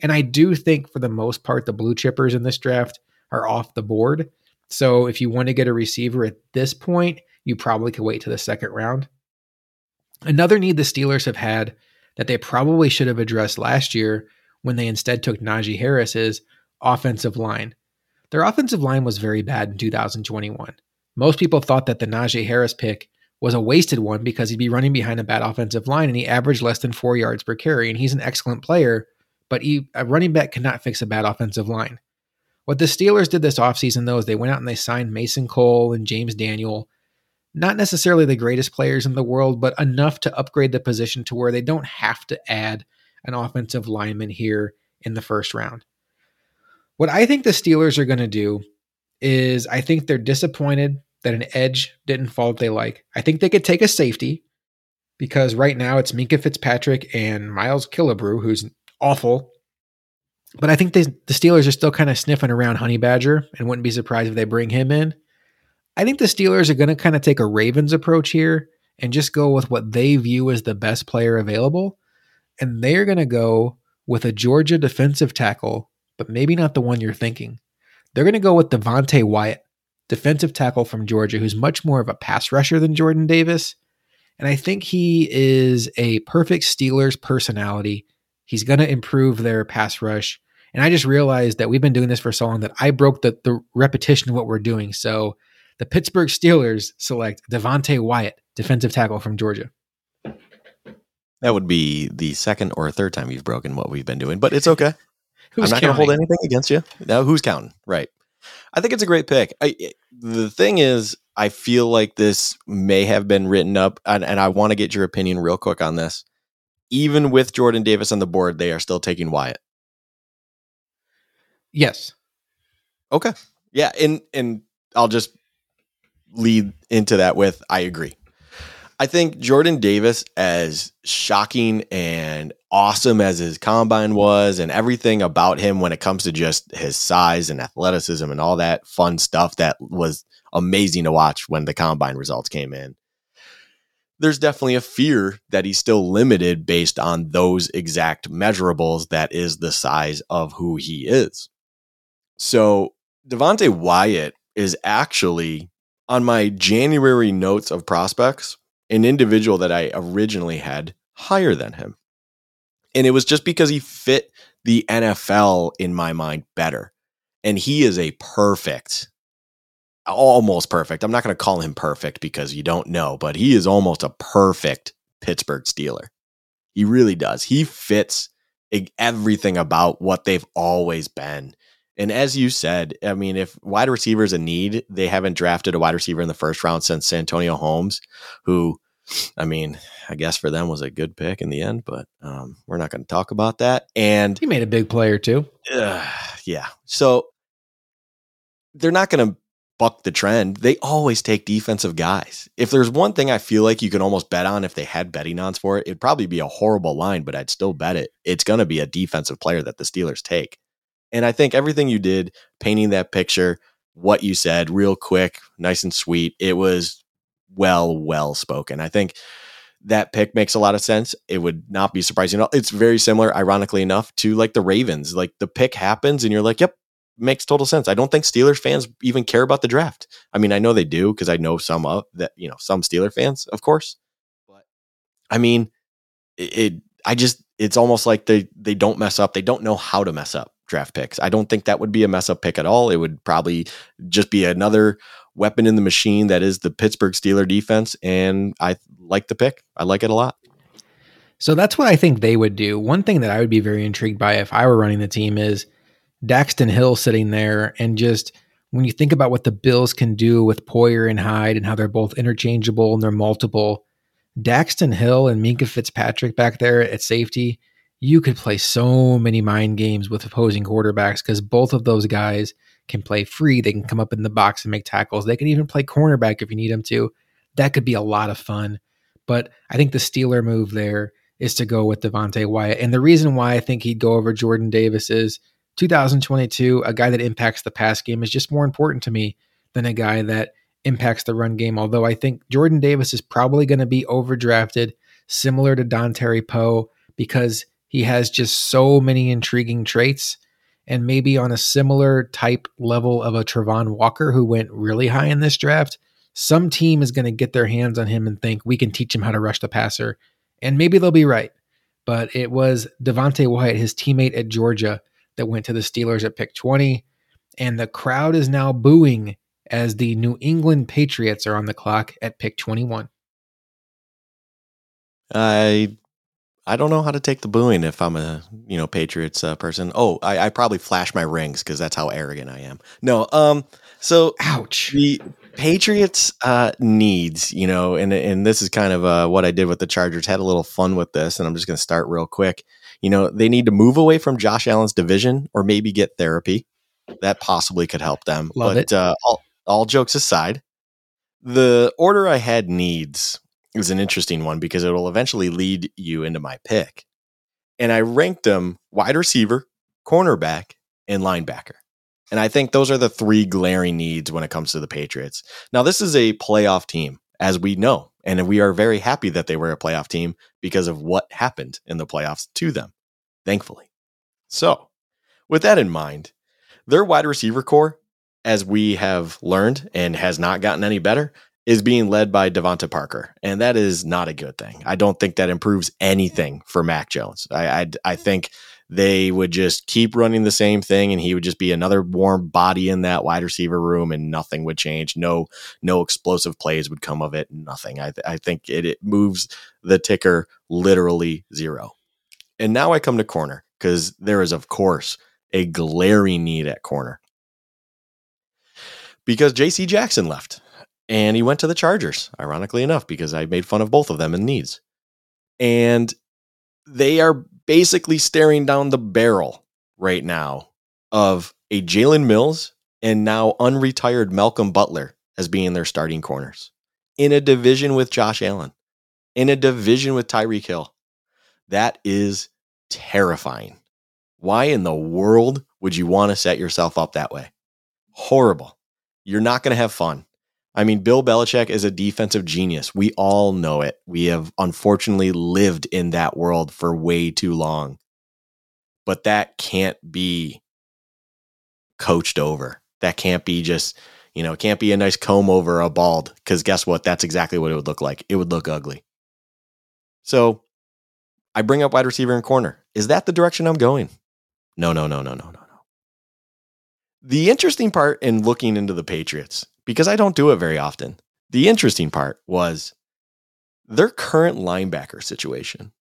And I do think for the most part, the blue chippers in this draft are off the board. So if you want to get a receiver at this point, you probably could wait to the second round. Another need the Steelers have had that they probably should have addressed last year when they instead took Najee Harris is offensive line. Their offensive line was very bad in 2021. Most people thought that the Najee Harris pick was a wasted one because he'd be running behind a bad offensive line and he averaged less than four yards per carry. And he's an excellent player, but he, a running back cannot fix a bad offensive line. What the Steelers did this offseason, though, is they went out and they signed Mason Cole and James Daniel not necessarily the greatest players in the world, but enough to upgrade the position to where they don't have to add an offensive lineman here in the first round. What I think the Steelers are going to do is I think they're disappointed that an edge didn't fall that they like. I think they could take a safety because right now it's Minkah Fitzpatrick and Miles Killebrew, who's awful. But I think they, the Steelers are still kind of sniffing around Honey Badger and wouldn't be surprised if they bring him in. I think the Steelers are going to kind of take a Ravens approach here and just go with what they view as the best player available. And they're going to go with a Georgia defensive tackle, but maybe not the one you're thinking. They're going to go with Devonte Wyatt, defensive tackle from Georgia, who's much more of a pass rusher than Jordan Davis. And I think he is a perfect Steelers personality. He's going to improve their pass rush. And I just realized that we've been doing this for so long that I broke the, the repetition of what we're doing. So the Pittsburgh Steelers select Devonte Wyatt, defensive tackle from Georgia. That would be the second or third time you've broken what we've been doing, but it's okay. I'm not going to hold anything against you. Now, who's counting? Right. I think it's a great pick. I, eh, the thing is, I feel like this may have been written up, and, and I want to get your opinion real quick on this. Even with Jordan Davis on the board, they are still taking Wyatt. Yes. Okay. Yeah, and and I'll just lead into that with I agree. I think Jordan Davis, as shocking and awesome as his combine was, and everything about him when it comes to just his size and athleticism and all that fun stuff that was amazing to watch when the combine results came in. There's definitely a fear that he's still limited based on those exact measurables that is the size of who he is. So Devonte Wyatt is actually on my January notes of prospects an individual that I originally had higher than him. And it was just because he fit the NFL in my mind better. And he is a perfect, almost perfect. I'm not going to call him perfect because you don't know, but he is almost a perfect Pittsburgh Steeler. He really does. He fits everything about what they've always been. And as you said, I mean, if wide receiver is a need, they haven't drafted a wide receiver in the first round since Santonio Holmes, who, I mean, I guess for them was a good pick in the end, but um, we're not going to talk about that. And he made a big player too. Uh, yeah. So they're not going to buck the trend. They always take defensive guys. If there's one thing I feel like you can almost bet on if they had betting odds for it, it'd probably be a horrible line, but I'd still bet it. It's going to be a defensive player that the Steelers take. And I think everything you did, painting that picture, what you said, real quick, nice and sweet, it was well, well spoken. I think that pick makes a lot of sense. It would not be surprising. It's very similar, ironically enough, to like the Ravens. Like the pick happens and you're like, yep, makes total sense. I don't think Steelers fans even care about the draft. I mean, I know they do because I know some of that, you know, some Steeler fans, of course. But I mean, it, it I just it's almost like they they don't mess up. They don't know how to mess up draft picks. I don't think that would be a mess up pick at all. It would probably just be another weapon in the machine that is the Pittsburgh Steeler defense. And I like the pick. I like it a lot. So that's what I think they would do. One thing that I would be very intrigued by if I were running the team is Daxton Hill sitting there and just when you think about what the Bills can do with Poyer and Hyde and how they're both interchangeable and they're multiple, Daxton Hill and Minkah Fitzpatrick back there at safety you could play so many mind games with opposing quarterbacks because both of those guys can play free. They can come up in the box and make tackles. They can even play cornerback if you need them to. That could be a lot of fun. But I think the Steeler move there is to go with Devonte Wyatt. And the reason why I think he'd go over Jordan Davis is 2022, a guy that impacts the pass game is just more important to me than a guy that impacts the run game. Although I think Jordan Davis is probably going to be overdrafted, similar to Dontari Poe, because he has just so many intriguing traits. And maybe on a similar type level of a Travon Walker who went really high in this draft, some team is going to get their hands on him and think we can teach him how to rush the passer. And maybe they'll be right. But it was Devonte Wyatt, his teammate at Georgia, that went to the Steelers at pick 20. And the crowd is now booing as the New England Patriots are on the clock at pick 21. I I don't know how to take the booing if I'm a you know Patriots uh, person. Oh, I, I, probably flash my rings because that's how arrogant I am. No, um, so ouch. The Patriots uh, needs you know, and and this is kind of uh, what I did with the Chargers. Had a little fun with this, and I'm just going to start real quick. You know, they need to move away from Josh Allen's division, or maybe get therapy. That possibly could help them. Love but it. Uh, all, all jokes aside, the order I had needs is an interesting one because it will eventually lead you into my pick. And I ranked them wide receiver, cornerback, and linebacker. And I think those are the three glaring needs when it comes to the Patriots. Now, this is a playoff team, as we know, and we are very happy that they were a playoff team because of what happened in the playoffs to them, thankfully. So, with that in mind, their wide receiver core, as we have learned and has not gotten any better, is being led by DeVante Parker, and that is not a good thing. I don't think that improves anything for Mac Jones. I, I, I think they would just keep running the same thing, and he would just be another warm body in that wide receiver room, and nothing would change. No, no explosive plays would come of it. Nothing. I, I think it, it moves the ticker literally zero. And now I come to corner because there is, of course, a glaring need at corner because J.C. Jackson left and he went to the Chargers, ironically enough, because I made fun of both of them in needs. And they are basically staring down the barrel right now of a Jalen Mills and now unretired Malcolm Butler as being their starting corners in a division with Josh Allen. in a division with Tyreek Hill. That is terrifying. Why in the world would you want to set yourself up that way? Horrible. You're not going to have fun. I mean, Bill Belichick is a defensive genius. We all know it. We have unfortunately lived in that world for way too long. But that can't be coached over. That can't be just, you know, it can't be a nice comb over a bald because guess what? That's exactly what it would look like. It would look ugly. So I bring up wide receiver and corner. Is that the direction I'm going? No, no, no, no, no, no, no. The interesting part in looking into the Patriots, because I don't do it very often, the interesting part was their current linebacker situation.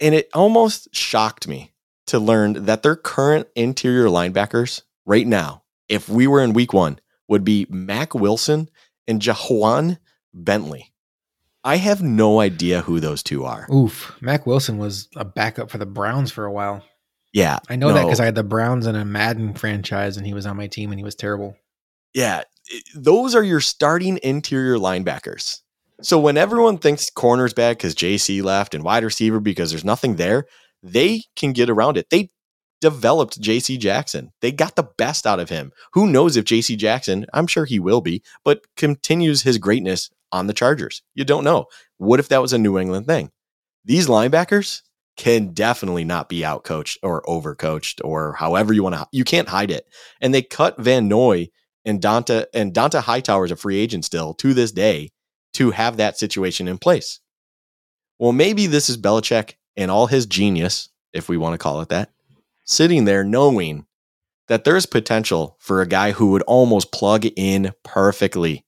And it almost shocked me to learn that their current interior linebackers right now, if we were in week one, would be Mack Wilson and Ja'Whaun Bentley. I have no idea who those two are. Oof. Mack Wilson was a backup for the Browns for a while. Yeah. I know no. that because I had the Browns in a Madden franchise and he was on my team and he was terrible. Yeah. Those are your starting interior linebackers. So when everyone thinks corner's bad because JC left and wide receiver because there's nothing there, they can get around it. They developed JC Jackson. They got the best out of him. Who knows if JC Jackson, I'm sure he will be, but continues his greatness on the Chargers. You don't know. What if that was a New England thing? These linebackers can definitely not be outcoached or overcoached or however you want to. You can't hide it. And they cut Van Noy and Dont'a and Dont'a Hightower is a free agent still to this day to have that situation in place. Well, maybe this is Belichick and all his genius, if we want to call it that, sitting there knowing that there's potential for a guy who would almost plug in perfectly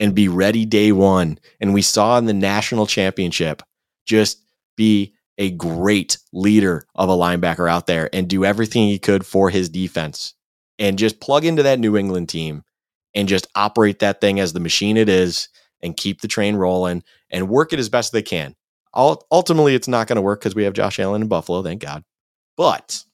and be ready day one. And we saw in the national championship just be a great leader of a linebacker out there and do everything he could for his defense and just plug into that New England team and just operate that thing as the machine it is and keep the train rolling and work it as best they can. Ultimately, it's not going to work because we have Josh Allen in Buffalo, thank God. But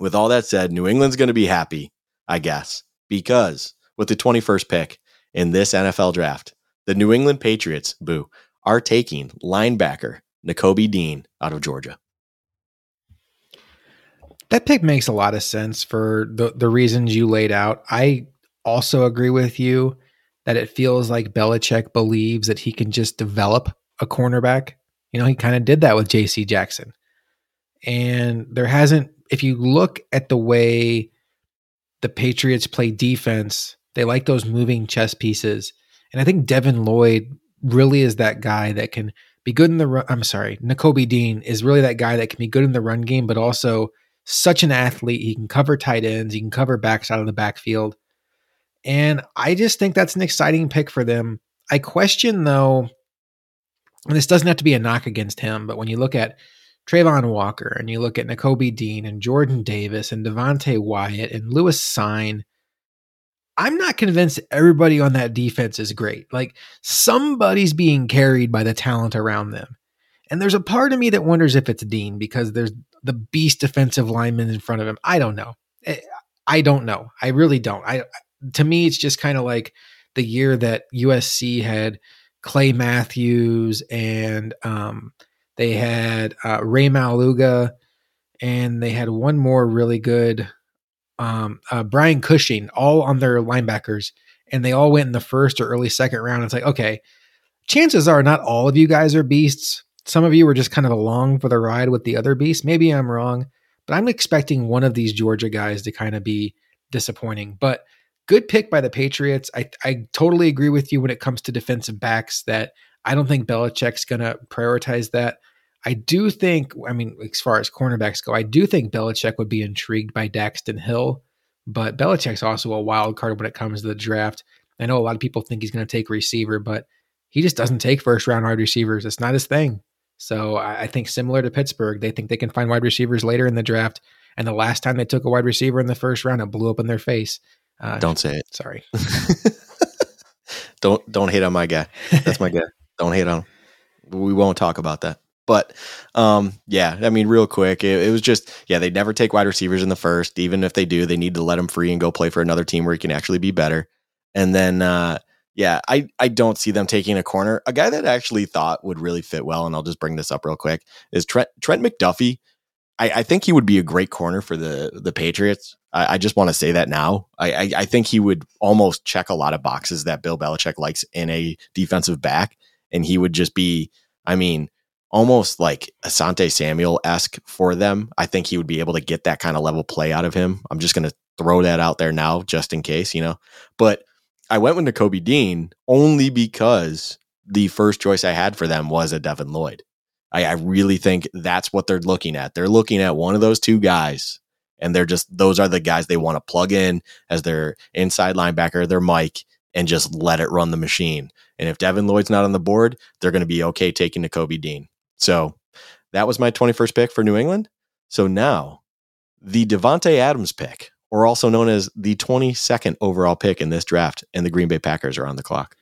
with all that said, New England's going to be happy, I guess, because with the 21st pick, in this NFL draft. The New England Patriots, boo, are taking linebacker Nakobe Dean out of Georgia. That pick makes a lot of sense for the, the reasons you laid out. I also agree with you that it feels like Belichick believes that he can just develop a cornerback. You know, he kind of did that with JC Jackson. And there hasn't, if you look at the way the Patriots play defense, they like those moving chess pieces. And I think Devin Lloyd really is that guy that can be good in the run. I'm sorry, Nakobe Dean is really that guy that can be good in the run game, but also such an athlete. He can cover tight ends, he can cover backs out of the backfield. And I just think that's an exciting pick for them. I question though, and this doesn't have to be a knock against him, but when you look at Travon Walker and you look at Nakobe Dean and Jordan Davis and Devonte Wyatt and Lewis Cine I'm not convinced everybody on that defense is great. Like somebody's being carried by the talent around them. And there's a part of me that wonders if it's Dean because there's the beast defensive lineman in front of him. I don't know. Eh, I don't know. I really don't. I to me it's just kind of like the year that USC had Clay Matthews and um, they had uh, Rey Maualuga and they had one more really good um, uh, Brian Cushing, all on their linebackers, and they all went in the first or early second round. It's like, okay, chances are not all of you guys are beasts. Some of you were just kind of along for the ride with the other beasts. Maybe I'm wrong, but I'm expecting one of these Georgia guys to kind of be disappointing. But good pick by the Patriots. I, I totally agree with you when it comes to defensive backs that I don't think Belichick's going to prioritize that. I do think, I mean, as far as cornerbacks go, I do think Belichick would be intrigued by Daxton Hill, but Belichick's also a wild card when it comes to the draft. I know a lot of people think he's going to take receiver, but he just doesn't take first round wide receivers. It's not his thing. So I, I think similar to Pittsburgh, they think they can find wide receivers later in the draft. And the last time they took a wide receiver in the first round, it blew up in their face. Uh, don't say it. Sorry. don't don't hate on my guy. That's my guy. Don't hate on him. We won't talk about that. But um, yeah, I mean, real quick, it, it, was just yeah, they never take wide receivers in the first. Even if they do, they need to let them free and go play for another team where he can actually be better. And then uh, Yeah, I, I don't see them taking a corner. A guy that I actually thought would really fit well, and I'll just bring this up real quick, is Trent, Trent McDuffie. I, I think he would be a great corner for the the Patriots. I, I just want to say that now. I, I, I think he would almost check a lot of boxes that Bill Belichick likes in a defensive back, and he would just be, I mean, almost like Asante Samuel esque for them. I think he would be able to get that kind of level play out of him. I'm just going to throw that out there now, just in case, you know. But I went with Nakobe Dean only because the first choice I had for them was a Devin Lloyd. I, I really think that's what they're looking at. They're looking at one of those two guys, and they're just those are the guys they want to plug in as their inside linebacker, their Mike, and just let it run the machine. And if Devin Lloyd's not on the board, they're going to be okay taking Nakobe Dean. So that was my 21st pick for New England. So now the Davante Adams pick, or also known as the 22nd overall pick in this draft, and the Green Bay Packers are on the clock.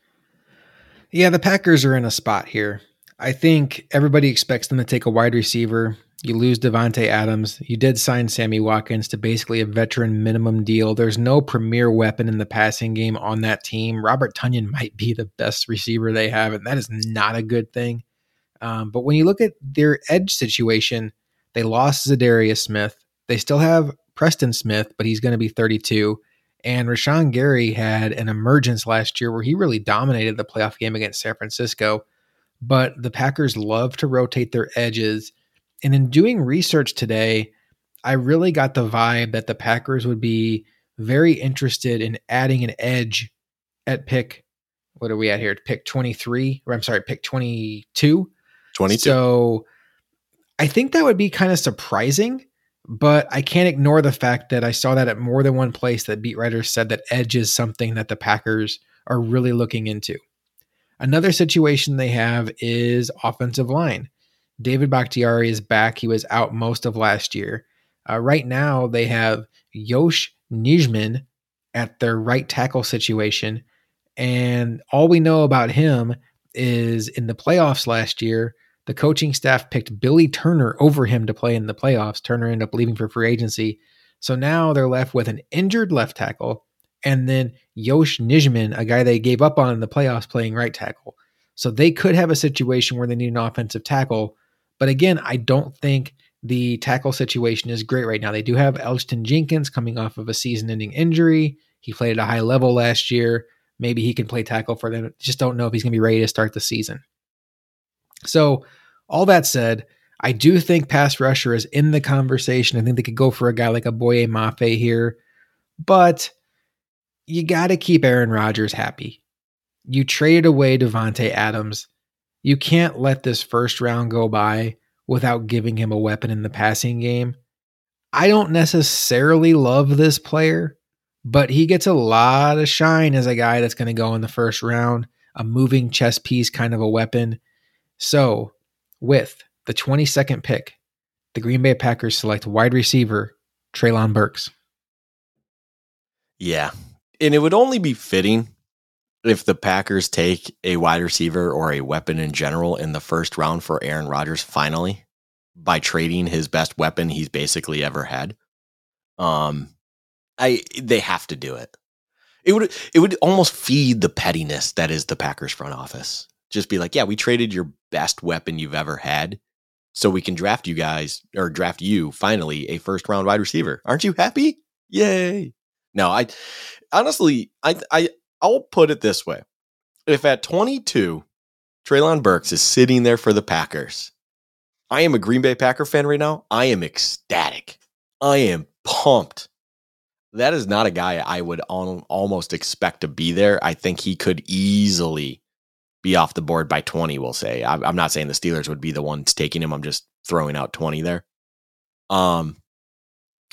Yeah, the Packers are in a spot here. I think everybody expects them to take a wide receiver. You lose Davante Adams. You did sign Sammy Watkins to basically a veteran minimum deal. There's no premier weapon in the passing game on that team. Robert Tonyan might be the best receiver they have, and that is not a good thing. Um, but when you look at their edge situation, they lost Za'Darius Smith. They still have Preston Smith, but he's going to be 32. And Rashan Gary had an emergence last year where he really dominated the playoff game against San Francisco. But the Packers love to rotate their edges. And in doing research today, I really got the vibe that the Packers would be very interested in adding an edge at pick. What are we at here? Pick 23, or I'm sorry, pick 22. 22. So I think that would be kind of surprising, but I can't ignore the fact that I saw that at more than one place that beat writers said that edge is something that the Packers are really looking into. Another situation they have is offensive line. David Bakhtiari is back. He was out most of last year. Uh, right now, they have Yosh Nijman at their right tackle situation. And all we know about him is in the playoffs last year, the coaching staff picked Billy Turner over him to play in the playoffs. Turner ended up leaving for free agency. So now they're left with an injured left tackle and then Yosh Nijman, a guy they gave up on in the playoffs playing right tackle. So they could have a situation where they need an offensive tackle. But again, I don't think the tackle situation is great right now. They do have Elgton Jenkins coming off of a season ending injury. He played at a high level last year. Maybe he can play tackle for them. Just don't know if he's going to be ready to start the season. So, all that said, I do think pass rusher is in the conversation. I think they could go for a guy like a Boye Mafe here, but you got to keep Aaron Rodgers happy. You traded away Davante Adams. You can't let this first round go by without giving him a weapon in the passing game. I don't necessarily love this player, but he gets a lot of shine as a guy that's going to go in the first round, a moving chess piece kind of a weapon. So, with the 22nd pick, the Green Bay Packers select wide receiver Treylon Burks. Yeah. And it would only be fitting if the Packers take a wide receiver or a weapon in general in the first round for Aaron Rodgers finally by trading his best weapon he's basically ever had. Um I they have to do it. It would it would almost feed the pettiness that is the Packers front office. Just be like, yeah, we traded your best weapon you've ever had so we can draft you guys or draft you finally a first round wide receiver. Aren't you happy? Yay. No, I honestly I I I'll put it this way. If at 22 Treylon Burks is sitting there for the Packers, I am a Green Bay Packer fan right now. I am ecstatic. I am pumped. That is not a guy I would almost expect to be there. I think he could easily be off the board by 20, we'll say. I'm not saying the Steelers would be the ones taking him. I'm just throwing out 20 there. Um,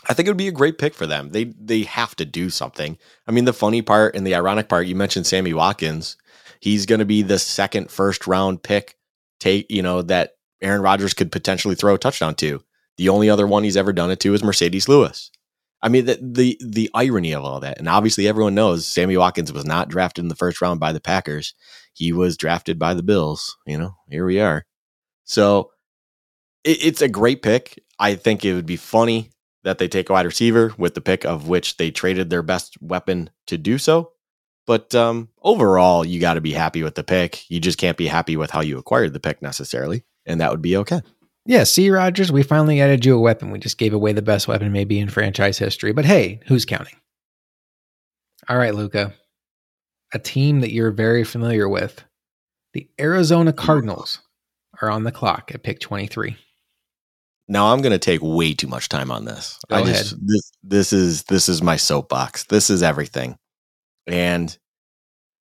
I think it would be a great pick for them. They they have to do something. I mean, the funny part and the ironic part, you mentioned Sammy Watkins. He's going to be the second first round pick take, you know, that Aaron Rodgers could potentially throw a touchdown to. The only other one he's ever done it to is Marcedes Lewis. I mean, the, the the irony of all that, and obviously everyone knows Sammy Watkins was not drafted in the first round by the Packers. He was drafted by the Bills. You know, here we are. So it, it's a great pick. I think it would be funny that they take a wide receiver with the pick of which they traded their best weapon to do so. But um, overall, you got to be happy with the pick. You just can't be happy with how you acquired the pick necessarily, and that would be okay. Yeah, see, Rodgers, we finally added you a weapon. We just gave away the best weapon maybe in franchise history. But hey, who's counting? All right, Luka. A team that you're very familiar with. The Arizona mm. Cardinals are on the clock at pick 23. Now I'm going to take way too much time on this. Go I ahead. just this this is this is my soapbox. This is everything. And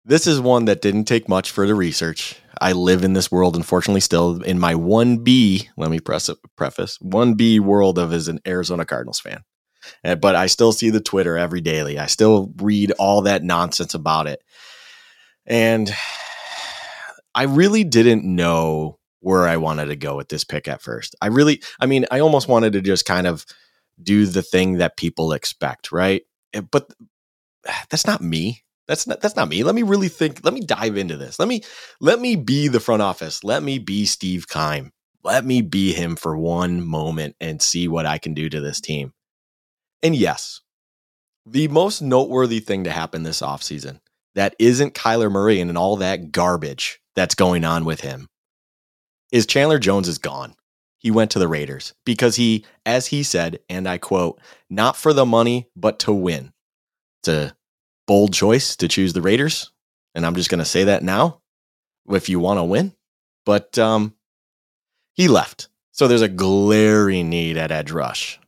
this is one that didn't take much for the research. I live in this world, unfortunately, still in my 1B, let me press a preface 1B world of as an Arizona Cardinals fan. Uh, But I still see the Twitter every daily. I still read all that nonsense about it. And I really didn't know where I wanted to go with this pick at first. I really, I mean, I almost wanted to just kind of do the thing that people expect, right? Eh, But that's not me. That's not that's not me. Let me really think. Let me dive into this. Let me let me be the front office. Let me be Steve Keim. Let me be him for one moment and see what I can do to this team. And yes, the most noteworthy thing to happen this offseason that isn't Kyler Murray and all that garbage that's going on with him is Chandler Jones is gone. He went to the Raiders because he, as he said, and I quote, not for the money, but to win. It's a bold choice to choose the Raiders. And I'm just going to say that now if you want to win. But um, he left. So there's a glaring need at edge rush.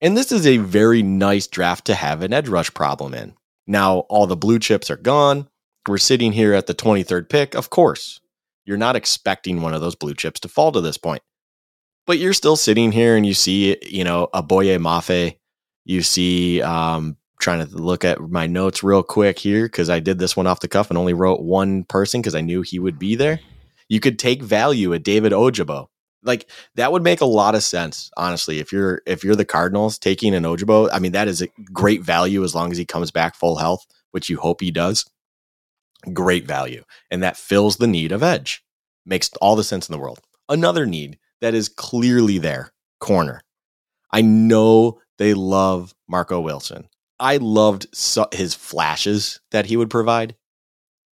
And this is a very nice draft to have an edge rush problem in. Now, all the blue chips are gone. We're sitting here at the 23rd pick. Of course, you're not expecting one of those blue chips to fall to this point. But you're still sitting here and you see, you know, a Boye Mafe. You see, um, trying to look at my notes real quick here because I did this one off the cuff and only wrote one person because I knew he would be there. You could take value at David Ojabo. Like that would make a lot of sense, honestly. If you're if you're the Cardinals taking an Ojabo, I mean that is a great value as long as he comes back full health, which you hope he does. Great value, and that fills the need of edge. Makes all the sense in the world. Another need that is clearly there, corner. I know they love Marco Wilson. I loved his flashes that he would provide,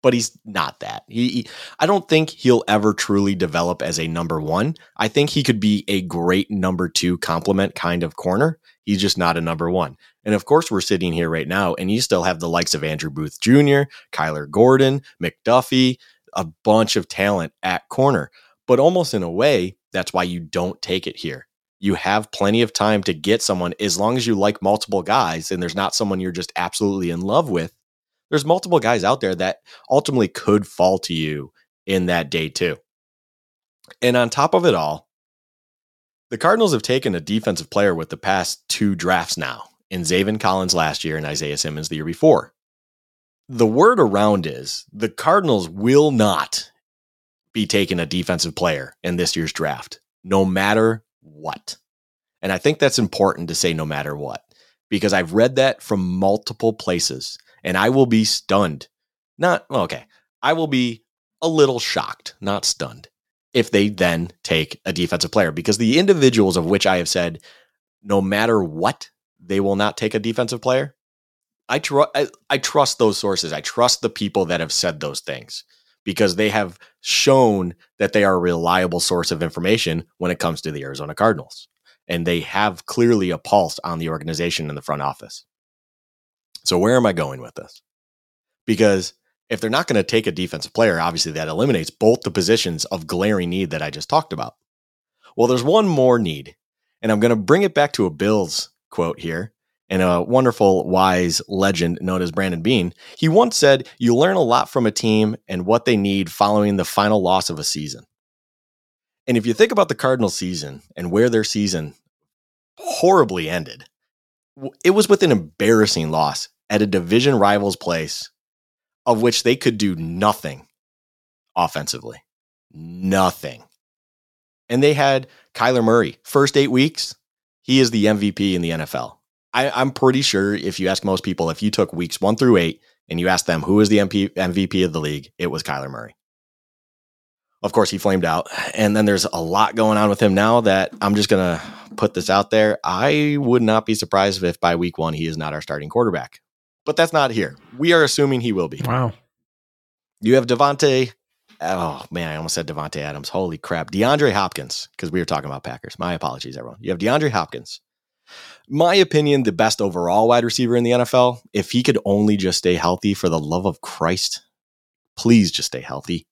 but he's not that. He, he- I don't think he'll ever truly develop as a number one. I think he could be a great number two complement kind of corner. He's just not a number one. And of course, we're sitting here right now, and you still have the likes of Andrew Booth Jr., Kyler Gordon, McDuffie, a bunch of talent at corner. But almost in a way, that's why you don't take it here you have plenty of time to get someone as long as you like multiple guys and there's not someone you're just absolutely in love with. There's multiple guys out there that ultimately could fall to you in that day too. And on top of it all, the Cardinals have taken a defensive player with the past two drafts now in Zaven Collins last year and Isaiah Simmons the year before. The word around is the Cardinals will not be taking a defensive player in this year's draft, no matter what. And I think that's important to say no matter what, because I've read that from multiple places and I will be stunned. Not, okay, I will be a little shocked, not stunned, if they then take a defensive player, because the individuals of which I have said, no matter what, they will not take a defensive player. I, tr- I, I trust those sources. I trust the people that have said those things because they have shown that they are a reliable source of information when it comes to the Arizona Cardinals. And they have clearly a pulse on the organization in the front office. So, where am I going with this? Because if they're not going to take a defensive player, obviously that eliminates both the positions of glaring need that I just talked about. Well, there's one more need, and I'm going to bring it back to a Bills quote here and a wonderful, wise legend known as Brandon Beane. He once said, You learn a lot from a team and what they need following the final loss of a season. And if you think about the Cardinals season and where their season horribly ended, it was with an embarrassing loss at a division rival's place of which they could do nothing offensively. Nothing. And they had Kyler Murray, first eight weeks, he is the MVP in the NFL. I, I'm pretty sure if you ask most people, if you took weeks one through eight and you asked them who is the MP, MVP of the league, it was Kyler Murray. Of course, he flamed out. And then there's a lot going on with him now that I'm just going to put this out there. I would not be surprised if by week one he is not our starting quarterback. but that's not here. We are assuming he will be. Wow. You have Devonte. Oh man, I almost said Devonte Adams. Holy crap, DeAndre Hopkins. Because we were talking about Packers. My apologies, everyone. You have DeAndre Hopkins. My opinion, the best overall wide receiver in the NFL. If he could only just stay healthy, for the love of Christ, please just stay healthy.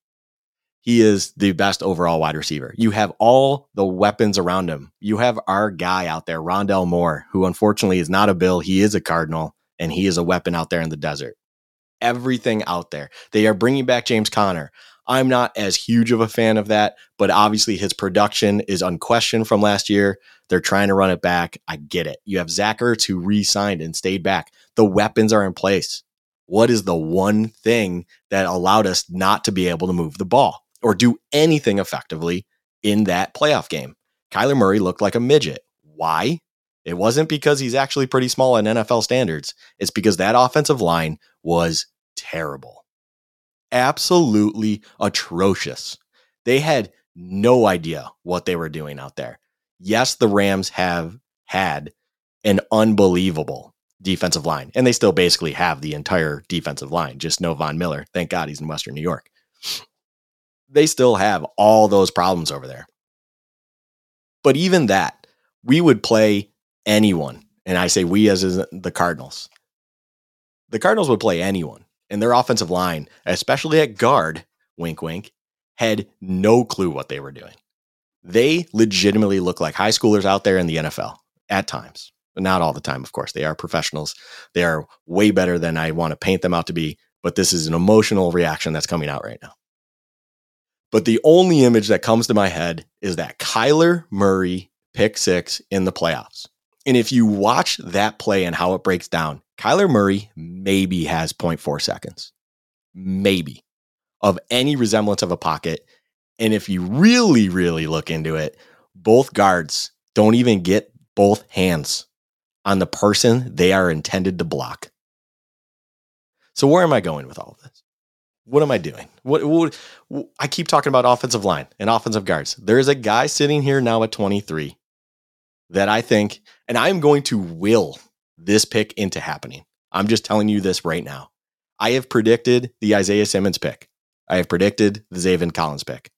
He is the best overall wide receiver. You have all the weapons around him. You have our guy out there, Rondale Moore, who unfortunately is not a Bill. He is a Cardinal, and he is a weapon out there in the desert. Everything out there. They are bringing back James Conner. I'm not as huge of a fan of that, but obviously his production is unquestioned from last year. They're trying to run it back. I get it. You have Zach Ertz who re signed and stayed back. The weapons are in place. What is the one thing that allowed us not to be able to move the ball or do anything effectively in that playoff game? Kyler Murray looked like a midget. Why? It wasn't because he's actually pretty small in NFL standards. It's because that offensive line was terrible absolutely atrocious. They had no idea what they were doing out there. Yes, the Rams have had an unbelievable defensive line, and they still basically have the entire defensive line, just no Von Miller. Thank God he's in Western New York. They still have all those problems over there. But even that, we would play anyone. And I say we as the Cardinals. The Cardinals would play anyone and their offensive line, especially at guard, wink, wink, had no clue what they were doing. They legitimately look like high schoolers out there in the NFL at times, but not all the time, of course. They are professionals. They are way better than I want to paint them out to be, but this is an emotional reaction that's coming out right now. But the only image that comes to my head is that Kyler Murray pick six in the playoffs. And if you watch that play and how it breaks down, Kyler Murray maybe has 0.4 seconds, maybe, of any resemblance of a pocket. And if you really, really look into it, both guards don't even get both hands on the person they are intended to block. So, where am I going with all of this? What am I doing? What, what, what, I keep talking about offensive line and offensive guards. There is a guy sitting here now at 23 that I think, and I'm going to will this pick into happening. I'm just telling you this right now. I have predicted the Isaiah Simmons pick. I have predicted the Zaven Collins pick.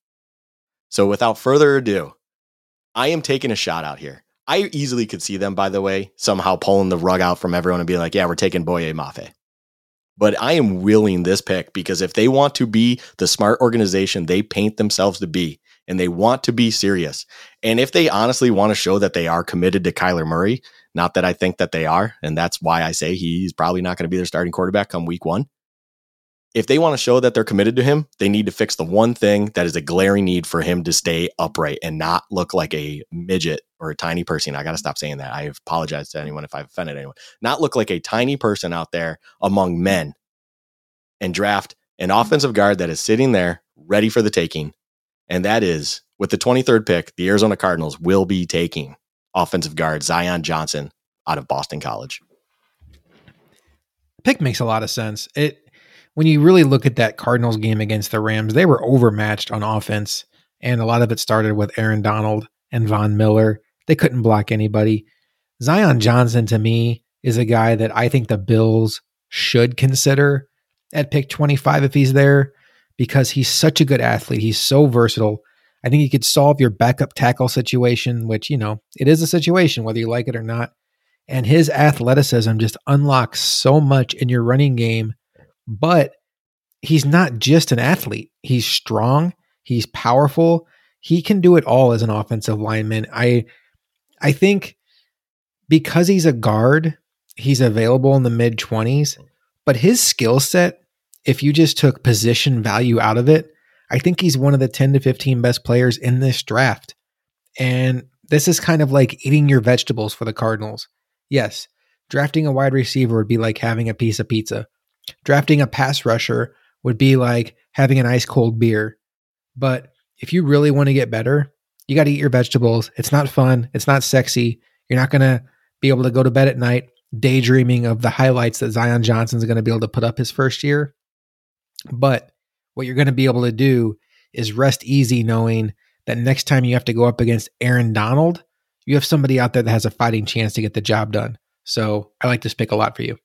So without further ado, I am taking a shot out here. I easily could see them, by the way, somehow pulling the rug out from everyone and being like, yeah, we're taking Boye Mafe. But I am willing this pick because if they want to be the smart organization they paint themselves to be, and they want to be serious, and if they honestly want to show that they are committed to Kyler Murray, not that I think that they are. And that's why I say he's probably not going to be their starting quarterback come week one. If they want to show that they're committed to him, they need to fix the one thing that is a glaring need for him to stay upright and not look like a midget or a tiny person. I got to stop saying that. I apologize to anyone if I've offended anyone. Not look like a tiny person out there among men and draft an offensive guard that is sitting there ready for the taking. And that is with the 23rd pick, the Arizona Cardinals will be taking offensive guard Zion Johnson out of Boston College. Pick makes a lot of sense. It when you really look at that Cardinals game against the Rams, they were overmatched on offense, and a lot of it started with Aaron Donald and Von Miller. They couldn't block anybody. Zion Johnson to me is a guy that I think the Bills should consider at pick 25 if he's there because he's such a good athlete. He's so versatile. I think he could solve your backup tackle situation, which, you know, it is a situation, whether you like it or not. And his athleticism just unlocks so much in your running game. But he's not just an athlete, he's strong, he's powerful. He can do it all as an offensive lineman. I I think because he's a guard, he's available in the mid 20s, but his skill set, if you just took position value out of it, I think he's one of the 10 to 15 best players in this draft. And this is kind of like eating your vegetables for the Cardinals. Yes, drafting a wide receiver would be like having a piece of pizza. Drafting a pass rusher would be like having an ice cold beer. But if you really want to get better, you got to eat your vegetables. It's not fun. It's not sexy. You're not going to be able to go to bed at night daydreaming of the highlights that Zion Johnson's going to be able to put up his first year. But what you're going to be able to do is rest easy knowing that next time you have to go up against Aaron Donald, you have somebody out there that has a fighting chance to get the job done. So I like this pick a lot for you.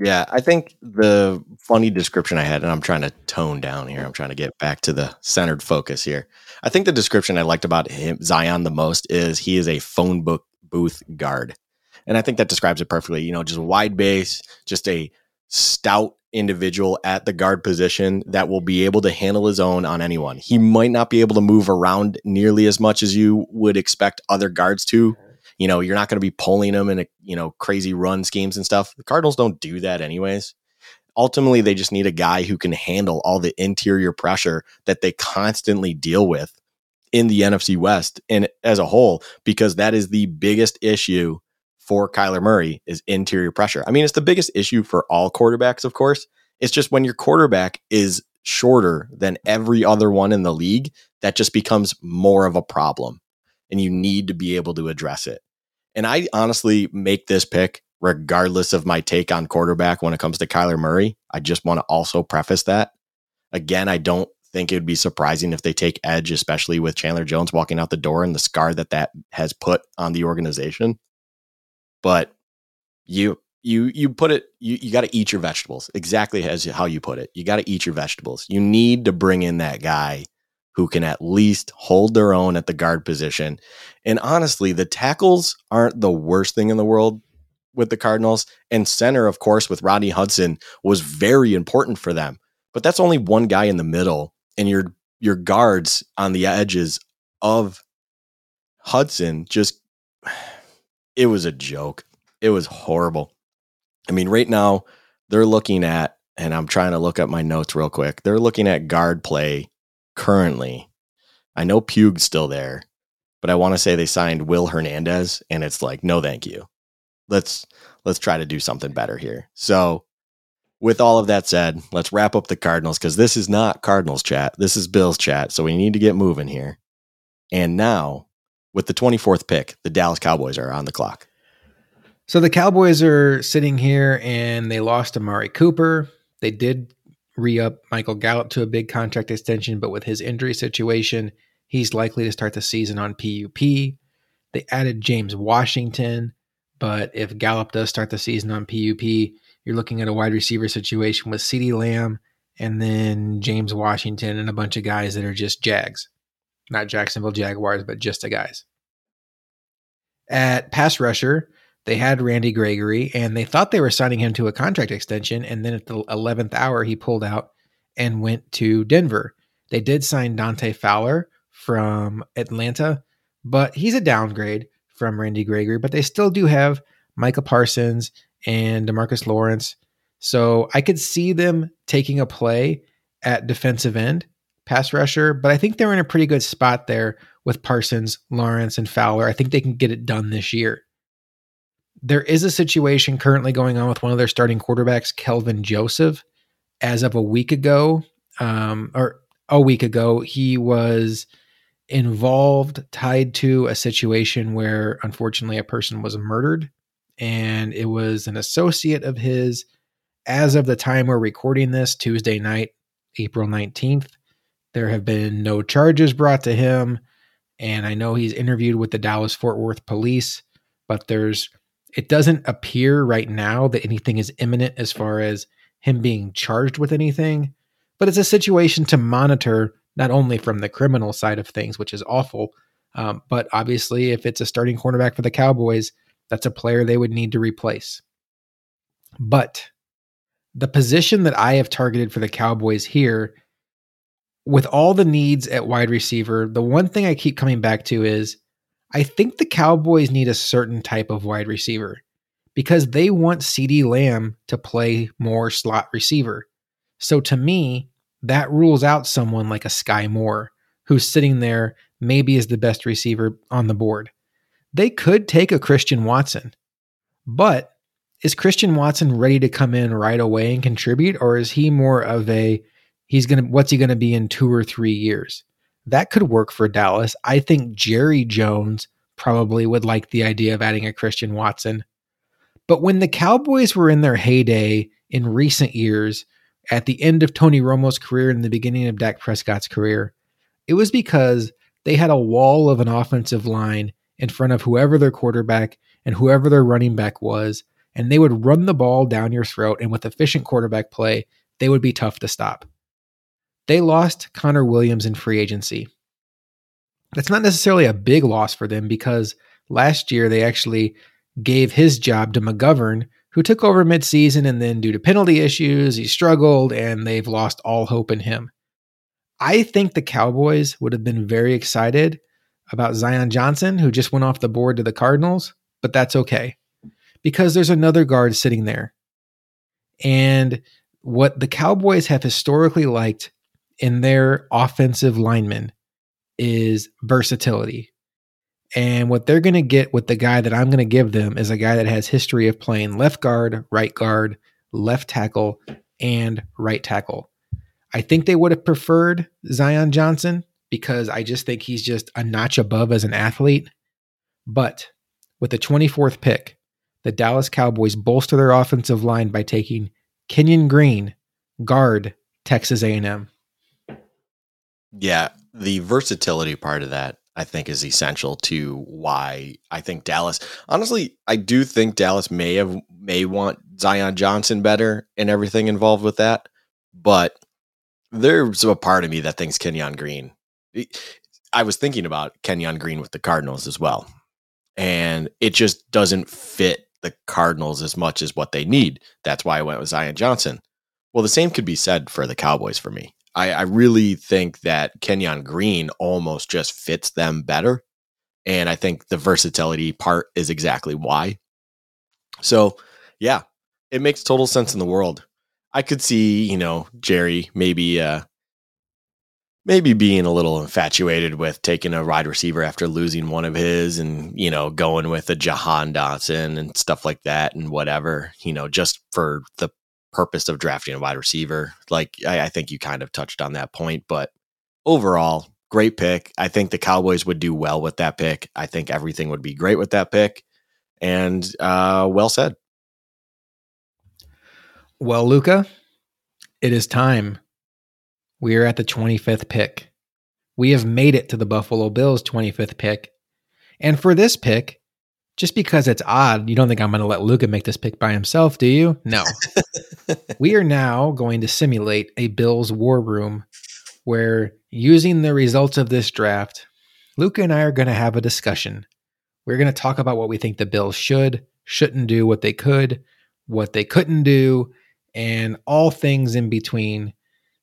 Yeah, I think the funny description I had, and I'm trying to tone down here. I'm trying to get back to the centered focus here. I think the description I liked about him, Zion the most is he is a phone book booth guard. And I think that describes it perfectly. You know, just wide base, just a stout individual at the guard position that will be able to handle his own on anyone. He might not be able to move around nearly as much as you would expect other guards to. You know, you're not going to be pulling them in a, you know, crazy run schemes and stuff. The Cardinals don't do that anyways. Ultimately, they just need a guy who can handle all the interior pressure that they constantly deal with in the NFC West and as a whole, because that is the biggest issue for Kyler Murray is interior pressure. I mean, it's the biggest issue for all quarterbacks, of course. It's just when your quarterback is shorter than every other one in the league, that just becomes more of a problem. And you need to be able to address it. And I honestly make this pick regardless of my take on quarterback when it comes to Kyler Murray. I just want to also preface that. Again, I don't think it would be surprising if they take edge, especially with Chandler Jones walking out the door and the scar that that has put on the organization but you you you put it you, you got to eat your vegetables exactly as how you put it you got to eat your vegetables you need to bring in that guy who can at least hold their own at the guard position and honestly the tackles aren't the worst thing in the world with the cardinals and center of course with rodney hudson was very important for them but that's only one guy in the middle and your your guards on the edges of hudson just it was a joke. It was horrible. I mean, right now they're looking at, and I'm trying to look up my notes real quick. They're looking at guard play currently. I know Pugh's still there, but I want to say they signed Will Hernandez, and it's like, no, thank you. Let's let's try to do something better here. So, with all of that said, let's wrap up the Cardinals because this is not Cardinals chat. This is Bills chat. So we need to get moving here. And now with the 24th pick, the Dallas Cowboys are on the clock. So the Cowboys are sitting here and they lost Amari Cooper. They did re up Michael Gallup to a big contract extension, but with his injury situation, he's likely to start the season on PUP. They added James Washington, but if Gallup does start the season on PUP, you're looking at a wide receiver situation with CeeDee Lamb and then James Washington and a bunch of guys that are just Jags not Jacksonville Jaguars, but just the guys. At pass rusher, they had Randy Gregory and they thought they were signing him to a contract extension. And then at the 11th hour, he pulled out and went to Denver. They did sign Dante Fowler from Atlanta, but he's a downgrade from Randy Gregory. But they still do have Micah Parsons and Demarcus Lawrence. So I could see them taking a play at defensive end pass rusher, but I think they're in a pretty good spot there with Parsons, Lawrence, and Fowler. I think they can get it done this year. There is a situation currently going on with one of their starting quarterbacks, Kelvin Joseph. As of a week ago, um, or a week ago, he was involved, tied to a situation where unfortunately a person was murdered, and it was an associate of his. As of the time we're recording this, Tuesday night, April 19th, there have been no charges brought to him. And I know he's interviewed with the Dallas Fort Worth police, but there's, it doesn't appear right now that anything is imminent as far as him being charged with anything. But it's a situation to monitor, not only from the criminal side of things, which is awful, um, but obviously, if it's a starting cornerback for the Cowboys, that's a player they would need to replace. But the position that I have targeted for the Cowboys here with all the needs at wide receiver, the one thing I keep coming back to is I think the Cowboys need a certain type of wide receiver because they want CeeDee Lamb to play more slot receiver. So to me, that rules out someone like a Sky Moore who's sitting there maybe is the best receiver on the board. They could take a Christian Watson, but is Christian Watson ready to come in right away and contribute, or is he more of a he's going to what's he going to be in 2 or 3 years. That could work for Dallas. I think Jerry Jones probably would like the idea of adding a Christian Watson. But when the Cowboys were in their heyday in recent years, at the end of Tony Romo's career and the beginning of Dak Prescott's career, it was because they had a wall of an offensive line in front of whoever their quarterback and whoever their running back was, and they would run the ball down your throat. And with efficient quarterback play, they would be tough to stop. They lost Connor Williams in free agency. That's not necessarily a big loss for them because last year they actually gave his job to McGovern, who took over midseason and then due to penalty issues, he struggled and they've lost all hope in him. I think the Cowboys would have been very excited about Zion Johnson, who just went off the board to the Cardinals, but that's okay because there's another guard sitting there. And what the Cowboys have historically liked in their offensive linemen is versatility. And what they're going to get with the guy that I'm going to give them is a guy that has history of playing left guard, right guard, left tackle, and right tackle. I think they would have preferred Zion Johnson because I just think he's just a notch above as an athlete. But with the 24th pick, the Dallas Cowboys bolster their offensive line by taking Kenyon Green, guard, Texas A&M. Yeah, the versatility part of that I think is essential to why I think Dallas. Honestly, I do think Dallas may have may want Zion Johnson better and everything involved with that, but there's a part of me that thinks Kenyon Green. I was thinking about Kenyon Green with the Cardinals as well. And it just doesn't fit the Cardinals as much as what they need. That's why I went with Zion Johnson. Well, the same could be said for the Cowboys for me. I, I really think that Kenyon Green almost just fits them better. And I think the versatility part is exactly why. So, yeah, it makes total sense in the world. I could see, you know, Jerry maybe uh maybe being a little infatuated with taking a wide receiver after losing one of his and, you know, going with a Jahan Dotson and stuff like that and whatever, you know, just for the purpose of drafting a wide receiver. Like I, I think you kind of touched on that point, but overall, great pick. I think the Cowboys would do well with that pick. I think everything would be great with that pick. And uh well said. Well, Luka, it is time. We are at the 25th pick. We have made it to the Buffalo Bills' 25th pick. And for this pick, just because it's odd, you don't think I'm going to let Luka make this pick by himself, do you? No. we are now going to simulate a Bills war room where, using the results of this draft, Luka and I are going to have a discussion. We're going to talk about what we think the Bills should, shouldn't do, what they could, what they couldn't do, and all things in between.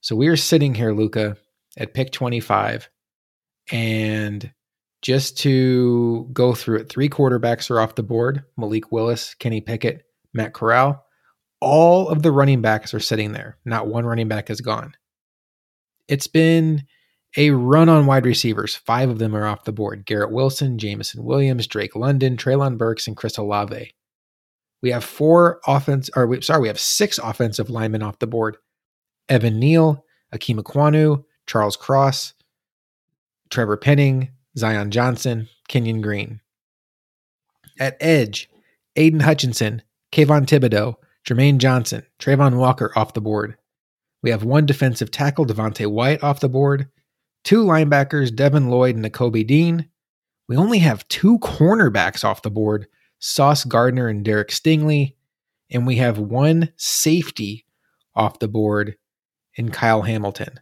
So we are sitting here, Luka, at pick 25. And just to go through it, three quarterbacks are off the board Malik Willis, Kenny Pickett, Matt Corral. All of the running backs are sitting there. Not one running back is gone. It's been a run on wide receivers. Five of them are off the board Garrett Wilson, Jameson Williams, Drake London, Treylon Burks, and Chris Olave. We have four offense, or we, sorry, we have six offensive linemen off the board: Evan Neal, Ikem Ekwonu, Charles Cross, Trevor Penning, Zion Johnson, Kenyon Green. At edge, Aidan Hutchinson, Kayvon Thibodeaux, Jermaine Johnson, Travon Walker off the board. We have one defensive tackle, Devonte Wyatt, off the board. Two linebackers, Devin Lloyd and Nakobe Dean. We only have two cornerbacks off the board, Sauce Gardner and Derek Stingley. And we have one safety off the board in Kyle Hamilton.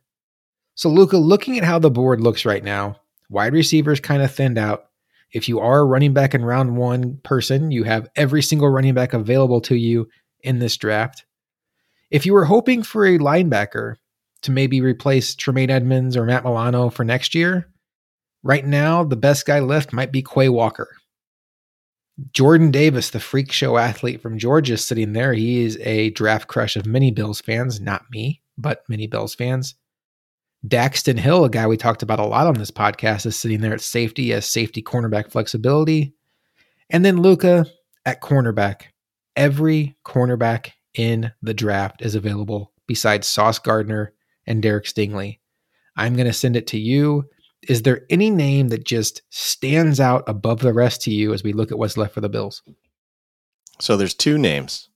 So, Luka, looking at how the board looks right now, wide receivers kind of thinned out. If you are a running back in round one person, you have every single running back available to you in this draft. If you were hoping for a linebacker to maybe replace Tremaine Edmunds or Matt Milano for next year, right now the best guy left might be Quay Walker. Jordan Davis, the freak show athlete from Georgia, sitting there. He is a draft crush of many Bills fans, not me, but many Bills fans. Daxton Hill, a guy we talked about a lot on this podcast, is sitting there at safety as safety cornerback flexibility. And then Luka at cornerback. Every cornerback in the draft is available besides Sauce Gardner and Derek Stingley. I'm going to send it to you is there any name that just stands out above the rest to you as we look at what's left for the Bills? So there's two names.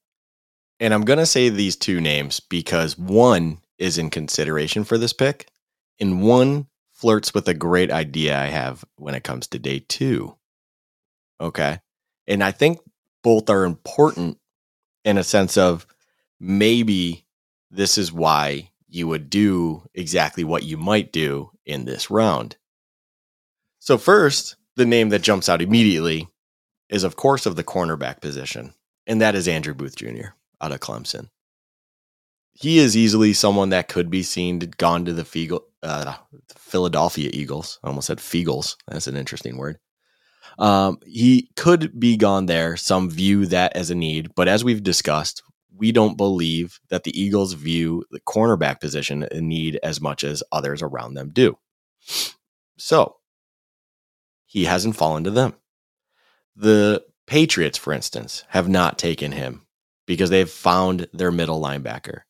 And I'm going to say these two names because one is in consideration for this pick, and one flirts with a great idea I have when it comes to day two. Okay. And I think both are important in a sense of maybe this is why you would do exactly what you might do in this round. So, first, the name that jumps out immediately is, of course, of the cornerback position, and that is Andrew Booth Jr. out of Clemson. He is easily someone that could be seen to gone to the Feagle, uh, Philadelphia Eagles. I almost said Feagles. That's an interesting word. Um, he could be gone there. Some view that as a need, but as we've discussed, we don't believe that the Eagles view the cornerback position a need as much as others around them do. So he hasn't fallen to them. The Patriots, for instance, have not taken him because they've found their middle linebacker.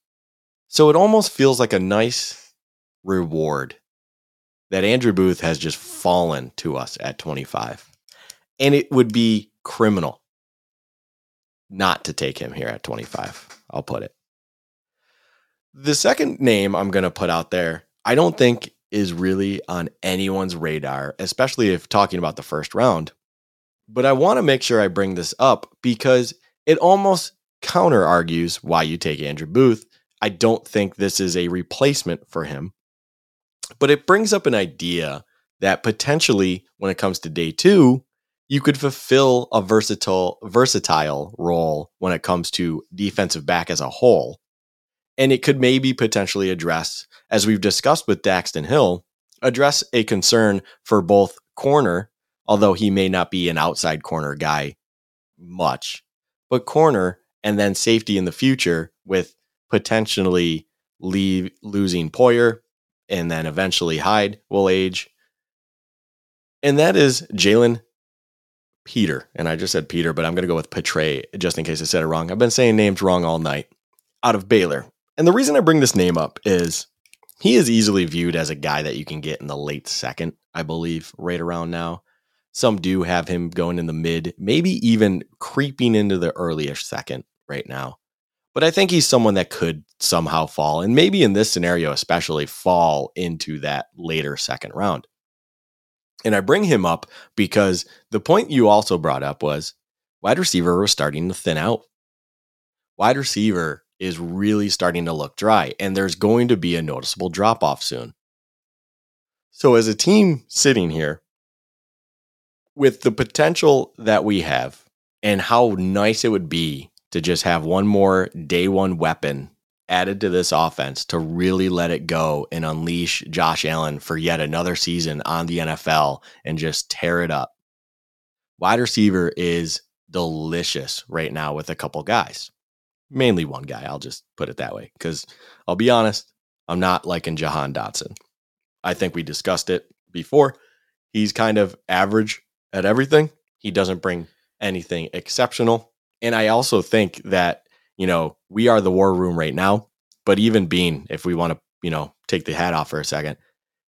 So it almost feels like a nice reward that Andrew Booth has just fallen to us at 25. And it would be criminal not to take him here at 25. I'll put it. The second name I'm going to put out there, I don't think is really on anyone's radar, especially if talking about the first round. But I want to make sure I bring this up because it almost counter argues why you take Andrew Booth. I don't think this is a replacement for him, but it brings up an idea that potentially, when it comes to day two, you could fulfill a versatile versatile role when it comes to defensive back as a whole. And it could maybe potentially address, as we've discussed with Daxton Hill, address a concern for both corner, although he may not be an outside corner guy much, but corner and then safety in the future with potentially leave, losing Poyer and then eventually Hyde will age. And that is Jalen Peter, and I just said Peter, but I'm going to go with Petray just in case I said it wrong. I've been saying names wrong all night out of Baylor. And the reason I bring this name up is he is easily viewed as a guy that you can get in the late second, I believe, right around now. Some do have him going in the mid, maybe even creeping into the earlyish second right now. But I think he's someone that could somehow fall, and maybe in this scenario, especially fall into that later second round. And I bring him up because the point you also brought up was wide receiver was starting to thin out. Wide receiver is really starting to look dry, and there's going to be a noticeable drop off soon. So, as a team sitting here, with the potential that we have, and how nice it would be to just have one more day one weapon added to this offense to really let it go and unleash Josh Allen for yet another season on the NFL and just tear it up. Wide receiver is delicious right now with a couple guys, mainly one guy. I'll just put it that way because I'll be honest, I'm not liking Jahan Dotson. I think we discussed it before. He's kind of average at everything. He doesn't bring anything exceptional. And I also think that you know, we are the war room right now. But even Beane, if we want to, you know, take the hat off for a second,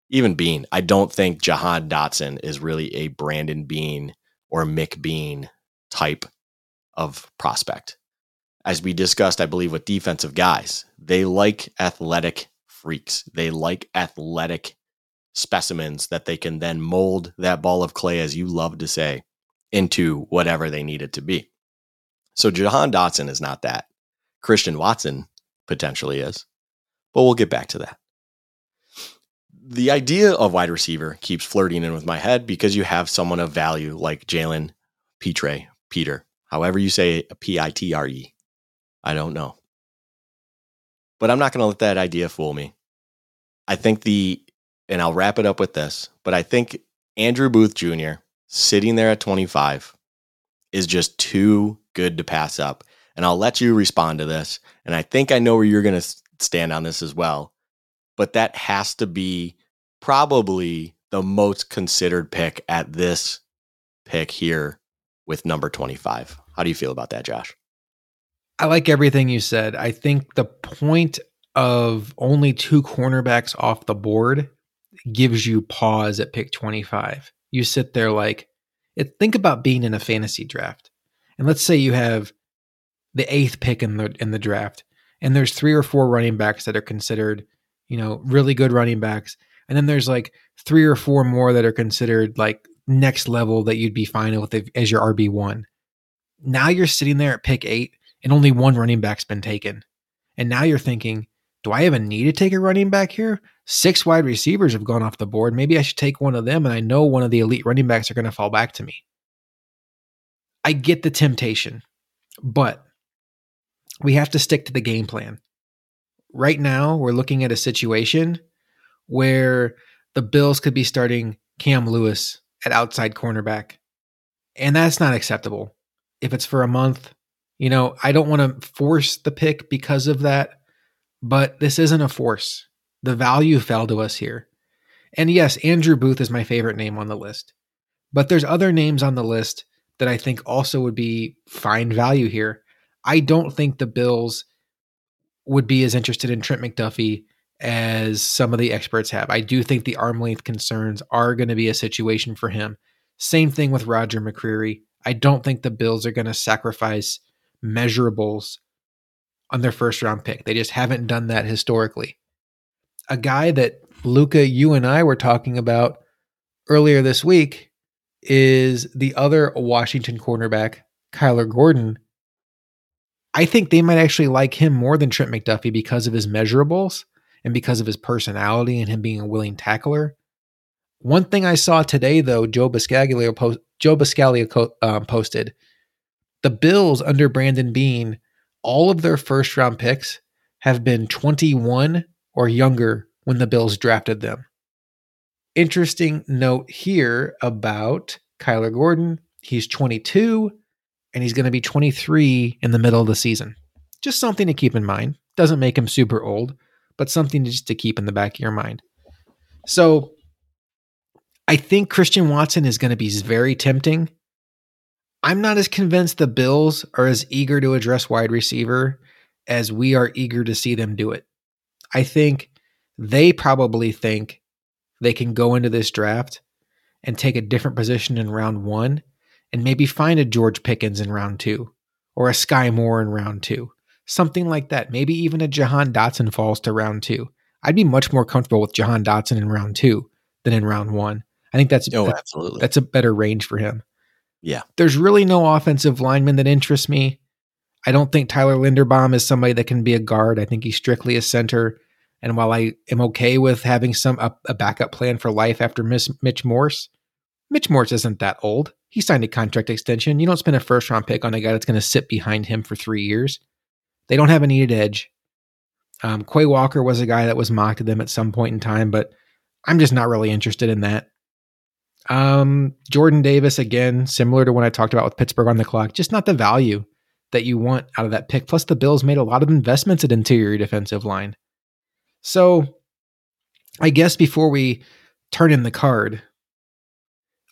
even Beane, I don't think Jahan Dotson is really a Brandon Beane or Mick Bean type of prospect. As we discussed, I believe, with defensive guys, they like athletic freaks. They like athletic specimens that they can then mold that ball of clay, as you love to say, into whatever they need it to be. So Jahan Dotson is not that. Christian Watson potentially is. But we'll get back to that. The idea of wide receiver keeps flirting in with my head because you have someone of value like Jalen Petre, Peter, however you say P I T R E. I don't know. But I'm not going to let that idea fool me. I think the, and I'll wrap it up with this, but I think Andrew Booth Jr. sitting there at 25 is just too good to pass up and I'll let you respond to this. And I think I know where you're going to stand on this as well. But that has to be probably the most considered pick at this pick here with number 25. How do you feel about that, Josh? I like everything you said. I think the point of only two cornerbacks off the board gives you pause at pick 25. You sit there like, it, think about being in a fantasy draft. And let's say you have the eighth pick in the in the draft, and there's three or four running backs that are considered, you know, really good running backs, and then there's like three or four more that are considered like next level that you'd be fine with as your RB one. Now you're sitting there at pick eight, and only one running back's been taken. And now you're thinking, do I even need to take a running back here? Six wide receivers have gone off the board. Maybe I should take one of them, and I know one of the elite running backs are going to fall back to me. I get the temptation, but we have to stick to the game plan. Right now, we're looking at a situation where the Bills could be starting Cam Lewis at outside cornerback. And that's not acceptable. If it's for a month, you know, I don't want to force the pick because of that, but this isn't a force. The value fell to us here. And yes, Andrew Booth is my favorite name on the list. But there's other names on the list that I think also would be fine value here. I don't think the Bills would be as interested in Trent McDuffie as some of the experts have. I do think the arm length concerns are going to be a situation for him. Same thing with Roger McCreary. I don't think the Bills are going to sacrifice measurables on their first round pick. They just haven't done that historically. A guy that Luka, you and I were talking about earlier this week is the other Washington cornerback, Kyler Gordon. I think they might actually like him more than Trent McDuffie because of his measurables and because of his personality and him being a willing tackler. One thing I saw today, though, Joe Buscaglia, post, Joe um, posted the Bills under Brandon Beane, all of their first round picks have been 21 or younger when the Bills drafted them. Interesting note here about Kyler Gordon. He's 22 and he's going to be 23 in the middle of the season. Just something to keep in mind. Doesn't make him super old, but something just to keep in the back of your mind. So I think Christian Watson is going to be very tempting. I'm not as convinced the Bills are as eager to address wide receiver as we are eager to see them do it. I think they probably think they can go into this draft and take a different position in round one and maybe find a George Pickens in round two or a Sky Moore in round two, something like that. Maybe even a Jahan Dotson falls to round two. I'd be much more comfortable with Jahan Dotson in round two than in round one. I think that's oh, that, absolutely that's a better range for him. Yeah, there's really no offensive lineman that interests me. I don't think Tyler Linderbaum is somebody that can be a guard. I think he's strictly a center. And while I am okay with having some a, a backup plan for life after Miss Mitch Morse, Mitch Morse isn't that old. He signed a contract extension. You don't spend a first round pick on a guy that's going to sit behind him for three years. They don't have a needed edge. Um, Quay Walker was a guy that was mocked to them at some point in time, but I'm just not really interested in that. Um, Jordan Davis, again, similar to when I talked about with Pittsburgh on the clock, just not the value that you want out of that pick. Plus, the Bills made a lot of investments at interior defensive line. So, I guess before we turn in the card,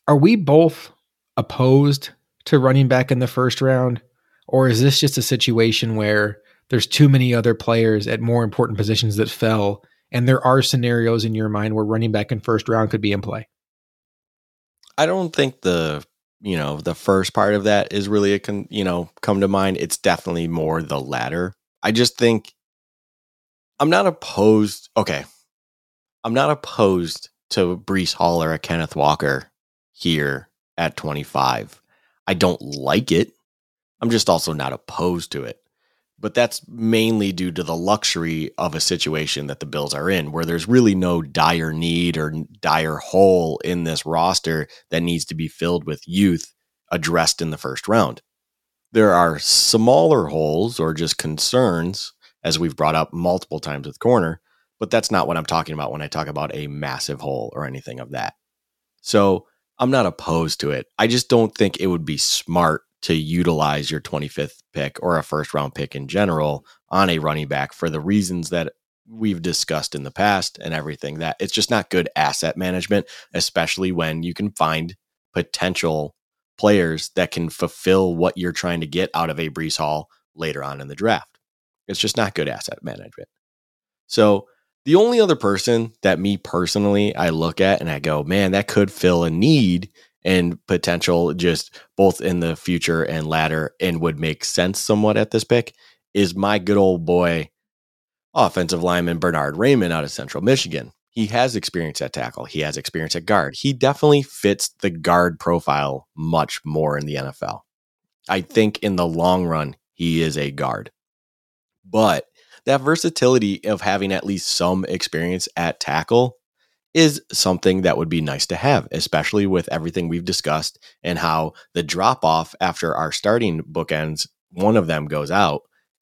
are we both opposed to running back in the first round? Or is this just a situation where there's too many other players at more important positions that fell, and there are scenarios in your mind where running back in first round could be in play? I don't think the you know the first part of that is really a con, you know come to mind. It's definitely more the latter. I just think I'm not opposed. Okay, I'm not opposed to Breece Hall or a Kenneth Walker here at 25. I don't like it. I'm just also not opposed to it. But that's mainly due to the luxury of a situation that the Bills are in, where there's really no dire need or dire hole in this roster that needs to be filled with youth addressed in the first round. There are smaller holes or just concerns, as we've brought up multiple times with corner, but that's not what I'm talking about when I talk about a massive hole or anything of that. So I'm not opposed to it. I just don't think it would be smart to utilize your 25th pick or a first round pick in general on a running back for the reasons that we've discussed in the past and everything that it's just not good asset management, especially when you can find potential players that can fulfill what you're trying to get out of a Breece Hall later on in the draft. It's just not good asset management. So the only other person that me personally I look at and I go, man, that could fill a need and potential just both in the future and latter and would make sense somewhat at this pick is my good old boy offensive lineman Bernhard Raimann out of Central Michigan. He has experience at tackle. He has experience at guard. He definitely fits the guard profile much more in the NFL. I think in the long run, he is a guard. But that versatility of having at least some experience at tackle is something that would be nice to have, especially with everything we've discussed and how the drop off after our starting bookends, one of them goes out,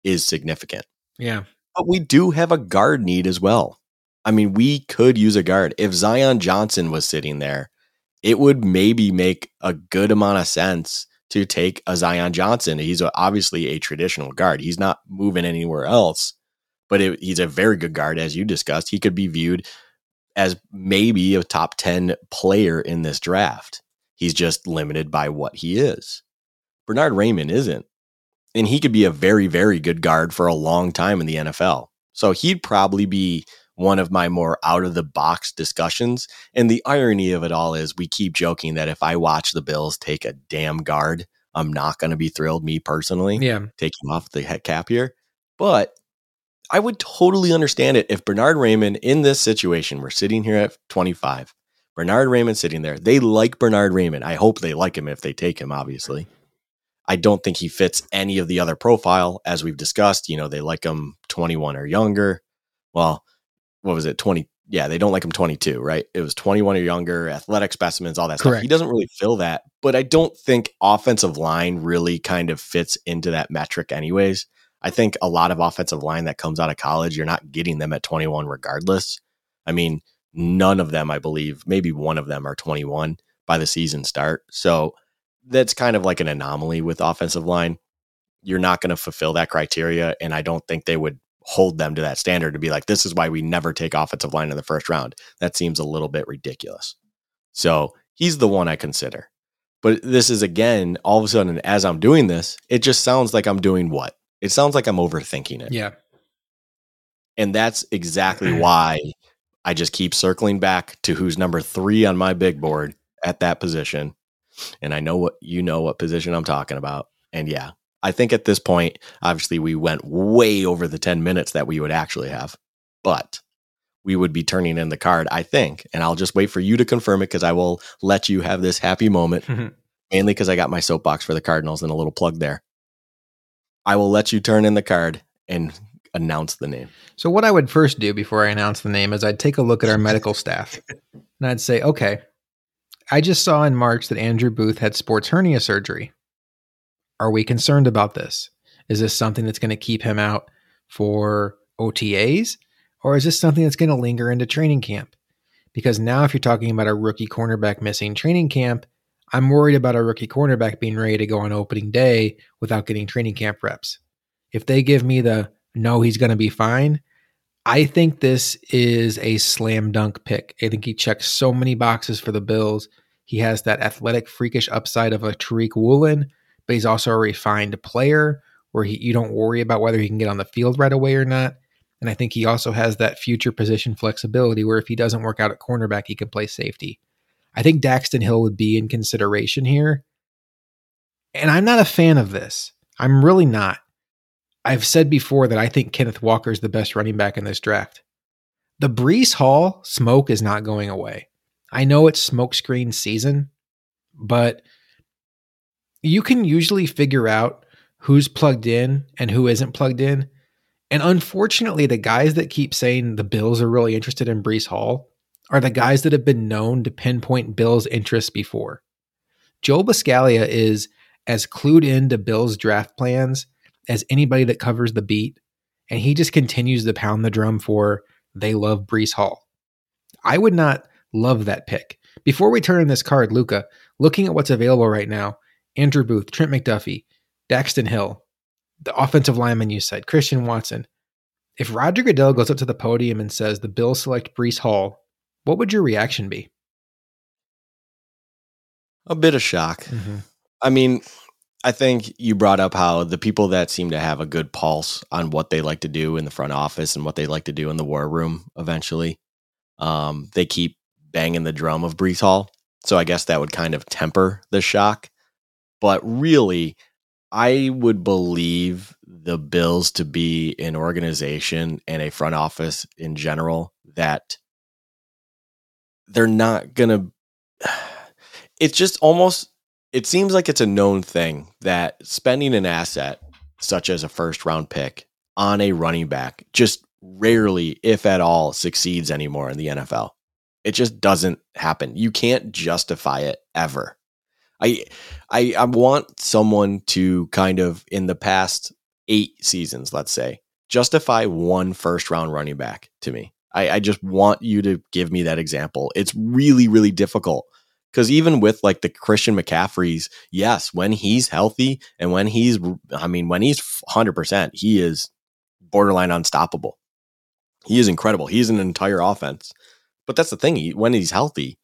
is significant. Yeah. But we do have a guard need as well. I mean, we could use a guard. If Zion Johnson was sitting there, it would maybe make a good amount of sense to take a Zion Johnson. He's obviously a traditional guard. He's not moving anywhere else, but it, he's a very good guard, as you discussed. He could be viewed as maybe a top 10 player in this draft. He's just limited by what he is. Bernhard Raimann isn't. And he could be a very, very good guard for a long time in the NFL. So he'd probably be one of my more out of the box discussions. And the irony of it all is we keep joking that if I watch the Bills take a damn guard, I'm not going to be thrilled, me personally, Yeah. taking off the head cap here. But I would totally understand it if Bernhard Raimann in this situation, we're sitting here at 25, Bernhard Raimann sitting there. They like Bernhard Raimann. I hope they like him if they take him, obviously. I don't think he fits any of the other profile, as we've discussed. You know, they like him 21 or younger. Well, what was it 20 yeah they don't like him 22 right? It was 21 or younger athletic specimens all that stuff. He doesn't really fill that but i don't think offensive line really kind of fits into that metric anyways. I think a lot of offensive line that comes out of college you're not getting them at 21 regardless. I mean none of them i believe maybe one of them are 21 by the season start. So that's kind of like an anomaly with offensive line. You're not going to fulfill that criteria and i don't think they would hold them to that standard to be like, this is why we never take offensive line in the first round. That seems a little bit ridiculous. So he's the one I consider. But this is again, all of a sudden, as I'm doing this, it just sounds like I'm doing what? It sounds like I'm overthinking it. Yeah. And that's exactly why I just keep circling back to who's number three on my big board at that position. And I know what you know what position I'm talking about. And yeah, I think at this point, obviously, we went way over the 10 minutes that we would actually have, but we would be turning in the card, I think. And I'll just wait for you to confirm it because I will let you have this happy moment, mainly because I got my soapbox for the Cardinals and a little plug there. I will let you turn in the card and announce the name. So what I would first do before I announce the name is I'd take a look at our medical staff and I'd say, okay, I just saw in March that Andrew Booth had sports hernia surgery. Are we concerned about this? Is this something that's going to keep him out for OTAs or is this something that's going to linger into training camp? Because now if you're talking about a rookie cornerback missing training camp, I'm worried about a rookie cornerback being ready to go on opening day without getting training camp reps. If they give me the no, he's going to be fine. I think this is a slam dunk pick. I think he checks so many boxes for the Bills. He has that athletic, freakish upside of a Tariq Woolen, but he's also a refined player where he, you don't worry about whether he can get on the field right away or not. And I think he also has that future position flexibility where if he doesn't work out at cornerback, he can play safety. I think Daxton Hill would be in consideration here. And I'm not a fan of this. I'm really not. I've said before that I think Kenneth Walker is the best running back in this draft. The Breece Hall smoke is not going away. I know it's smokescreen season, but you can usually figure out who's plugged in and who isn't plugged in. And unfortunately, the guys that keep saying the Bills are really interested in Breece Hall are the guys that have been known to pinpoint Bills' interests before. Joe Buscaglia is as clued into Bills' draft plans as anybody that covers the beat, and he just continues to pound the drum for they love Breece Hall. I would not love that pick. Before we turn in this card, Luka, looking at what's available right now, Andrew Booth, Trent McDuffie, Daxton Hill, the offensive lineman you said, Christian Watson. If Roger Goodell goes up to the podium and says the Bills select Breece Hall, what would your reaction be? A bit of shock. I mean, I think you brought up how the people that seem to have a good pulse on what they like to do in the front office and what they like to do in the war room eventually, um, they keep banging the drum of Breece Hall. So I guess that would kind of temper the shock. But really, I would believe the Bills to be an organization and a front office in general that they're not going to. It's just almost it seems like it's a known thing that spending an asset such as a first round pick on a running back just rarely, if at all, succeeds anymore in the NFL. It just doesn't happen. You can't justify it ever. I, I, I want someone to kind of in the past eight seasons, let's say, justify one first round running back to me. I, I just want you to give me that example. It's really, really difficult because even with like the Christian McCaffreys, yes, when he's healthy and when he's, I mean, when he's 100%, he is borderline unstoppable. He is incredible. He's an entire offense. But that's the thing. He, when he's healthy,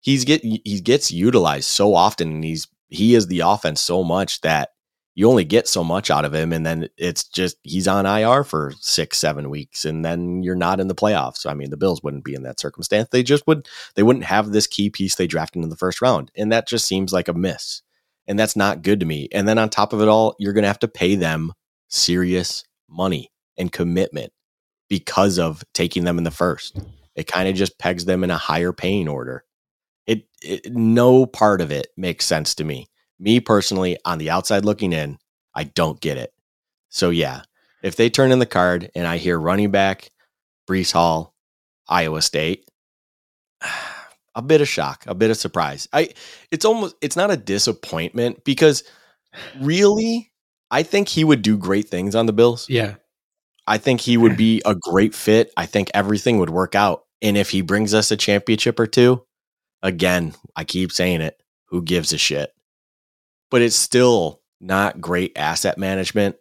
he's get he gets utilized so often, and he's he is the offense so much that you only get so much out of him, and then it's just he's on IR for six, seven weeks, and then you're not in the playoffs. I mean, the Bills wouldn't be in that circumstance. They just would they wouldn't have this key piece they drafted in the first round, and that just seems like a miss, and that's not good to me. And then on top of it all, you're gonna have to pay them serious money and commitment because of taking them in the first. It kind of just pegs them in a higher paying order. It, it no part of it makes sense to me. Me personally, on the outside looking in, I don't get it. So yeah, if they turn in the card and I hear running back, Breece Hall, Iowa State, a bit of shock, a bit of surprise. I it's almost it's not a disappointment because really I think he would do great things on the Bills. Yeah. I think he would be a great fit. I think everything would work out. And if he brings us a championship or two, again, I keep saying it, who gives a shit? But it's still not great asset management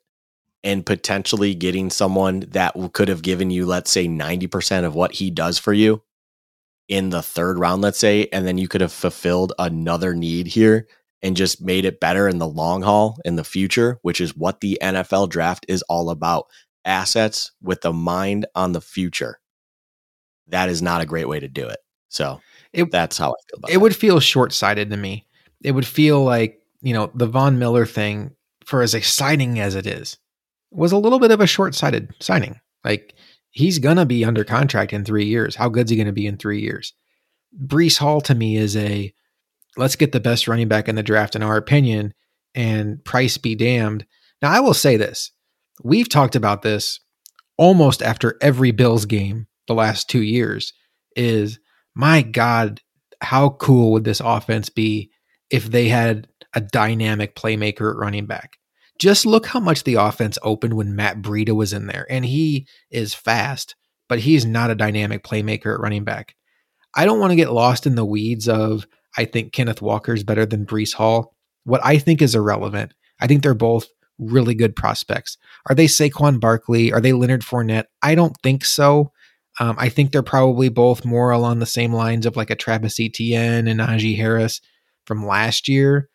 and potentially getting someone that could have given you, let's say, 90% of what he does for you in the third round, let's say, and then you could have fulfilled another need here and just made it better in the long haul in the future, which is what the NFL draft is all about assets with the mind on the future, that is not a great way to do it. So it, that's how I feel about it. It would feel short sighted to me. It would feel like, you know, the Von Miller thing, for as exciting as it is, was a little bit of a short sighted signing. Like, he's going to be under contract in three years. How good's he going to be in three years? Breece Hall to me is a let's get the best running back in the draft, in our opinion, and price be damned. Now, I will say this We've talked about this almost after every Bills game the last two years is my God, how cool would this offense be if they had a dynamic playmaker at running back? Just look how much the offense opened when Matt Breida was in there. And he is fast, but he's not a dynamic playmaker at running back. I don't want to get lost in the weeds of I think Kenneth Walker is better than Breece Hall. What I think is irrelevant. I think they're both really good prospects. Are they Saquon Barkley? Are they Leonard Fournette? I don't think so. Um, I think they're probably both more along the same lines of like a Travis Etienne and Najee Harris from last year.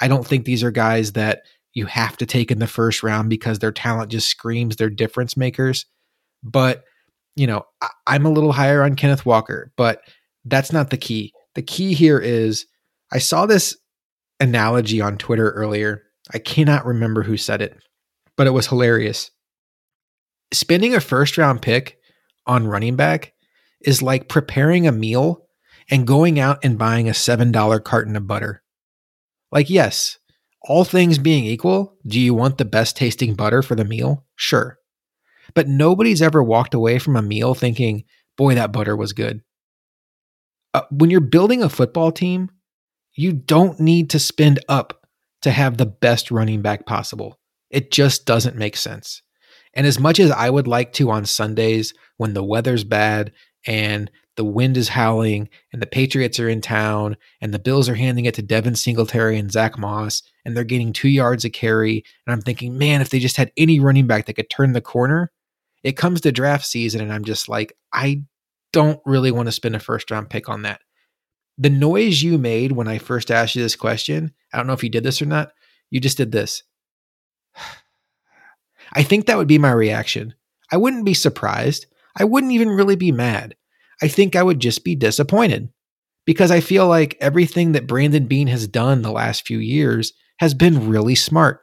I don't think these are guys that you have to take in the first round because their talent just screams they're difference makers. But, you know, I- I'm a little higher on Kenneth Walker, but that's not the key. The key here is I saw this analogy on Twitter earlier I cannot remember who said it, but it was hilarious. Spending a first round pick on running back is like preparing a meal and going out and buying a $7 carton of butter. Like, yes, all things being equal, do you want the best tasting butter for the meal? Sure. But nobody's ever walked away from a meal thinking, boy, that butter was good. Uh, when you're building a football team, you don't need to spend up to have the best running back possible. It just doesn't make sense. And as much as I would like to on Sundays when the weather's bad and the wind is howling and the Patriots are in town and the Bills are handing it to Devin Singletary and Zach Moss and they're getting two yards a carry. And I'm thinking, man, if they just had any running back that could turn the corner, it comes to draft season and I'm just like, I don't really want to spend a first round pick on that the noise you made when I first asked you this question, I don't know if you did this or not. You just did this. I think that would be my reaction. I wouldn't be surprised. I wouldn't even really be mad. I think I would just be disappointed because I feel like everything that Brandon Beane has done the last few years has been really smart.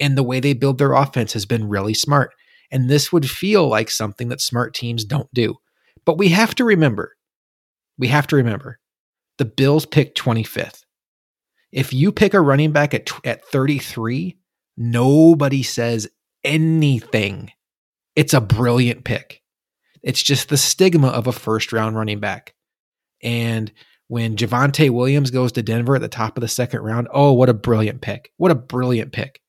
And the way they build their offense has been really smart. And this would feel like something that smart teams don't do. But we have to remember, we have to remember the Bills pick 25th. If you pick a running back at, at 33, Nobody says anything. It's a brilliant pick. It's just the stigma of a first round running back. And when Javonte Williams goes to Denver at the top of the second round, oh, what a brilliant pick. What a brilliant pick.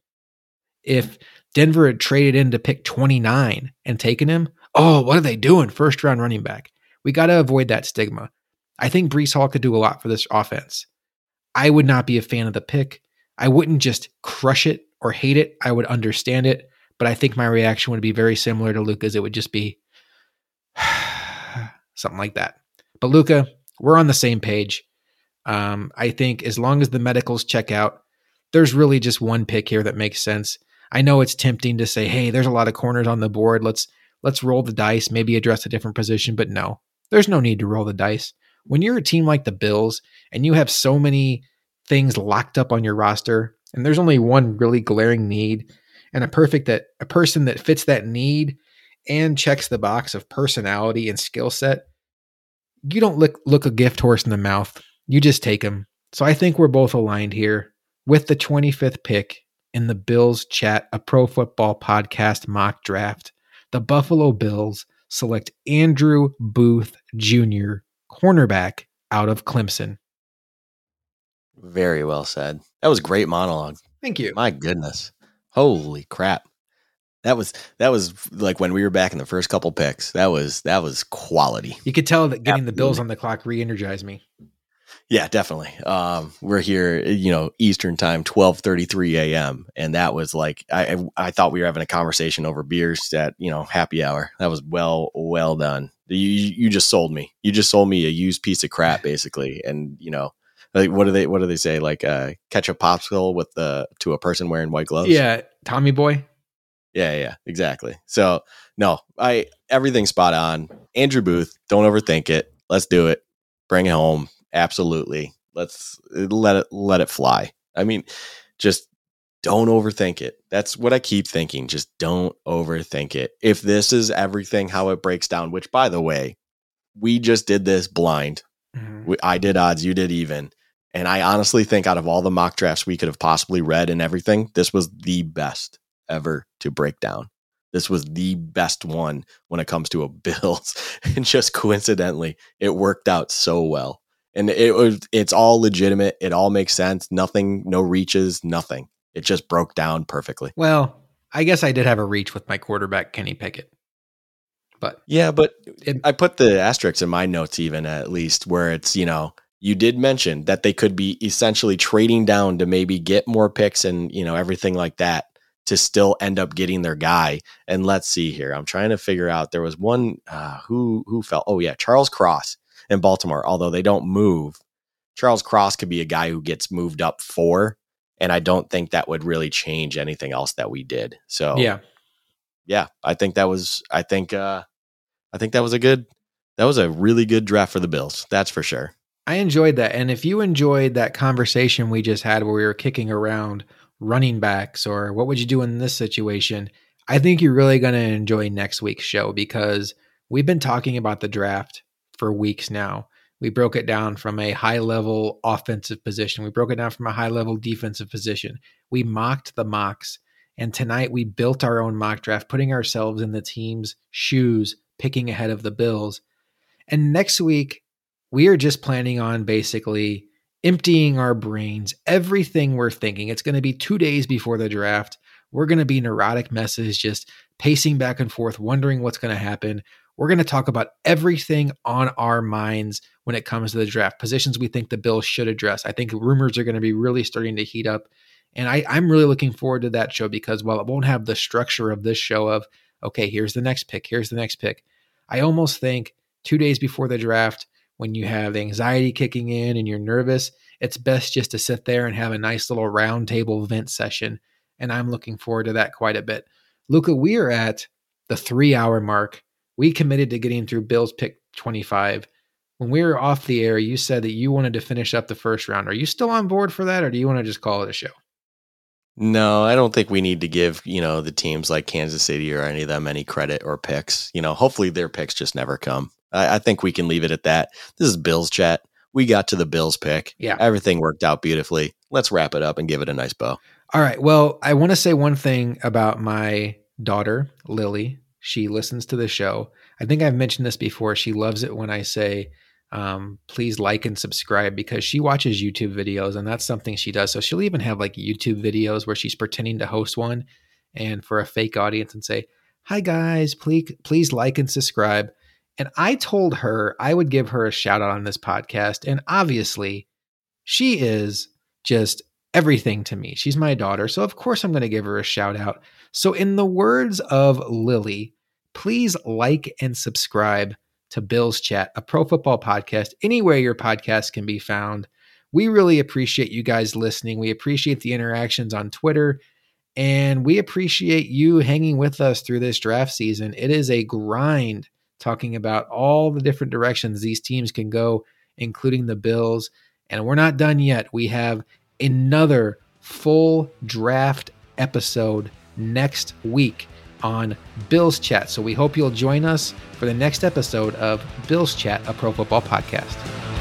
If Denver had traded in to pick 29 and taken him, oh, what are they doing? First round running back. We got to avoid that stigma. I think Breece Hall could do a lot for this offense. I would not be a fan of the pick. I wouldn't just crush it or hate it. I would understand it. But I think my reaction would be very similar to Luka's. It would just be something like that. But Luka, we're on the same page. Um, I think as long as the medicals check out, there's really just one pick here that makes sense. I know it's tempting to say, "Hey, there's a lot of corners on the board. Let's let's roll the dice, maybe address a different position." But no, there's no need to roll the dice. When you're a team like the Bills and you have so many things locked up on your roster, and there's only one really glaring need, and a perfect that a person that fits that need and checks the box of personality and skill set, you don't look look a gift horse in the mouth. You just take him. So I think we're both aligned here with the 25th pick in the Bills chat, a pro football podcast mock draft. The Buffalo Bills select Andrew Booth Jr., cornerback out of Clemson. Very well said. That was great monologue. Thank you. My goodness. Holy crap. That was that was like when we were back in the first couple picks. That was that was quality. You could tell that getting Absolutely. the Bills on the clock re-energized me. Yeah, definitely. Um, we're here, you know, Eastern time, twelve thirty three a.m., and that was like I I thought we were having a conversation over beers at you know happy hour. That was well well done. You you just sold me. You just sold me a used piece of crap, basically, and you know. Like what do they what do they say? Like uh, catch a popsicle with the to a person wearing white gloves. Yeah, Tommy boy. Yeah, yeah, exactly. So no, I everything spot on. Andrew Booth, don't overthink it. Let's do it. Bring it home. Absolutely. Let's let it let it fly. I mean, just don't overthink it. That's what I keep thinking. Just don't overthink it. If this is everything how it breaks down, which by the way, we just did this blind. Mm-hmm. We, I did odds, you did even. And I honestly think out of all the mock drafts we could have possibly read and everything, this was the best ever to break down. This was the best one when it comes to a Bills. and just coincidentally, it worked out so well. And it was it's all legitimate. It all makes sense. Nothing, no reaches, nothing. It just broke down perfectly. Well, I guess I did have a reach with my quarterback, Kenny Pickett. But yeah, but it, I put the asterisks in my notes, even at least, where it's, you know, you did mention that they could be essentially trading down to maybe get more picks and, you know, everything like that to still end up getting their guy. And let's see here. I'm trying to figure out. There was one uh, who who fell. Oh yeah, Charles Cross in Baltimore. Although they don't move, Charles Cross could be a guy who gets moved up four, and I don't think that would really change anything else that we did. So yeah, yeah, I think that was. I think. uh I think that was a good. That was a really good draft for the Bills. That's for sure. I enjoyed that. And if you enjoyed that conversation we just had where we were kicking around running backs or what would you do in this situation, I think you're really going to enjoy next week's show because we've been talking about the draft for weeks now. We broke it down from a high level offensive position. We broke it down from a high level defensive position. We mocked the mocks. And tonight we built our own mock draft, putting ourselves in the team's shoes, picking ahead of the Bills. And next week, we are just planning on basically emptying our brains, everything we're thinking. It's going to be two days before the draft. We're going to be neurotic messes, just pacing back and forth, wondering what's going to happen. We're going to talk about everything on our minds when it comes to the draft, positions we think the Bills should address. I think rumors are going to be really starting to heat up. And I, I'm really looking forward to that show because while it won't have the structure of this show of, okay, here's the next pick, here's the next pick, I almost think two days before the draft, when you have anxiety kicking in and you're nervous, it's best just to sit there and have a nice little roundtable vent session. And I'm looking forward to that quite a bit. Luka, we are at the three hour mark. We committed to getting through Bill's pick 25. When we were off the air, you said that you wanted to finish up the first round. Are you still on board for that, or do you want to just call it a show? No, I don't think we need to give, you know, the teams like Kansas City or any of them any credit or picks. You know, hopefully their picks just never come. I, I think we can leave it at that. This is Bills chat. We got to the Bills pick. Yeah. Everything worked out beautifully. Let's wrap it up and give it a nice bow. All right. Well, I want to say one thing about my daughter, Lily. She listens to the show. I think I've mentioned this before. She loves it when I say, um, please like and subscribe because she watches YouTube videos and that's something she does. So she'll even have like YouTube videos where she's pretending to host one and for a fake audience and say, Hi guys, please please like and subscribe. And I told her I would give her a shout out on this podcast. And obviously, she is just everything to me. She's my daughter. So, of course, I'm going to give her a shout out. So, in the words of Lily, please like and subscribe to Bill's Chat, a pro football podcast, anywhere your podcast can be found. We really appreciate you guys listening. We appreciate the interactions on Twitter and we appreciate you hanging with us through this draft season. It is a grind talking about all the different directions these teams can go, including the Bills. And we're not done yet. We have another full draft episode next week on Bills Chat. So we hope you'll join us for the next episode of Bills Chat, a pro football podcast.